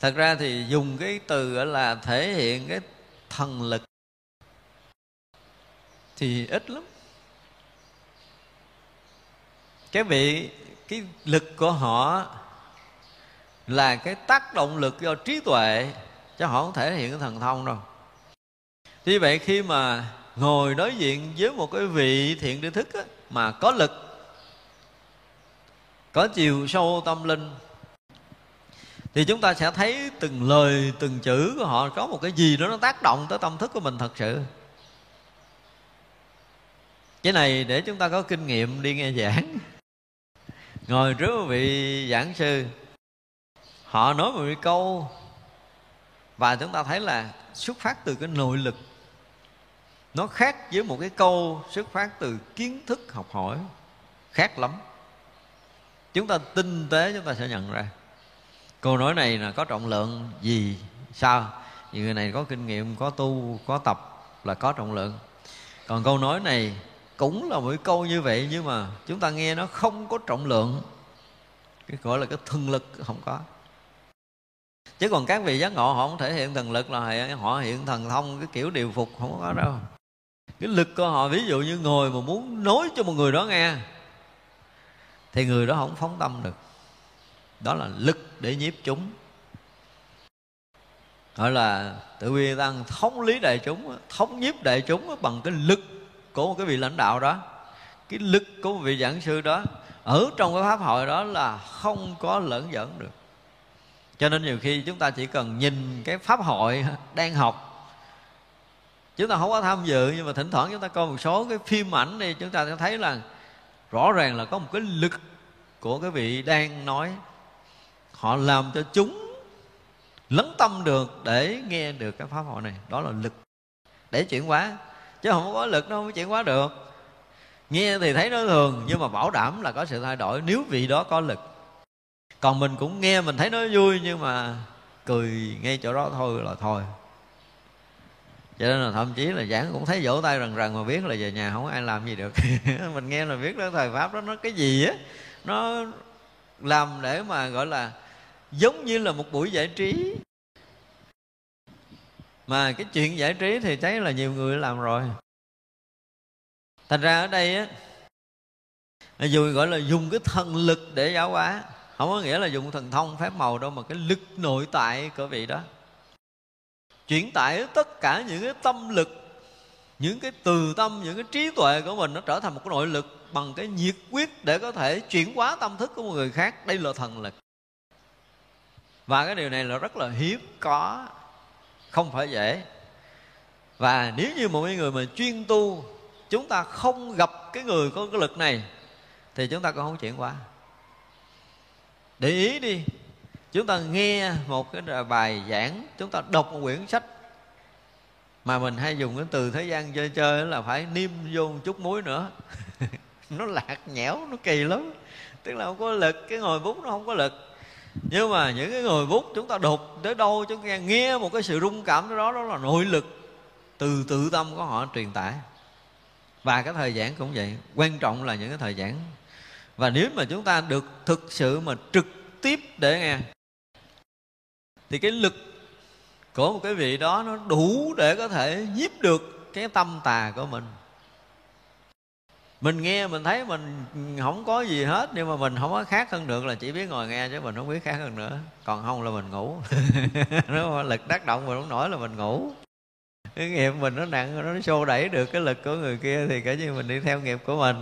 Thật ra thì dùng cái từ là thể hiện cái thần lực thì ít lắm. Cái vị, cái lực của họ là cái tác động lực do trí tuệ, chứ họ không thể hiện cái thần thông đâu vì vậy khi mà ngồi đối diện với một cái vị thiện tri thức á, mà có lực có chiều sâu tâm linh thì chúng ta sẽ thấy từng lời từng chữ của họ có một cái gì đó nó tác động tới tâm thức của mình thật sự. Cái này để chúng ta có kinh nghiệm đi nghe giảng. Ngồi trước một vị giảng sư họ nói một câu và chúng ta thấy là xuất phát từ cái nội lực nó khác với một cái câu xuất phát từ kiến thức học hỏi. Khác lắm. Chúng ta tinh tế chúng ta sẽ nhận ra. Câu nói này là có trọng lượng gì, sao? Vì người này có kinh nghiệm, có tu, có tập là có trọng lượng. Còn câu nói này cũng là một câu như vậy, nhưng mà chúng ta nghe nó không có trọng lượng. Cái gọi là cái thân lực không có. Chứ còn các vị giác ngộ họ không thể hiện thần lực là họ hiện thần thông, cái kiểu điều phục không có đâu cái lực của họ, ví dụ như ngồi mà muốn nói cho một người đó nghe, thì người đó không phóng tâm được. Đó là lực để nhiếp chúng. Gọi là tự vi tăng, thống lý đại chúng, thống nhiếp đại chúng bằng cái lực của một cái vị lãnh đạo đó. Cái lực của một vị giảng sư đó, ở trong cái pháp hội đó là không có lẫn dẫn được. Cho nên nhiều khi chúng ta chỉ cần nhìn cái pháp hội đang học chúng ta không có tham dự, nhưng mà thỉnh thoảng chúng ta coi một số cái phim ảnh đi, chúng ta sẽ thấy là rõ ràng là có một cái lực của cái vị đang nói. Họ làm cho chúng lấn tâm được để nghe được cái pháp hội này. Đó là lực để chuyển hóa, chứ không có lực nó không chuyển hóa được. Nghe thì thấy nó thường, nhưng mà bảo đảm là có sự thay đổi nếu vị đó có lực. Còn mình cũng nghe, mình thấy nó vui, nhưng mà cười ngay chỗ đó thôi là thôi cho nên là thậm chí là giảng cũng thấy vỗ tay rần rần mà biết là về nhà không ai làm gì được. Mình nghe là biết đó, thời pháp đó, nó cái gì á, nó làm để mà, gọi là, giống như là một buổi giải trí. Mà cái chuyện giải trí thì thấy là nhiều người làm rồi. Thành ra ở đây á dù gọi là, dùng cái thần lực để giáo hóa. Không có nghĩa là dùng thần thông phép màu đâu, mà cái lực nội tại của vị đó chuyển tải tất cả những cái tâm lực, những cái từ tâm, những cái trí tuệ của mình nó trở thành một cái nội lực bằng cái nhiệt quyết để có thể chuyển hóa tâm thức của một người khác. Đây là thần lực. Và cái điều này là rất là hiếm có, không phải dễ. Và nếu như một người mà chuyên tu, chúng ta không gặp cái người có cái lực này, thì chúng ta cũng không chuyển qua để ý đi chúng ta nghe một cái bài giảng, chúng ta đọc một quyển sách mà mình hay dùng cái từ thế gian chơi chơi là phải niêm vô một chút muối nữa. Nó lạc nhẽo, nó kỳ lắm. Tức là không có lực, cái ngồi bút nó không có lực. Nhưng mà những cái người bút chúng ta đục tới đâu, chúng ta nghe một cái sự rung cảm đó đó là nội lực từ tự tâm của họ truyền tải. Và cái thời giảng cũng vậy, quan trọng là những cái thời giảng. Và nếu mà chúng ta được thực sự mà trực tiếp để nghe thì cái lực của một cái vị đó nó đủ để có thể nhiếp được cái tâm tà của mình. Mình nghe, mình thấy mình không có gì hết, nhưng mà mình không có khác hơn được là chỉ biết ngồi nghe chứ mình không biết khác hơn nữa. Còn không là mình ngủ. Nó lực tác động mình không nổi là mình ngủ. Cái nghiệp mình nó nặng, nó xô đẩy được cái lực của người kia thì cả như mình đi theo nghiệp của mình.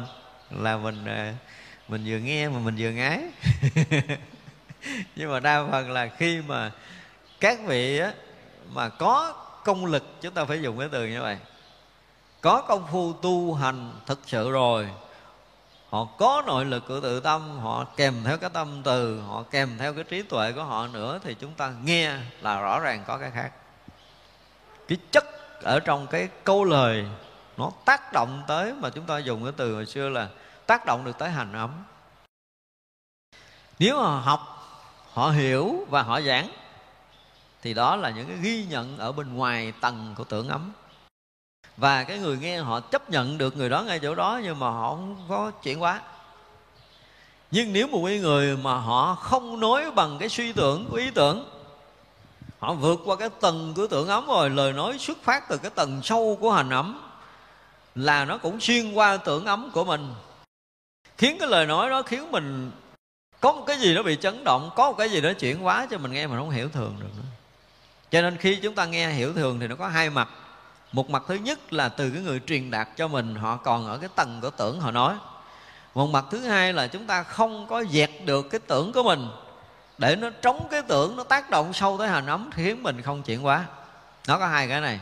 Là mình à, mình vừa nghe mà mình vừa ngái. Nhưng mà đa phần là khi mà các vị á, mà có công lực chúng ta phải dùng cái từ như vậy. Có công phu tu hành thực sự rồi họ có nội lực của tự tâm họ kèm theo cái tâm từ họ kèm theo cái trí tuệ của họ nữa thì chúng ta nghe là rõ ràng có cái khác. Cái chất ở trong cái câu lời nó tác động tới mà chúng ta dùng cái từ hồi xưa là tác động được tới hành ấm. Nếu mà học họ hiểu và họ giảng thì đó là những cái ghi nhận ở bên ngoài tầng của tưởng ấm. Và cái người nghe họ chấp nhận được người đó ngay chỗ đó nhưng mà họ không có chuyển hóa. Nhưng nếu một người mà họ không nói bằng cái suy tưởng của ý tưởng, họ vượt qua cái tầng của tưởng ấm rồi, lời nói xuất phát từ cái tầng sâu của hành ấm, là nó cũng xuyên qua tưởng ấm của mình. Khiến cái lời nói đó khiến mình có một cái gì đó bị chấn động, có một cái gì đó chuyển hóa cho mình nghe mà không hiểu thường được nữa cho nên khi chúng ta nghe hiểu thường thì nó có hai mặt. Một mặt thứ nhất là từ cái người truyền đạt cho mình, họ còn ở cái tầng của tưởng họ nói. Một mặt thứ hai là chúng ta không có dẹt được cái tưởng của mình. Để nó trống cái tưởng, nó tác động sâu tới hành ấm, khiến mình không chuyển hóa. Nó có hai cái này.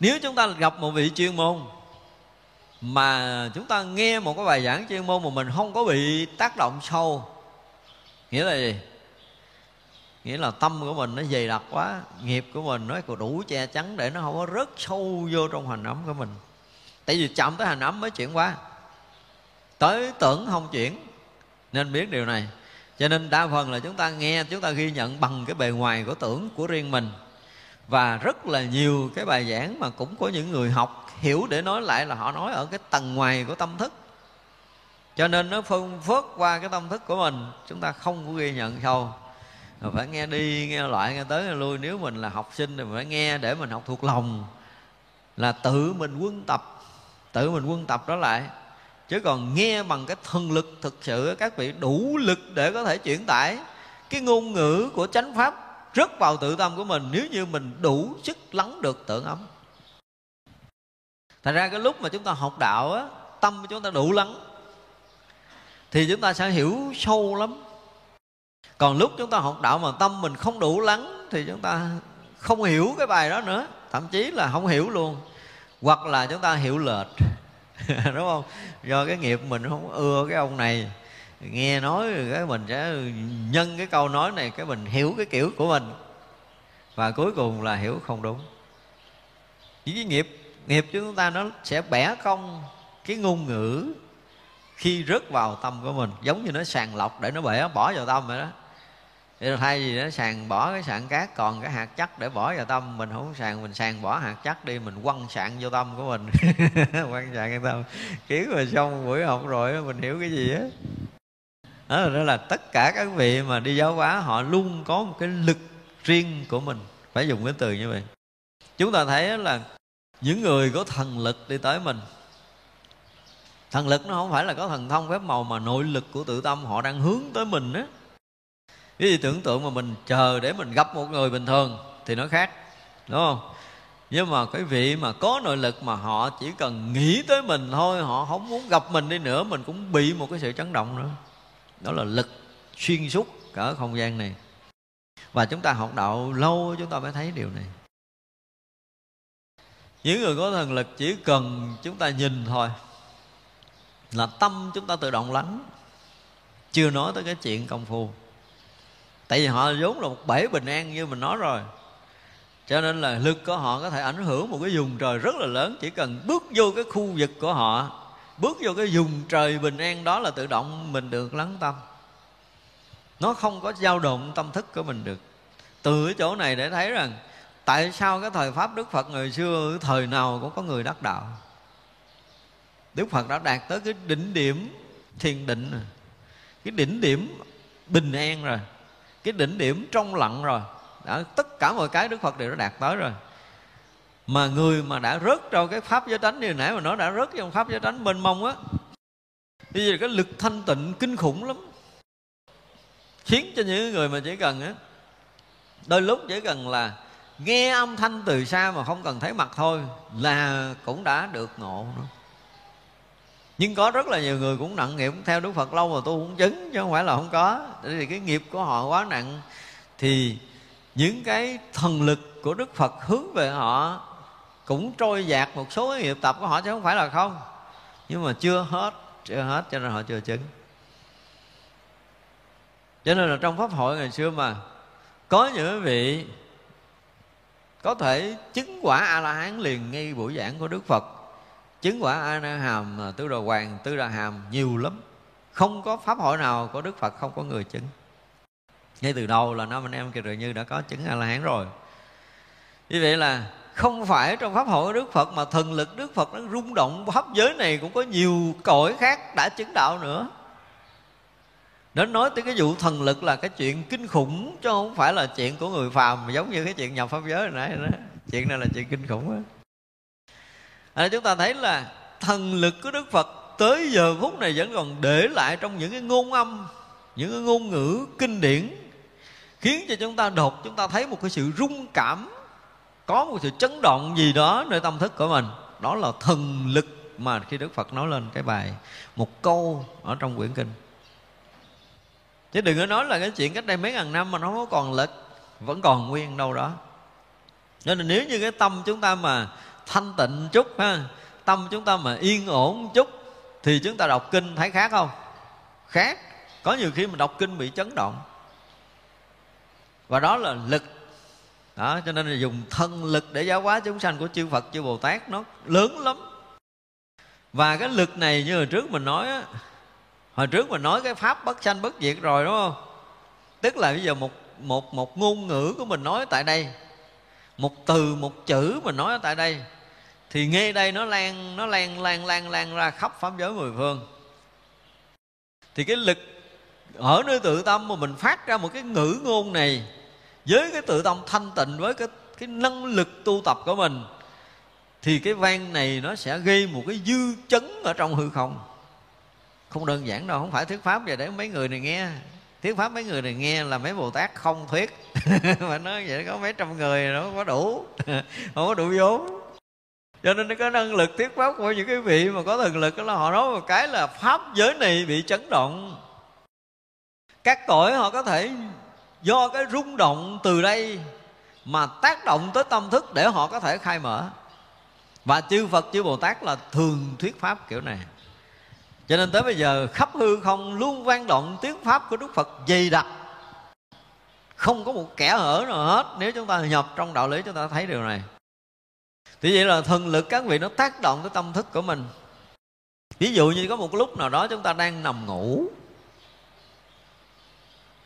Nếu chúng ta gặp một vị chuyên môn mà chúng ta nghe một cái bài giảng chuyên môn mà mình không có bị tác động sâu, nghĩa là gì? Nghĩa là tâm của mình nó dày đặc quá, nghiệp của mình nó còn đủ che chắn để nó không có rớt sâu vô trong hành ấm của mình. Tại vì chạm tới hành ấm mới chuyển qua tới tưởng không chuyển, nên biết điều này. Cho nên đa phần là chúng ta nghe, chúng ta ghi nhận bằng cái bề ngoài của tưởng của riêng mình. Và rất là nhiều cái bài giảng mà cũng có những người học hiểu để nói lại là họ nói ở cái tầng ngoài của tâm thức. Cho nên nó phân phớt qua cái tâm thức của mình, chúng ta không có ghi nhận sâu mà phải nghe đi, nghe loại nghe tới, nghe lui. Nếu mình là học sinh thì phải nghe để mình học thuộc lòng. Là tự mình quân tập, tự mình quân tập đó lại. Chứ còn nghe bằng cái thần lực thực sự, các vị đủ lực để có thể chuyển tải. Cái ngôn ngữ của chánh pháp rất vào tự tâm của mình, nếu như mình đủ sức lắng được tưởng ấm. Thành ra cái lúc mà chúng ta học đạo á, tâm của chúng ta đủ lắng, thì chúng ta sẽ hiểu sâu lắm còn lúc chúng ta học đạo mà tâm mình không đủ lắng thì chúng ta không hiểu cái bài đó nữa. Thậm chí là không hiểu luôn. Hoặc là chúng ta hiểu lệch. Đúng không? Do cái nghiệp mình không ưa cái ông này. Nghe nói cái mình sẽ nhân cái câu nói này, cái mình hiểu cái kiểu của mình. Và cuối cùng là hiểu không đúng. Cái nghiệp nghiệp chúng ta nó sẽ bẻ cong cái ngôn ngữ khi rớt vào tâm của mình. Giống như nó sàng lọc để nó bẻ, bỏ vào tâm vậy đó thì thay vì nó sàng bỏ cái sạn cát còn cái hạt chắc để bỏ vào tâm. Mình không sàng mình sàng bỏ hạt chắc đi mình quăng sạn vô tâm của mình. Quăng sạn vô tâm. Kiến mà xong buổi học rồi mình hiểu cái gì á. Đó, đó là tất cả các vị mà đi giáo hóa họ luôn có một cái lực riêng của mình. Phải dùng cái từ như vậy. Chúng ta thấy là những người có thần lực đi tới mình thần lực nó không phải là có thần thông phép màu mà nội lực của tự tâm họ đang hướng tới mình á cái gì tưởng tượng mà mình chờ để mình gặp một người bình thường thì nó khác, đúng không? Nhưng mà cái vị mà có nội lực mà họ chỉ cần nghĩ tới mình thôi, họ không muốn gặp mình đi nữa, mình cũng bị một cái sự chấn động nữa. Đó là lực xuyên suốt cả không gian này. Và chúng ta học đạo lâu, chúng ta mới thấy điều này. Những người có thần lực chỉ cần chúng ta nhìn thôi, là tâm chúng ta tự động lắng. Chưa nói tới cái chuyện công phu tại vì họ vốn là một bể bình an như mình nói rồi. Cho nên là lực của họ có thể ảnh hưởng một cái vùng trời rất là lớn. Chỉ cần bước vô cái khu vực của họ, bước vô cái vùng trời bình an đó là tự động mình được lắng tâm. Nó không có dao động tâm thức của mình được. Từ cái chỗ này để thấy rằng, tại sao cái thời pháp đức phật ngày xưa thời nào cũng có người đắc đạo. Đức phật đã đạt tới cái đỉnh điểm thiền định cái đỉnh điểm bình an rồi cái đỉnh điểm trong lặng rồi. Đã, tất cả mọi cái đức phật đều đã đạt tới rồi. Mà người mà đã rớt trong cái pháp giới tánh như nãy mà nó đã rớt trong pháp giới tánh mênh mông á, bây giờ cái lực thanh tịnh kinh khủng lắm. Khiến cho những người mà chỉ cần á, đôi lúc chỉ cần là nghe âm thanh từ xa mà không cần thấy mặt thôi là cũng đã được ngộ nữa nhưng có rất là nhiều người cũng nặng nghiệp theo đức phật lâu mà tu cũng chứng, chứ không phải là không có. Thì cái nghiệp của họ quá nặng. Thì những cái thần lực của đức phật hướng về họ cũng trôi dạt một số cái nghiệp tập của họ, chứ không phải là không. Nhưng mà chưa hết chưa hết cho nên họ chưa chứng. Cho nên là trong pháp hội ngày xưa mà, có những vị có thể chứng quả a la hán liền ngay buổi giảng của đức phật chứng quả a na hàm à, tứ đồ hoàng, tứ đà hàm, nhiều lắm. Không có pháp hội nào của đức phật không có người chứng. Ngay từ đầu là năm anh em kiều rồi như đã có chứng a la hán rồi. Như vậy là không phải trong pháp hội của đức phật mà thần lực đức phật nó rung động, pháp giới này cũng có nhiều cõi khác đã chứng đạo nữa. Đến nói tới cái vụ thần lực là cái chuyện kinh khủng, chứ không phải là chuyện của người phàm, giống như cái chuyện nhập pháp giới này nãy đó. Chuyện này là chuyện kinh khủng á à, chúng ta thấy là thần lực của đức phật tới giờ phút này vẫn còn để lại trong những cái ngôn âm những cái ngôn ngữ kinh điển khiến cho chúng ta đột chúng ta thấy một cái sự rung cảm có một sự chấn động gì đó nơi tâm thức của mình. Đó là thần lực mà khi đức phật nói lên cái bài một câu ở trong quyển kinh. Chứ đừng có nói là cái chuyện cách đây mấy ngàn năm mà nó không còn lực vẫn còn nguyên đâu đó. Nên là nếu như cái tâm chúng ta mà thanh tịnh chút ha, tâm chúng ta mà yên ổn chút thì chúng ta đọc kinh thấy khác không? Khác. Có nhiều khi mình đọc kinh bị chấn động. Và đó là lực. Đó, cho nên là dùng thân lực để giáo hóa chúng sanh của chư Phật, chư Bồ Tát, nó lớn lắm. Và cái lực này như hồi trước mình nói á, hồi trước mình nói cái pháp bất sanh bất diệt rồi, đúng không? Tức là bây giờ một một một ngôn ngữ của mình nói tại đây một từ, một chữ mà nói ở tại đây. Thì nghe đây nó lan nó lan lan lan lan ra khắp pháp giới mười phương. Thì cái lực ở nơi tự tâm mà mình phát ra một cái ngữ ngôn này với cái tự tâm thanh tịnh, với cái cái năng lực tu tập của mình, thì cái vang này nó sẽ gây một cái dư chấn ở trong hư không. Không đơn giản đâu, không phải thuyết pháp về để mấy người này nghe thuyết pháp mấy người này nghe là mấy bồ tát không thuyết. Mà nói vậy có mấy trăm người nó có đủ. Không có đủ vốn. Cho nên nó có năng lực thuyết pháp của những cái vị mà có thần lực đó là họ nói một cái là pháp giới này bị chấn động. Các cõi họ có thể do cái rung động từ đây mà tác động tới tâm thức để họ có thể khai mở. Và chư Phật, chư Bồ Tát là thường thuyết pháp kiểu này cho nên tới bây giờ khắp hư không luôn vang động tiếng pháp của Đức Phật dày đặc. Không có một kẻ hở nào hết nếu chúng ta nhập trong đạo lý chúng ta thấy điều này. Thì vậy là thần lực các vị nó tác động tới tâm thức của mình. Ví dụ như có một lúc nào đó chúng ta đang nằm ngủ.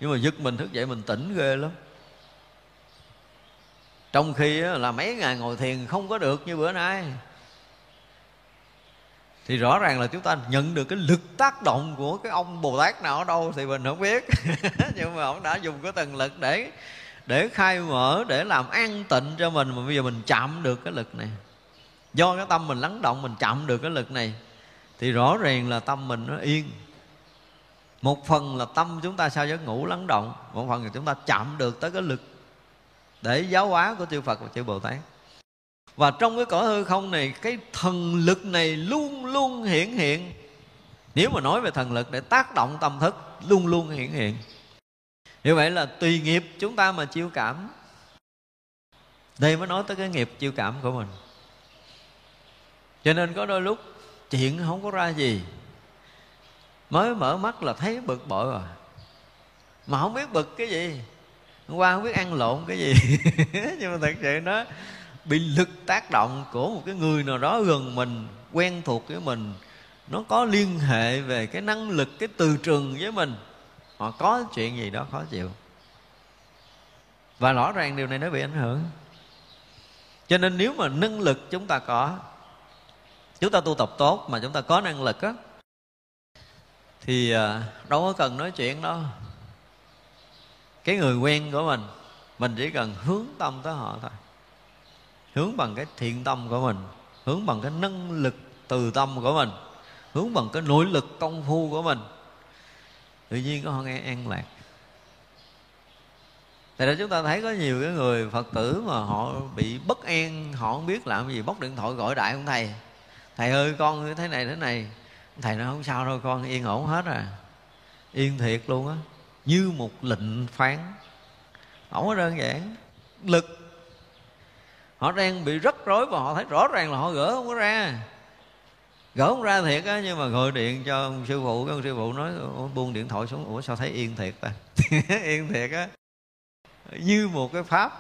Nhưng mà giật mình thức dậy mình tỉnh ghê lắm. Trong khi là mấy ngày ngồi thiền không có được như bữa nay thì rõ ràng là chúng ta nhận được cái lực tác động của cái ông bồ tát nào ở đâu thì mình không biết. Nhưng mà ông đã dùng cái tầng lực để để khai mở, để làm an tịnh cho mình. Mà bây giờ mình chạm được cái lực này. Do cái tâm mình lắng động, mình chạm được cái lực này, thì rõ ràng là tâm mình nó yên. Một phần là tâm chúng ta sao giấc ngủ lắng động, một phần là chúng ta chạm được tới cái lực để giáo hóa của chư Phật và chư Bồ Tát và trong cái cõi hư không này, cái thần lực này luôn luôn hiển hiện. Nếu mà nói về thần lực để tác động tâm thức, luôn luôn hiển hiện. Như vậy là tùy nghiệp chúng ta mà chiêu cảm. Đây mới nói tới cái nghiệp chiêu cảm của mình. Cho nên có đôi lúc chuyện không có ra gì. Mới mở mắt là thấy bực bội rồi. Mà không biết bực cái gì. Hôm qua không biết ăn lộn cái gì. Nhưng mà thật sự nó bị lực tác động của một cái người nào đó gần mình, quen thuộc với mình. Nó có liên hệ về cái năng lực, cái từ trường với mình. Họ có chuyện gì đó khó chịu. Và rõ ràng điều này nó bị ảnh hưởng. Cho nên nếu mà năng lực chúng ta có, chúng ta tu tập tốt mà chúng ta có năng lực á, thì à, đâu có cần nói chuyện đâu. Cái người quen của mình mình chỉ cần hướng tâm tới họ thôi hướng bằng cái thiện tâm của mình, hướng bằng cái năng lực từ tâm của mình, hướng bằng cái nội lực công phu của mình. Tự nhiên có nghe an lạc. Tại ra chúng ta thấy có nhiều cái người Phật tử mà họ bị bất an, Họ không biết làm gì, bóc điện thoại gọi đại ông thầy. Thầy ơi, con thế này thế này. Thầy nói, không sao đâu con, yên ổn hết à Yên thiệt luôn á. Như một lệnh phán. Không có đơn giản. Lực họ đang bị rất rối và họ thấy rõ ràng là họ gỡ không có ra. Gỡ không ra thiệt á, nhưng mà gọi điện cho ông sư phụ, cái ông sư phụ nói buông điện thoại xuống. Ủa, sao thấy yên thiệt ta? Yên thiệt á. Như một cái pháp,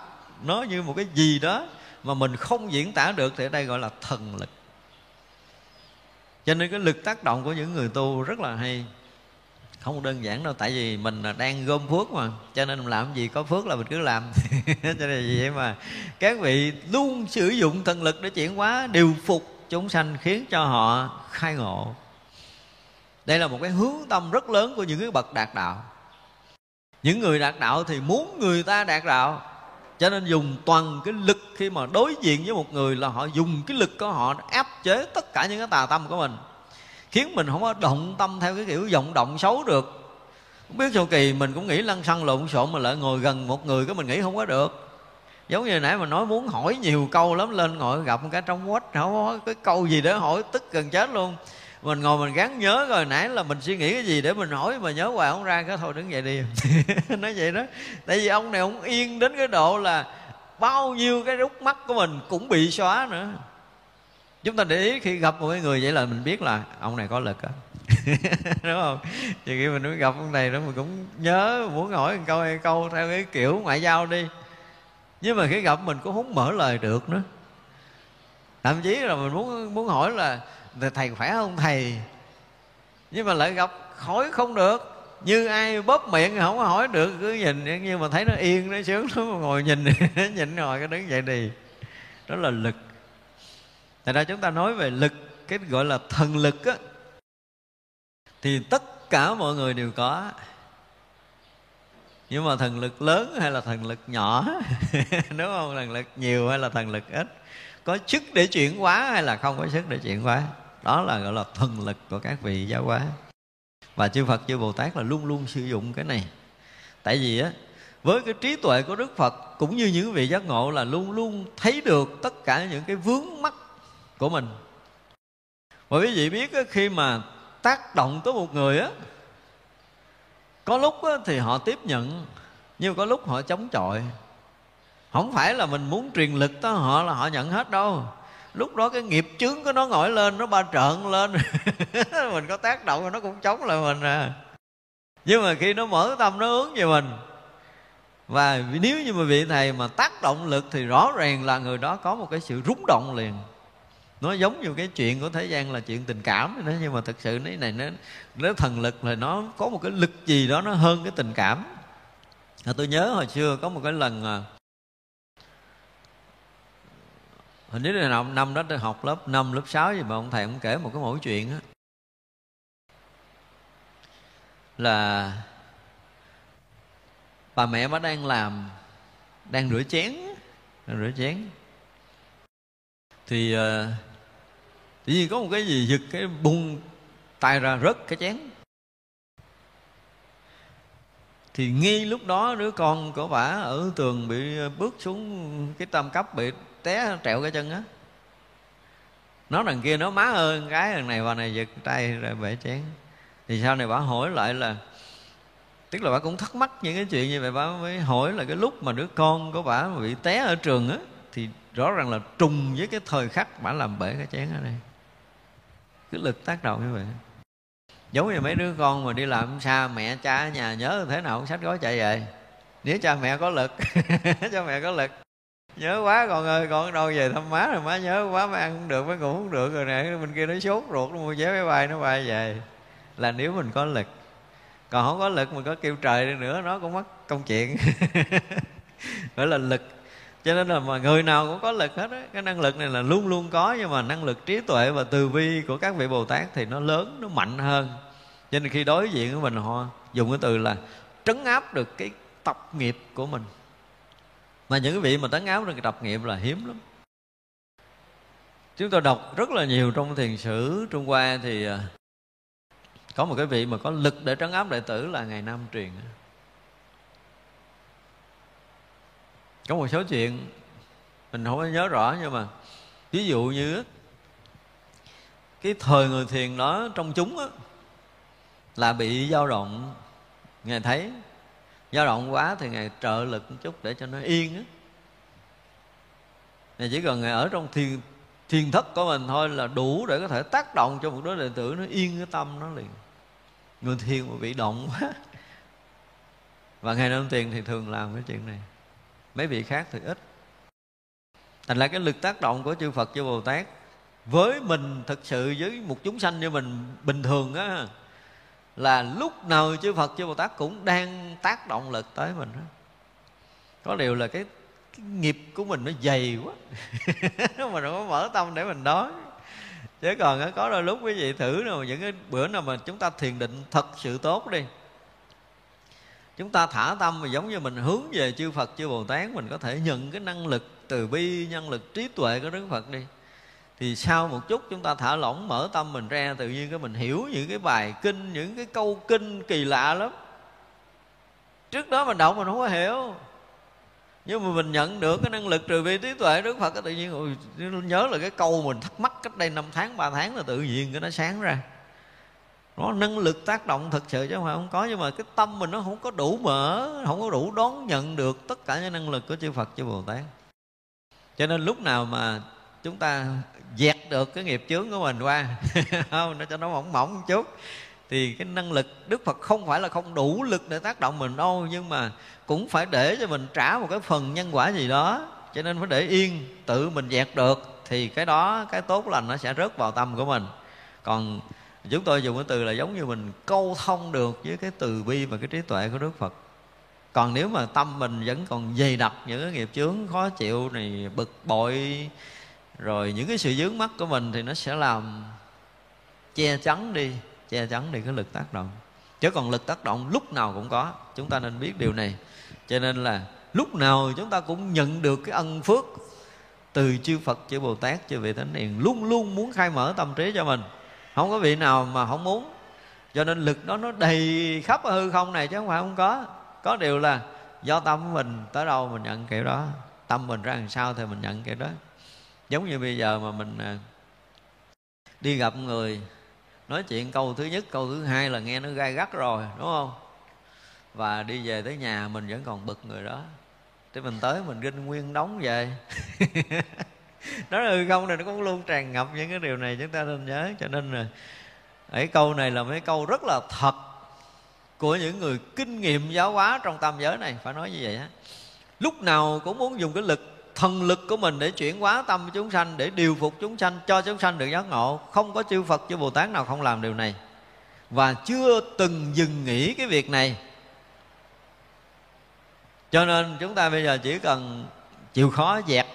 nó như một cái gì đó mà mình không diễn tả được thì ở đây gọi là thần lực. Cho nên cái lực tác động của những người tu rất là hay không đơn giản đâu, tại vì mình đang gom phước mà, cho nên làm gì có phước là mình cứ làm. Cho nên vậy mà các vị luôn sử dụng thần lực để chuyển hóa, điều phục chúng sanh, khiến cho họ khai ngộ. Đây là một cái hướng tâm rất lớn của những cái bậc đạt đạo. Những người đạt đạo thì muốn người ta đạt đạo, cho nên dùng toàn cái lực khi mà đối diện với một người là họ dùng cái lực của họ áp chế tất cả những cái tà tâm của mình khiến mình không có động tâm theo cái kiểu vọng động xấu được. Không biết sao kỳ mình cũng nghĩ lăn xăng lộn xộn mà lại ngồi gần một người cái mình nghĩ không có được. Giống như nãy mà nói muốn hỏi nhiều câu lắm, lên ngồi gặp cái trong quách, không có cái câu gì để hỏi, tức gần chết luôn. Mình ngồi mình gắng nhớ rồi nãy là mình suy nghĩ cái gì để mình hỏi mà nhớ hoài không ra, cái thôi đứng dậy đi. Nói vậy đó. Tại vì ông này ông yên đến cái độ là bao nhiêu cái rút mắt của mình cũng bị xóa nữa chúng ta để ý khi gặp một người vậy là mình biết là ông này có lực á. Đúng không? Thì khi mình gặp ông này đó, mình cũng nhớ, muốn hỏi một câu hay câu theo cái kiểu ngoại giao đi. Nhưng mà khi gặp mình cũng không mở lời được nữa. Thậm chí là mình muốn muốn hỏi là thầy khỏe không thầy? Nhưng mà lại gặp hỏi không được. Như ai bóp miệng không hỏi được, cứ nhìn, nhưng mà thấy nó yên, nó sướng nó ngồi nhìn nhìn ngồi cái đứng dậy đi. Đó là lực. Tại ra chúng ta nói về lực, Cái gọi là thần lực á, Thì tất cả mọi người đều có. Nhưng mà thần lực lớn hay là thần lực nhỏ? Đúng không? Thần lực nhiều hay là thần lực ít? Có sức để chuyển hóa hay là không có sức để chuyển hóa? Đó là gọi là thần lực của các vị giáo hóa. Và chư Phật, chư Bồ Tát là luôn luôn sử dụng cái này. Tại vì á, với cái trí tuệ của Đức Phật, cũng như những vị giác ngộ là luôn luôn thấy được tất cả những cái vướng mắc của mình. Và quý vị biết khi mà tác động tới một người á, có lúc thì họ tiếp nhận, nhưng có lúc họ chống chọi. Không phải là mình muốn truyền lực tới họ là họ nhận hết đâu. Lúc đó cái nghiệp chướng của nó ngồi lên, nó ba trợn lên. Mình có tác động rồi nó cũng chống lại mình à. Nhưng mà khi nó mở tâm, nó hướng về mình. Và nếu như mà vị thầy mà tác động lực thì rõ ràng là người đó có một cái sự rúng động liền nó giống như cái chuyện của thế gian là chuyện tình cảm đó nhưng mà thực sự cái này nó nó thần lực là nó có một cái lực gì đó nó hơn cái tình cảm à, tôi nhớ hồi xưa có một cái lần à, hình như là năm, năm đó tôi học lớp 5, lớp 6 gì mà ông thầy ông kể một cái mẫu chuyện đó. là bà mẹ bà đang làm đang rửa chén đang rửa chén thì uh, tự nhiên có một cái gì giật cái bung tay ra rớt cái chén. Thì ngay lúc đó đứa con của bà ở tường bị bước xuống cái tam cấp bị té trẹo cái chân á. Nó đằng kia nó má ơi cái đằng này bà này giật tay rồi bể chén. Thì sau này bà hỏi lại là, tức là bà cũng thắc mắc những cái chuyện như vậy, bà mới hỏi là cái lúc mà đứa con của bà bị té ở trường á, thì rõ ràng là trùng với cái thời khắc bà làm bể cái chén ở đây cái lực tác động như vậy. Giống như mấy đứa con mà đi làm xa mẹ, cha ở nhà, nhớ thế nào cũng sách gói chạy về. Nếu cha mẹ có lực, cha mẹ có lực. Nhớ quá con ơi con đâu về thăm má rồi má nhớ quá, má ăn không được, má ngủ không được rồi nè. Bên kia nó sốt ruột, nó mua vé máy bay, nó bay về. Là nếu mình có lực. Còn không có lực mình có kêu trời đi nữa, nó cũng mất công chuyện. Gọi là lực cho nên là mà người nào cũng có lực hết á. Cái năng lực này là luôn luôn có, nhưng mà năng lực trí tuệ và từ bi của các vị bồ tát thì nó lớn, nó mạnh hơn. Cho nên khi đối diện với mình, họ dùng cái từ là trấn áp được cái tập nghiệp của mình. Mà những cái vị mà trấn áp được cái tập nghiệp là hiếm lắm. Chúng tôi đọc rất là nhiều trong thiền sử trung hoa thì à, có một cái vị mà có lực để trấn áp đệ tử là ngày nam truyền có một số chuyện mình không có nhớ rõ nhưng mà ví dụ như cái thời người thiền đó trong chúng á, là bị dao động ngài thấy. Dao động quá thì ngài trợ lực một chút để cho nó yên á. Ngài chỉ cần ngài ở trong thiền thiền thất của mình thôi là đủ để có thể tác động cho một đứa đệ tử nó yên cái tâm nó liền. Người thiền mà bị động quá. Và ngài nam tiền thì thường làm cái chuyện này mấy vị khác thì ít. Thành ra cái lực tác động của chư phật chư bồ tát với mình thực sự với một chúng sanh như mình bình thường á là lúc nào chư phật chư bồ tát cũng đang tác động lực tới mình đó. có điều là cái, cái nghiệp của mình nó dày quá. Mà nó có mở tâm để mình nói. Chứ còn có đôi lúc quý vị thử nào những cái bữa nào mà chúng ta thiền định thật sự tốt đi chúng ta thả tâm mà giống như mình hướng về chư Phật, chư Bồ Tát, mình có thể nhận cái năng lực từ bi, nhân lực trí tuệ của Đức Phật đi. Thì sau một chút chúng ta thả lỏng mở tâm mình ra, tự nhiên cái mình hiểu những cái bài kinh, những cái câu kinh kỳ lạ lắm. Trước đó mình đọc mình không có hiểu. Nhưng mà mình nhận được cái năng lực trừ bi trí tuệ đức phật cái tự nhiên nhớ là cái câu mình thắc mắc cách đây năm tháng, ba tháng là tự nhiên cái nó sáng ra nó năng lực tác động thực sự chứ không phải không có, nhưng mà cái tâm mình nó không có đủ mở, không có đủ đón nhận được tất cả những năng lực của chư phật, chư bồ tát. Cho nên lúc nào mà chúng ta dẹt được cái nghiệp chướng của mình qua, không, nó cho nó mỏng mỏng một chút, thì cái năng lực đức phật không phải là không đủ lực để tác động mình đâu, nhưng mà cũng phải để cho mình trả một cái phần nhân quả gì đó. Cho nên phải để yên, tự mình dẹt được, thì cái đó, cái tốt lành nó sẽ rớt vào tâm của mình. Còn chúng tôi dùng cái từ là giống như mình câu thông được với cái từ bi và cái trí tuệ của đức phật. Còn nếu mà tâm mình vẫn còn dày đặc những cái nghiệp chướng, khó chịu này, bực bội, rồi những cái sự dướng mắt của mình thì nó sẽ làm che chắn đi, che chắn đi cái lực tác động. Chứ còn lực tác động lúc nào cũng có, chúng ta nên biết điều này. Cho nên là lúc nào chúng ta cũng nhận được cái ân phước từ chư Phật, chư Bồ Tát, chư vị Thánh Hiền, luôn luôn muốn khai mở tâm trí cho mình không có vị nào mà không muốn. Cho nên lực đó nó đầy khắp hư không này chứ không phải không có. Có điều là do tâm mình tới đâu mình nhận kiểu đó. Tâm mình ra làm sao thì mình nhận kiểu đó. Giống như bây giờ mà mình à, đi gặp người, nói chuyện câu thứ nhất, câu thứ hai là nghe nó gai gắt rồi, đúng không? Và đi về tới nhà mình vẫn còn bực người đó. Thế mình tới mình rinh nguyên đóng về. nó là không này nó cũng luôn tràn ngập những cái điều này chúng ta nên nhớ. Cho nên là ấy câu này là mấy câu rất là thật của những người kinh nghiệm giáo hóa trong tam giới này. Phải nói như vậy á. Lúc nào cũng muốn dùng cái lực, thần lực của mình để chuyển hóa tâm chúng sanh, để điều phục chúng sanh, cho chúng sanh được giác ngộ. Không có chư phật, chư bồ tát nào không làm điều này. Và chưa từng dừng nghỉ cái việc này. Cho nên chúng ta bây giờ chỉ cần chịu khó dẹp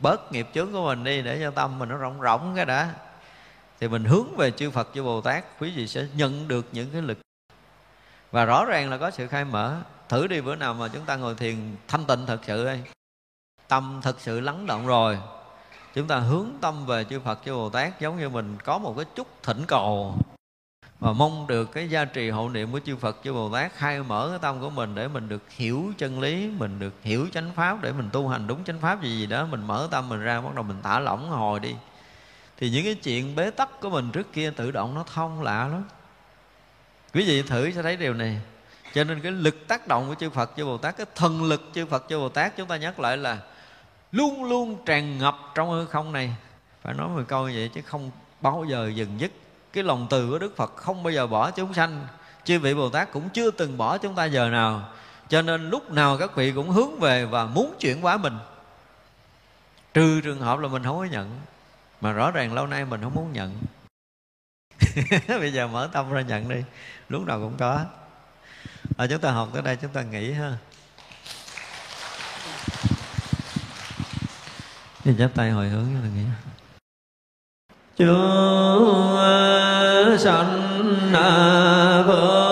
bớt nghiệp chướng của mình đi để cho tâm mình nó rộng rộng cái đã. Thì mình hướng về chư Phật, chư Bồ Tát, quý vị sẽ nhận được những cái lực. Và rõ ràng là có sự khai mở. Thử đi bữa nào mà chúng ta ngồi thiền, thanh tịnh thật sự đây tâm thật sự lắng động rồi. Chúng ta hướng tâm về chư Phật, chư Bồ Tát, giống như mình có một cái chút thỉnh cầu mà mong được cái gia trì hộ niệm của chư Phật, chư Bồ Tát khai mở cái tâm của mình để mình được hiểu chân lý, mình được hiểu chánh pháp, để mình tu hành đúng chánh pháp gì gì đó, mình mở tâm mình ra, bắt đầu mình thả lỏng hồi đi. Thì những cái chuyện bế tắc của mình trước kia tự động nó thông lạ lắm. Quý vị thử sẽ thấy điều này. Cho nên cái lực tác động của chư Phật, chư Bồ Tát, cái thần lực chư Phật, chư Bồ Tát, chúng ta nhắc lại là luôn luôn tràn ngập trong hư không này. Phải nói một câu như vậy chứ không bao giờ dừng dứt cái lòng từ của đức phật không bao giờ bỏ chúng sanh. Chư vị bồ tát cũng chưa từng bỏ chúng ta giờ nào. Cho nên lúc nào các vị cũng hướng về và muốn chuyển hóa mình. Trừ trường hợp là mình không có nhận mà rõ ràng lâu nay mình không muốn nhận. Bây giờ mở tâm ra nhận đi lúc nào cũng có. À, chúng ta học tới đây chúng ta nghỉ ha. Thì chắp tay hồi hướng cho nghỉ nghĩa sanh vương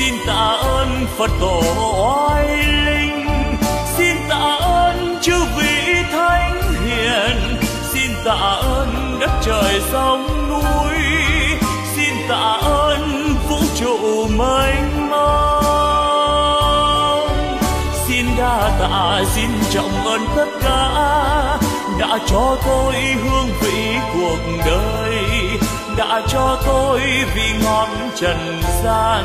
xin tạ ơn phật tổ oai linh. Xin tạ ơn chư vị thánh hiền. Xin tạ ơn đất trời sông núi. Xin tạ ơn vũ trụ mênh mang. Xin đa tạ, xin trọng ơn tất cả đã cho tôi hương vị cuộc đời, đã cho tôi vị ngon trần gian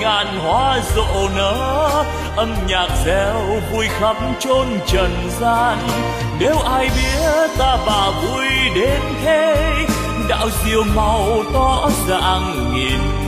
ngàn hoa rộ nở, âm nhạc reo vui khắp chốn trần gian. Nếu ai biết ta bà vui đến thế, đạo diều màu tỏ ràng nghìn